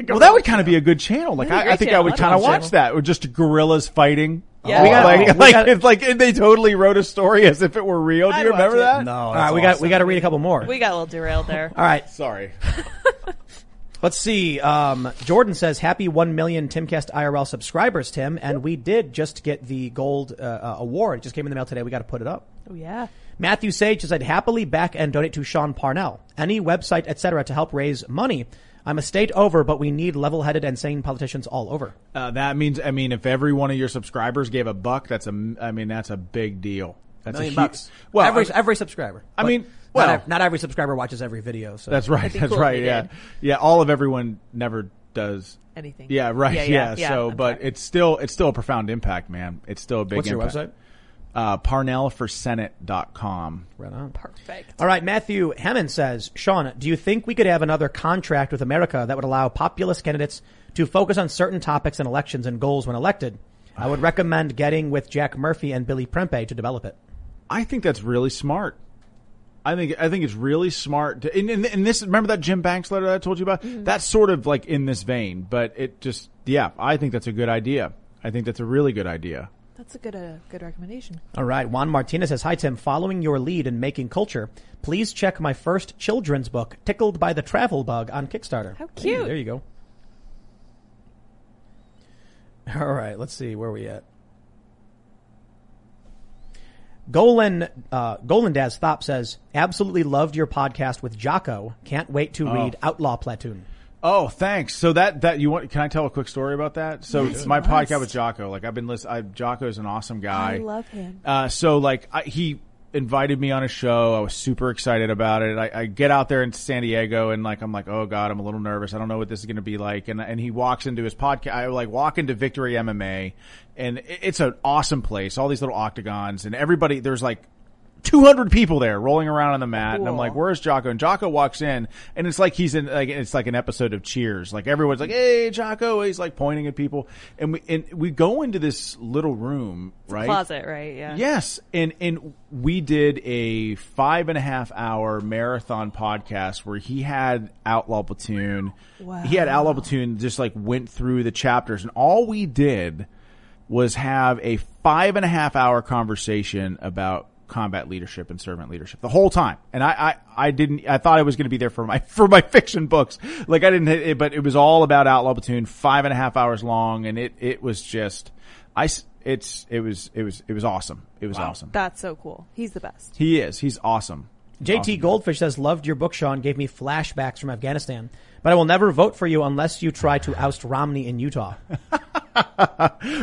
Well, that would kind of be a good channel. Like, That'd be a I, I great think I channel. would I'd kind of watch watch it. that. With just gorillas fighting. Yeah. Oh, We got- like, we like, got- it's like and they totally wrote a story as if it were real. Do I'd you remember it. that? No, All right, we got we got to read a couple more. We got a little derailed there. All right, Sorry. let's see. Um, Jordan says, "Happy one million Timcast IRL subscribers, Tim." And we did just get the gold uh, uh, award. It just came in the mail today. We got to put it up. Oh yeah. Matthew Sage says, "I'd happily back and donate to Sean Parnell, any website, etc., to help raise money. I'm a state over, but we need level-headed and sane politicians all over." Uh, that means, I mean, if every one of your subscribers gave a buck, that's a, I mean, that's a big deal. That's Million a huge, bucks. Well, every I- every subscriber. I mean, not, well- ev- not every subscriber watches every video. So that's right. That's cool right. Yeah, did. yeah. All of everyone never does. Anything. Yeah, right. Yeah, Yeah. yeah, yeah. So, I'm but sorry. it's still it's still a profound impact, man. It's still a big. What's your website? Uh, ParnellForSenate.com. Right on. Perfect. All right, Matthew Hemmon says, Sean, do you think we could have another contract with America that would allow populist candidates to focus on certain topics in elections and goals when elected? I would recommend getting with Jack Murphy and Billy Prempeh to develop it. I think that's really smart. I think I think it's really smart. To, and, and, and this remember that Jim Banks letter that I told you about. Mm-hmm. That's sort of like in this vein, but it just yeah. I think that's a good idea. I think that's a really good idea. That's a good uh, good recommendation. All right, Juan Martinez says, Hi Tim, following your lead in making culture, please check my first children's book, Tickled by the Travel Bug, on Kickstarter. How Hey, cute. there you go. All right, let's see, where are we at? Golan, uh, Golan Daz Thop says, absolutely loved your podcast with Jocko. Can't wait to read Outlaw Platoon. Oh, thanks. So that that you want? Can I tell a quick story about that? So Yes, my podcast with Jocko, like I've been listening. I, Jocko is an awesome guy. I love him. Uh, so like I, he invited me on a show. I was super excited about it. I, I get out there in San Diego and like I'm like, oh god, I'm a little nervous. I don't know what this is going to be like. And and he walks into his podcast. I like walk into Victory MMA, and it- it's an awesome place. All these little octagons and everybody. There's like 200 people there rolling around on the mat. And I'm like, where's Jocko? And Jocko walks in and it's like he's in, like, it's like an episode of Cheers. Like everyone's like, hey, Jocko. He's like pointing at people. And we, and we go into this little room, right? Closet, right? Yeah. Yes. And, and we did a five and a half hour marathon podcast where he had Outlaw Platoon. Wow. He had Outlaw Platoon just like went through the chapters and all we did was have a five and a half hour conversation about combat leadership and servant leadership the whole time. And I, I, I didn't, I thought I was going to be there for my, for my fiction books. Like I didn't, hit it, but it was all about Outlaw Platoon, five and a half hours long. And it, it was just, I, it's, it was, it was, it was awesome. It was awesome. That's so cool. He's the best. He is. He's awesome. JT Awesome. Goldfish says, loved your book, Sean. Gave me flashbacks from Afghanistan. But I will never vote for you unless you try to oust Romney in Utah.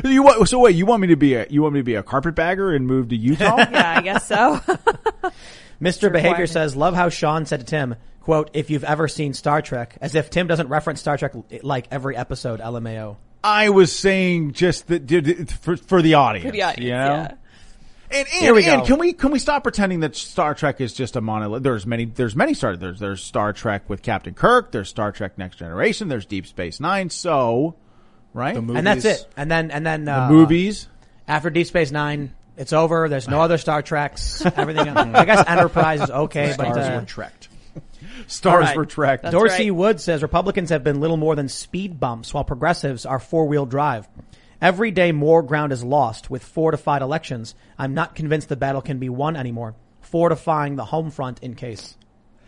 You want, so wait, you want me to be a, you want me to be a carpetbagger and move to Utah? Yeah, I guess so. Mr. Behavior says, love how Sean said to Tim, quote, if you've ever seen Star Trek, as if Tim doesn't reference Star Trek like every episode, LMAO. I was saying just that did- did- for, for the audience. For the audience, you know? yeah. And, and, Here we and go. can we can we stop pretending that Star Trek is just a monolith? There's many there's many Star there's there's Star Trek with Captain Kirk. There's Star Trek Next Generation. There's Deep Space Nine. So, right? The And that's it. And then, and then, The uh, movies. after Deep Space Nine, it's over. There's no other Star Treks. Everything else. I guess Enterprise is okay, but, Stars uh, were trekked. Stars right. were Trek. That's Dorsey right. Wood says Republicans have been little more than speed bumps while progressives are four wheel drive. Every day more ground is lost with fortified elections. I'm not convinced the battle can be won anymore. Fortifying the home front in case.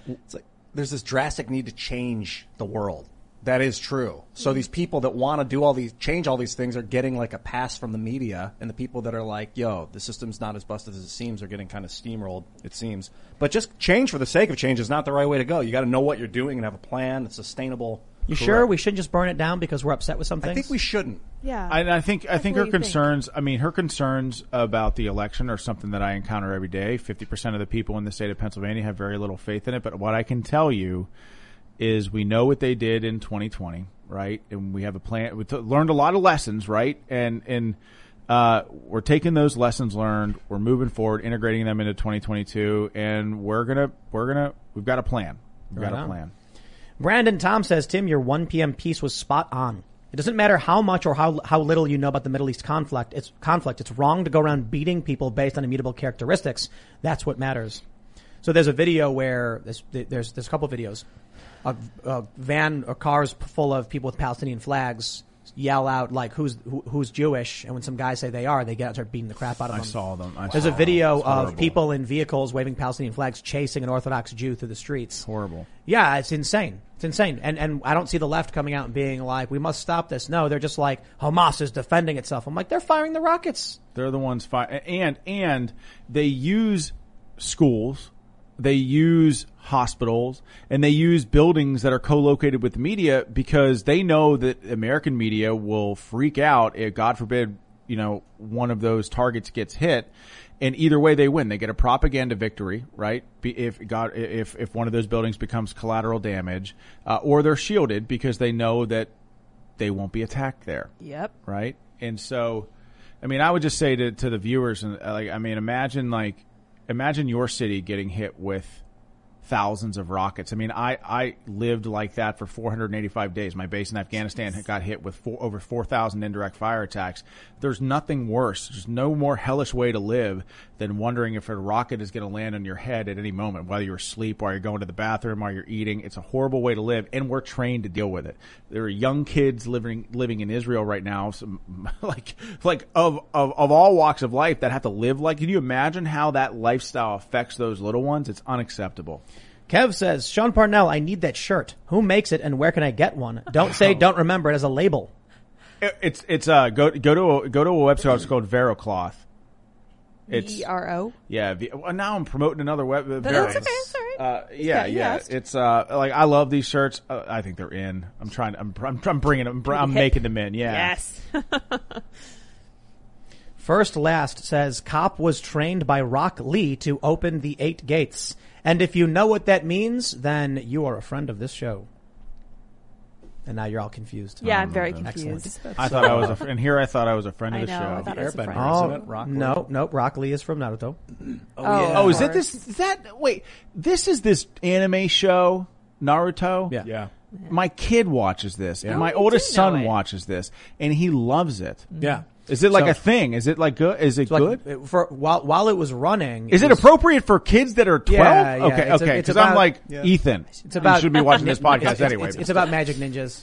It's like there's this drastic need to change the world. That is true. So these people that want to do all these, change all these things are getting like a pass from the media and the people that are like, yo, the system's not as busted as it seems are getting kind of steamrolled, it seems. But just change for the sake of change is not the right way to go. You got to know what you're doing and have a plan, a sustainable. You career. sure we shouldn't just burn it down because we're upset with something? I think we shouldn't. Yeah. I, I think I think her do you think? concerns. I mean, her concerns about the election are something that I encounter every day. Fifty percent of the people in the state of Pennsylvania have very little faith in it. But what I can tell you is, we know what they did in 2020, right? And we have a plan. We t- learned a lot of lessons, right? And and uh, we're taking those lessons learned. We're moving forward, integrating them into 2022, and we're gonna we're gonna we've got a plan. We've got Right a plan. Brandon Tom says, Tim, your 1 p.m. piece was spot on. It doesn't matter how much or how, how little you know about the Middle East conflict. It's conflict. It's wrong to go around beating people based on immutable characteristics. That's what matters. So there's a video where there's, there's, there's a couple of videos. A, a van or cars full of people with Palestinian flags yell out like who's who, who's Jewish, and when some guys say they are, they get out and start beating the crap out of them. I saw them. I There's saw a video. Of people in vehicles waving Palestinian flags chasing an Orthodox Jew through the streets. horrible. Yeah, it's insane. It's insane. And and I don't see the left coming out and being like, we must stop this. No, they're just like, Hamas is defending itself. I'm like, they're firing the rockets. They're the ones fi- and and they use schools, they use hospitals, and they use buildings that are co-located with the media because they know that American media will freak out if, God forbid, you know, one of those targets gets hit. And either way, they win. They get a propaganda victory, right? If God, if if one of those buildings becomes collateral damage, uh, or they're shielded because they know that they won't be attacked there Yep. right? And so, I mean, I would just say to to the viewers, and uh, like, I mean, imagine like, imagine your city getting hit with thousands of rockets. I mean, I I lived like that for 485 days. My base in Afghanistan got hit with four, over 4,000 indirect fire attacks. There's nothing worse. There's no more hellish way to live than wondering if a rocket is going to land on your head at any moment, whether you're asleep, while you're going to the bathroom, while you're eating. It's a horrible way to live, and we're trained to deal with it. There are young kids living living in Israel right now, some, like like of, of of all walks of life that have to live like. Can you imagine how that lifestyle affects those little ones? It's unacceptable. Kev says, Sean Parnell, I need that shirt. Who makes it and where can I get one? Don't say don't remember it as a label. It's it's uh go go to a, go to a website. It's called Verocloth. It's E R O. yeah. V- well, now I'm promoting another web. Uh, That's variant. okay. That's all right. Uh, yeah, Yeah, yeah. asked. It's uh, like I love these shirts. Uh, I think they're in. I'm trying. I'm, I'm, I'm bringing them. I'm Hip. making them in. Yeah. Yes. First Last says Cop was trained by Rock Lee to open the eight gates. And if you know what that means, then you are a friend of this show. And now you're all confused. yeah, I'm um, very Excellent. confused. I thought I was a, fr- and here I thought I was a friend of the know, I show. thought it was a friend. Oh, isn't it? Rock no, no, Rock Lee is from Naruto. Oh, Oh, oh is of it this? Is that wait? This is this anime show, Naruto. Yeah. Yeah. My kid watches this, and my Oh, oldest son it. watches this, and he loves it. Yeah. Is it like So- a thing? Is it like good? Is it So, like, good? it- for while while it was running, Is it was- appropriate for kids that are twelve? Yeah, yeah, okay, it's okay. Because I'm like Yeah. Ethan. It's about you should be watching this podcast it's, anyway. It's, it's about magic ninjas.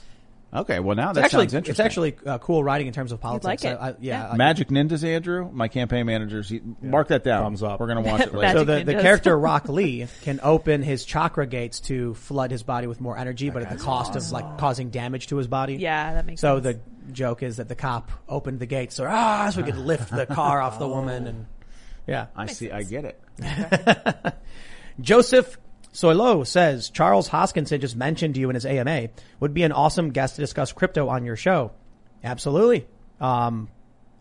okay. Well, now that actually sounds interesting. it's actually uh, cool writing in terms of politics. like it. I- I- yeah, Yeah. I- Magic Ninjas, Andrew. My campaign managers. He, Mark that down. Thumbs up. We're gonna watch it later. So the, the character Rock Lee can open his chakra gates to flood his body with more energy, but at the cost of like causing damage to his body. Yeah, that makes So sense. the joke is that the cop opened the gates so ah so we could lift the car off the woman and yeah. I see. I get it. Joseph Soilo says Charles Hoskinson just mentioned you in his AMA. Would be an awesome guest to discuss crypto on your show. Absolutely. Um,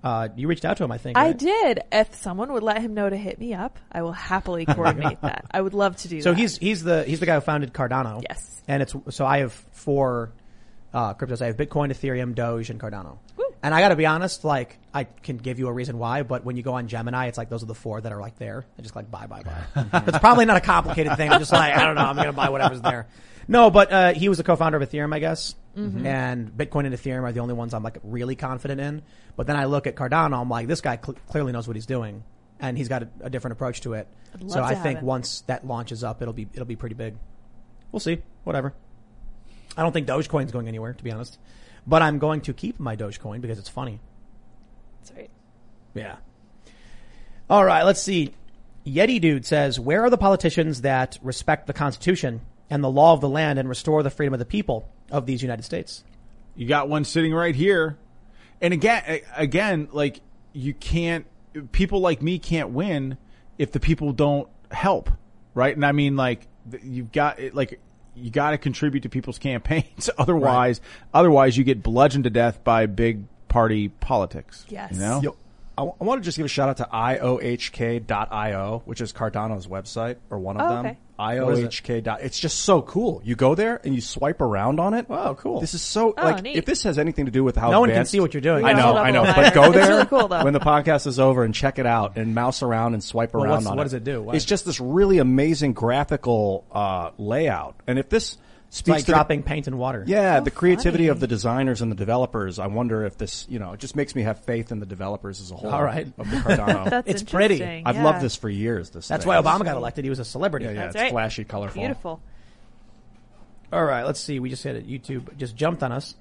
uh, you reached out to him, I think. I right? did. If someone would let him know to hit me up, I will happily coordinate that. I would love to do So that. he's he's the he's the guy who founded Cardano. Yes. And it's so I have four uh, cryptos. I have Bitcoin, Ethereum, Doge, and Cardano. Woo. And I got to be honest, like I can give you a reason why, but when you go on Gemini, it's like those are the four that are like there. I just like buy, buy, buy. it's probably not a complicated thing. I'm just like I don't know. I'm gonna buy whatever's there. No, but uh, he was the co-founder of Ethereum, I guess. And Bitcoin and Ethereum are the only ones I'm like really confident in. But then I look at Cardano, I'm like, this guy cl- clearly knows what he's doing, and he's got a, a different approach to it. I'd love So to I have think him. once that launches up, it'll be it'll be pretty big. We'll see. Whatever. I don't think Dogecoin's going anywhere, to be honest. But I'm going to keep my Dogecoin because it's funny. That's right. Yeah. All right, let's see. Yeti Dude says, Where are the politicians that respect the Constitution and the law of the land and restore the freedom of the people of these United States? You got one sitting right here. And again, again, like you can't, people like me can't win if the people don't help, right? And I mean, like you've got, like, you got to contribute to people's campaigns. otherwise, otherwise you get bludgeoned to death by big party politics. Yes. You know? Yo, I, w- I want to just give a shout out to iohk.io, which is Cardano's website or one of Oh, them. okay. IOHK. Dot, it's just so cool. You go there and you swipe around on it. Wow, cool. This is so Oh, like neat. if this has anything to do with how No one can see what you're doing. I You gotta know, hold up I a know, but go there really cool, when the podcast is over and check it out and mouse around and swipe Well, around what's- on what it. What does it do? What? It's just this really amazing graphical uh, layout, and if this It's speaks like to the- dropping paint and water. yeah, How the creativity funny. of the designers and the developers. I wonder if this, you know, it just makes me have faith in the developers as a whole. All right. of the Cardano. That's It's pretty. interesting, I've loved this for years. This That's thing. why Obama got elected. He was a celebrity. Yeah, yeah, That's it's right. flashy, colorful. Beautiful. All right, let's see. We just hit it. YouTube just jumped on us.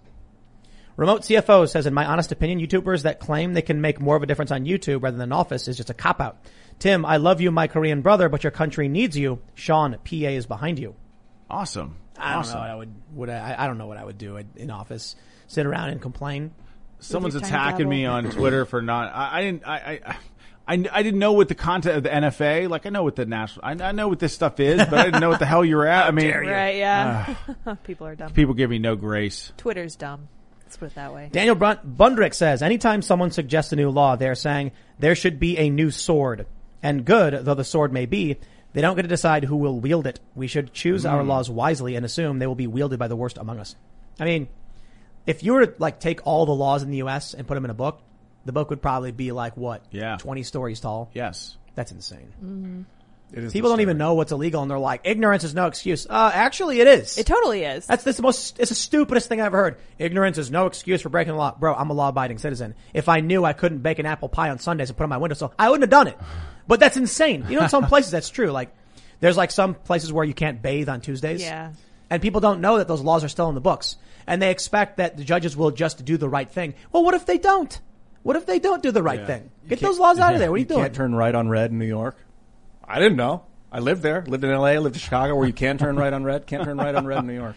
Remote CFO says, in my honest opinion, YouTubers that claim they can make more of a difference on YouTube rather than Office is just a cop out. Tim, I love you, my Korean brother, but your country needs you. Sean, PA is behind you. Awesome. I don't awesome. know what I would, would I, I don't know what I would do in Office. Sit around and complain. Someone's attacking me on Twitter for not. I, I didn't. I, I. I, I didn't know what the content of the NFA. Like I know what the national. I, I know what this stuff is, but I didn't know what the hell you were at. I mean, Right, yeah. People are dumb. people give me no grace. Twitter's dumb. Let's put it that way. Daniel Brunt, Bundrick says, anytime someone suggests a new law, they're saying there should be a new sword. And good though the sword may be, they don't get to decide who will wield it. We should choose our Hmm. laws wisely and assume they will be wielded by the worst among us. I mean, if you were to like take all the laws in the U.S. and put them in a book, the book would probably be like what? Yeah. 20 stories tall. Yes. That's insane. It is People don't even know what's illegal and they're like, ignorance is no excuse. Uh, actually it is. It totally is. That's, that's the most, it's the stupidest thing I've ever heard. Ignorance is no excuse for breaking the law. Bro, I'm a law abiding citizen. If I knew I couldn't bake an apple pie on Sundays and put it on my windowsill, I wouldn't have done it. But that's insane. You know, in some places that's true. Like, there's like some places where you can't bathe on Tuesdays. Yeah. And people don't know that those laws are still in the books. And they expect that the judges will just do the right thing. Well, what if they don't? What if they don't do the right thing? Get those laws out of there. What are you, doing? can't turn right on red in New York. I didn't know. I lived there. Lived in L.A. Lived in Chicago, where you can turn right on red. Can't turn right on red in New York.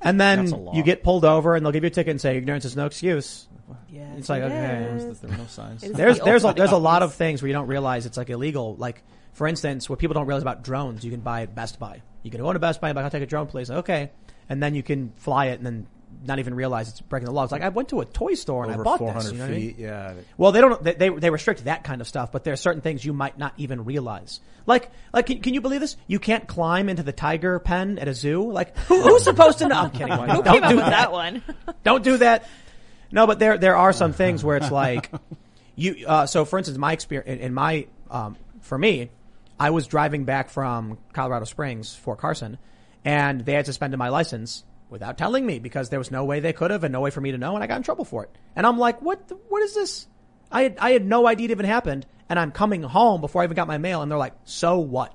And then you get pulled over and they'll give you a ticket and say ignorance is no excuse. Yeah, It's like, okay. yes. There were no signs. There's the there's a, there's a lot of things where you don't realize it's like illegal. Like for instance, what people don't realize about drones, you can buy at Best Buy. You can go to Best Buy and buy, I'll take a drone, please. Okay, and then you can fly it and then not even realize it's breaking the law. It's like I went to a toy store and Over I bought 400 this. You know what I mean? Yeah. Well, they don't. They, they they restrict that kind of stuff, but there are certain things you might not even realize. Like like can, can you believe this? You can't climb into the tiger pen at a zoo. Like who, who's supposed to know? I'm kidding. Who Don't came up do with that one? Don't do that. No, but there there are some things where it's like you. Uh, so, for instance, my experience in, my um, for me, I was driving back from Colorado Springs, Fort Carson, and they had suspended my license without telling me because there was no way they could have and no way for me to know, and I got in trouble for it. And I'm like, what? The, what is this? I had I had no idea it even happened, and I'm coming home before I even got my mail, and they're like, so what?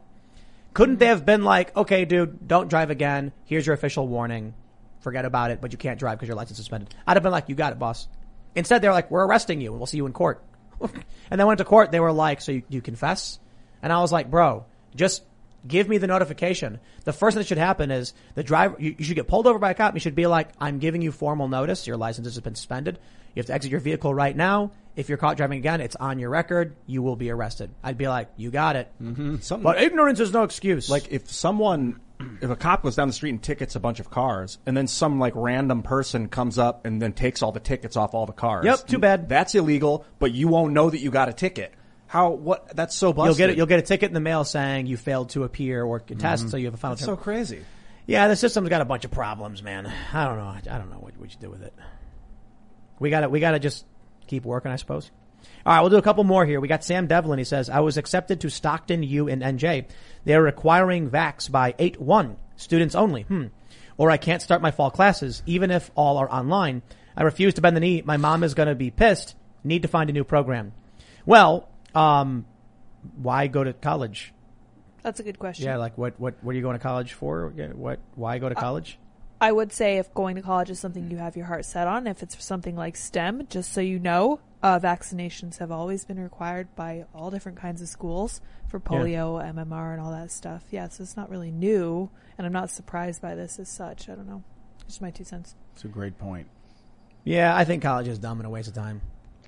Couldn't they have been like, okay, dude, don't drive again. Here's your official warning. Forget about it, but you can't drive because your license is suspended. I'd have been like, you got it, boss. Instead, they're like, we're arresting you and we'll see you in court. and then went to court. They were like, so you, you confess? And I was like, bro, just give me the notification. The first thing that should happen is the driver, you, you should get pulled over by a cop. You should be like, I'm giving you formal notice. Your license has been suspended. You have to exit your vehicle right now. If you're caught driving again, it's on your record. You will be arrested. I'd be like, you got it. Mm-hmm. Something But ignorance is no excuse. like if someone if a cop goes down the street and tickets a bunch of cars and then some like random person comes up and then takes all the tickets off all the cars Yep, too bad. that's illegal but you won't know that you got a ticket how what that's so busted You'll get it. You'll get a ticket in the mail saying you failed to appear or contest, mm-hmm. so you have a final. that's term. so crazy yeah, the system's got a bunch of problems, man. I don't know. I don't know what what you do with it. We got to We got to just keep working, I suppose. All right, we'll do a couple more here. We got Sam Devlin. He says, "I was accepted to Stockton U in NJ. They are requiring vax by eight one students only. Hmm. Or I can't start my fall classes even if all are online. I refuse to bend the knee. My mom is going to be pissed. Need to find a new program. Well, um, why go to college? That's a good question. Yeah, like what, what, what are you going to college for? What, why go to college? I would say if going to college is something you have your heart set on, if it's something like STEM, just so you know, uh, vaccinations have always been required by all different kinds of schools for polio, MMR, and all that stuff. Yeah, so it's not really new, and I'm not surprised by this as such. I don't know. Just my two cents. It's a great point. Yeah, I think college is dumb and a waste of time.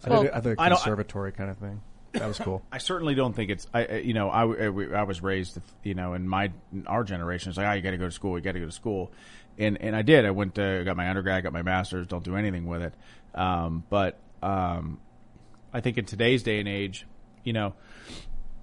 I Well- did, I did a I don't- conservatory kind of thing that was cool I certainly don't think it's. I, I- you know, I, I, I was raised, you know, in my in our generation, it's like, oh, you got to go to school, you got to go to school, and and I did. I went to got my undergrad, got my master's. Don't do anything with it. Um, but um, I think in today's day and age, you know,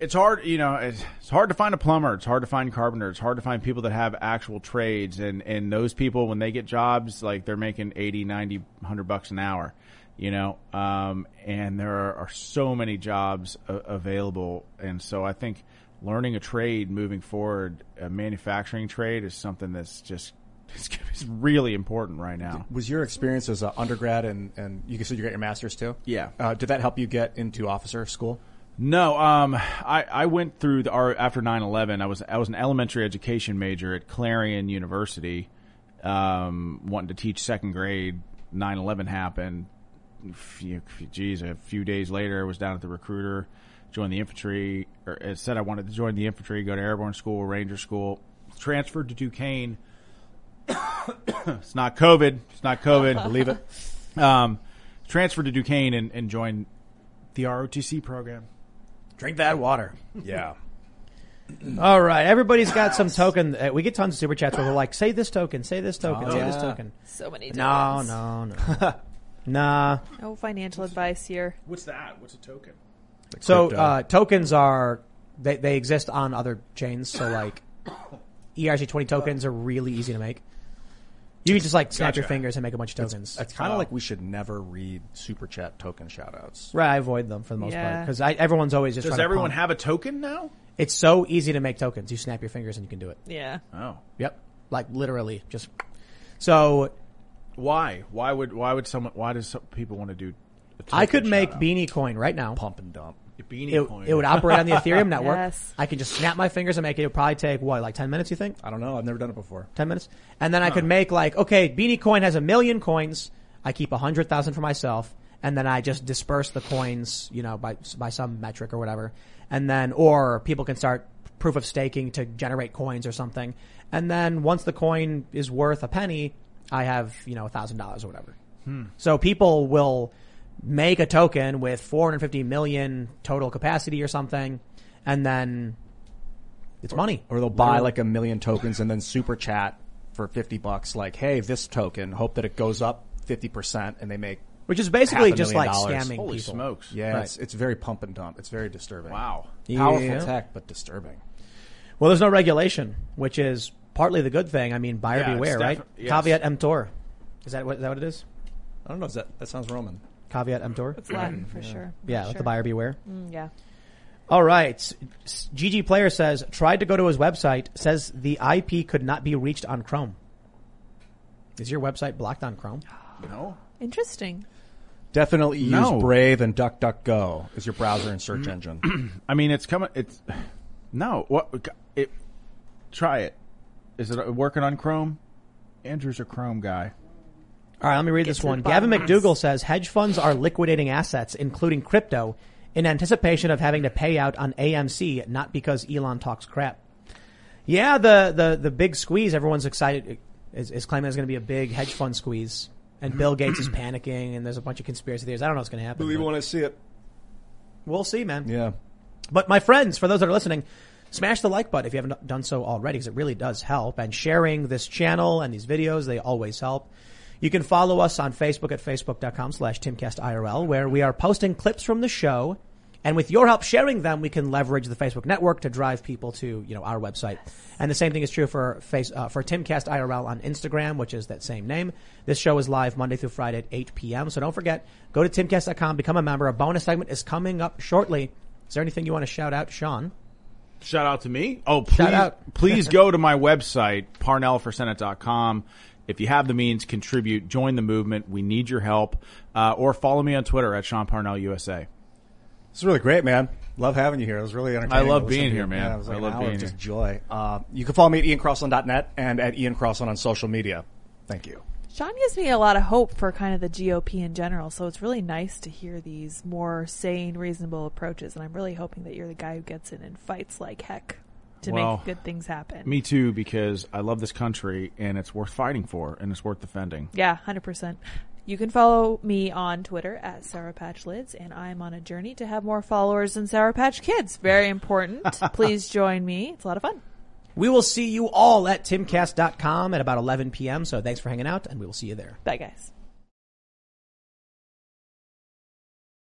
it's hard. You know, it's, it's hard to find a plumber. It's hard to find carpenter. It's hard to find people that have actual trades, and and those people when they get jobs, like they're making 80, 90, 100 bucks an hour you know um, and there are, are so many jobs a- available and so i think learning a trade moving forward a manufacturing trade is something that's just it's, it's really important right now was your experience as an undergrad and, and you said you got your master's too Yeah. uh, did that help you get into officer school No, um, I, I went through the after 9-11, I was I was an elementary education major at Clarion University, um, wanting to teach second grade. 9-11 happened. Few, geez, a few days later, I was down at the recruiter, joined the infantry. Or said I wanted to join the infantry, go to airborne school, ranger school. Transferred to Duquesne. It's not COVID. It's not COVID. Believe it. Um, transferred to Duquesne and, and joined the ROTC program. Drink that water. yeah All right, everybody's got some token. Uh, we get tons of super chats where they're like, "Say this token, say this token, say this token." So many No, tokens. no, no, nah. No financial advice here. What's that? What's a token? So crypto. uh, tokens are they they exist on other chains. So like ERC twenty tokens are really easy to make. You can just like snap your fingers and make a bunch of tokens. it's kind of like we should never read super chat token shout outs right, I avoid them for the most part Yeah. because everyone's always just. Does trying to everyone pump. have a token now? It's so easy to make tokens. You snap your fingers and you can do it. Yeah. Oh, Yep, like literally just. So why? Why would why would someone? Why does some people want to do? a I token could make shout-out? Beanie Coin right now. pump and dump A beanie It, coin. it would operate on the Ethereum network. Yes. I could just snap my fingers and make it. It would probably take what, like ten minutes? You think? i don't know i've never done it before Ten minutes, and then I could make like, okay, Beanie Coin has a million coins. I keep a hundred thousand for myself, and then I just disperse the coins, you know, by by some metric or whatever, and then or people can start proof of staking to generate coins or something, and then once the coin is worth a penny, I have, you know, a thousand dollars or whatever. Hmm. So people will make a token with 450 million total capacity or something, and then it's money. Or they'll buy like a million tokens and then super chat for 50 bucks like, hey, this token, hope that it goes up 50% and they make Which is basically half a just like dollars. scamming Holy people. smokes! Yeah, Right. it's, it's very pump and dump. It's very disturbing. Wow. Powerful Yeah. tech, but disturbing. Well, there's no regulation, which is partly the good thing. I mean, buyer Yeah, it's beware, right? defi- yes. Caveat emptor. Is that what, is that what it is? I don't know. Is that, that sounds Roman. Caveat emptor? It's Latin for sure. Yeah, For let the buyer beware. Mm, yeah. All right. GG Player says, tried to go to his website, says the IP could not be reached on Chrome. Is your website blocked on Chrome? No. Interesting. Definitely use No. Brave and DuckDuckGo as your browser and search engine. I mean, it's coming. It's no. What? It. Try it. Is it working on Chrome? Andrew's a Chrome guy. All right, let me read this one. Gavin of. McDougall says hedge funds are liquidating assets, including crypto, in anticipation of having to pay out on AMC, not because Elon talks crap. Yeah, the the the big squeeze. Everyone's excited. Is, is claiming there's going to be a big hedge fund squeeze, and Bill Gates is panicking, and there's a bunch of conspiracy theories. I don't know what's going to happen. but when I see it. We'll see, man. Yeah. But my friends, for those that are listening, smash the like button if you haven't done so already, because it really does help. And sharing this channel and these videos, they always help. You can follow us on Facebook at facebook.com slash timcastirl, where we are posting clips from the show. And with your help sharing them, we can leverage the Facebook network to drive people to, you know, our website. And the same thing is true for face, uh, for Timcast IRL on Instagram, which is that same name. This show is live Monday through Friday at 8 p.m. So don't forget, go to timcast.com, become a member. A bonus segment is coming up shortly. Is there anything you want to shout out, Sean? Shout out to me. Oh, please, out. please go to my website, parnellforsenate.com. If you have the means, contribute, join the movement. We need your help. Uh, or follow me on Twitter at Sean Parnell USA. It's really great, man. Love having you here. It was really entertaining. I love being here, man. Yeah, it was like I an love hour being of just here. joy. Uh, you can follow me at iancrossland.net and at Ian Crossland on social media. Thank you. Sean gives me a lot of hope for kind of the GOP in general, so it's really nice to hear these more sane, reasonable approaches. And I'm really hoping that you're the guy who gets in and fights like heck to Well, make good things happen. Me too, because I love this country and it's worth fighting for and it's worth defending. Yeah, hundred percent. You can follow me on Twitter at Sour Patch Lyds, and I'm on a journey to have more followers than Sour Patch Kids. Very important. Please join me. It's a lot of fun. We will see you all at timcast.com at about 11 p.m. So thanks for hanging out and we will see you there. Bye, guys.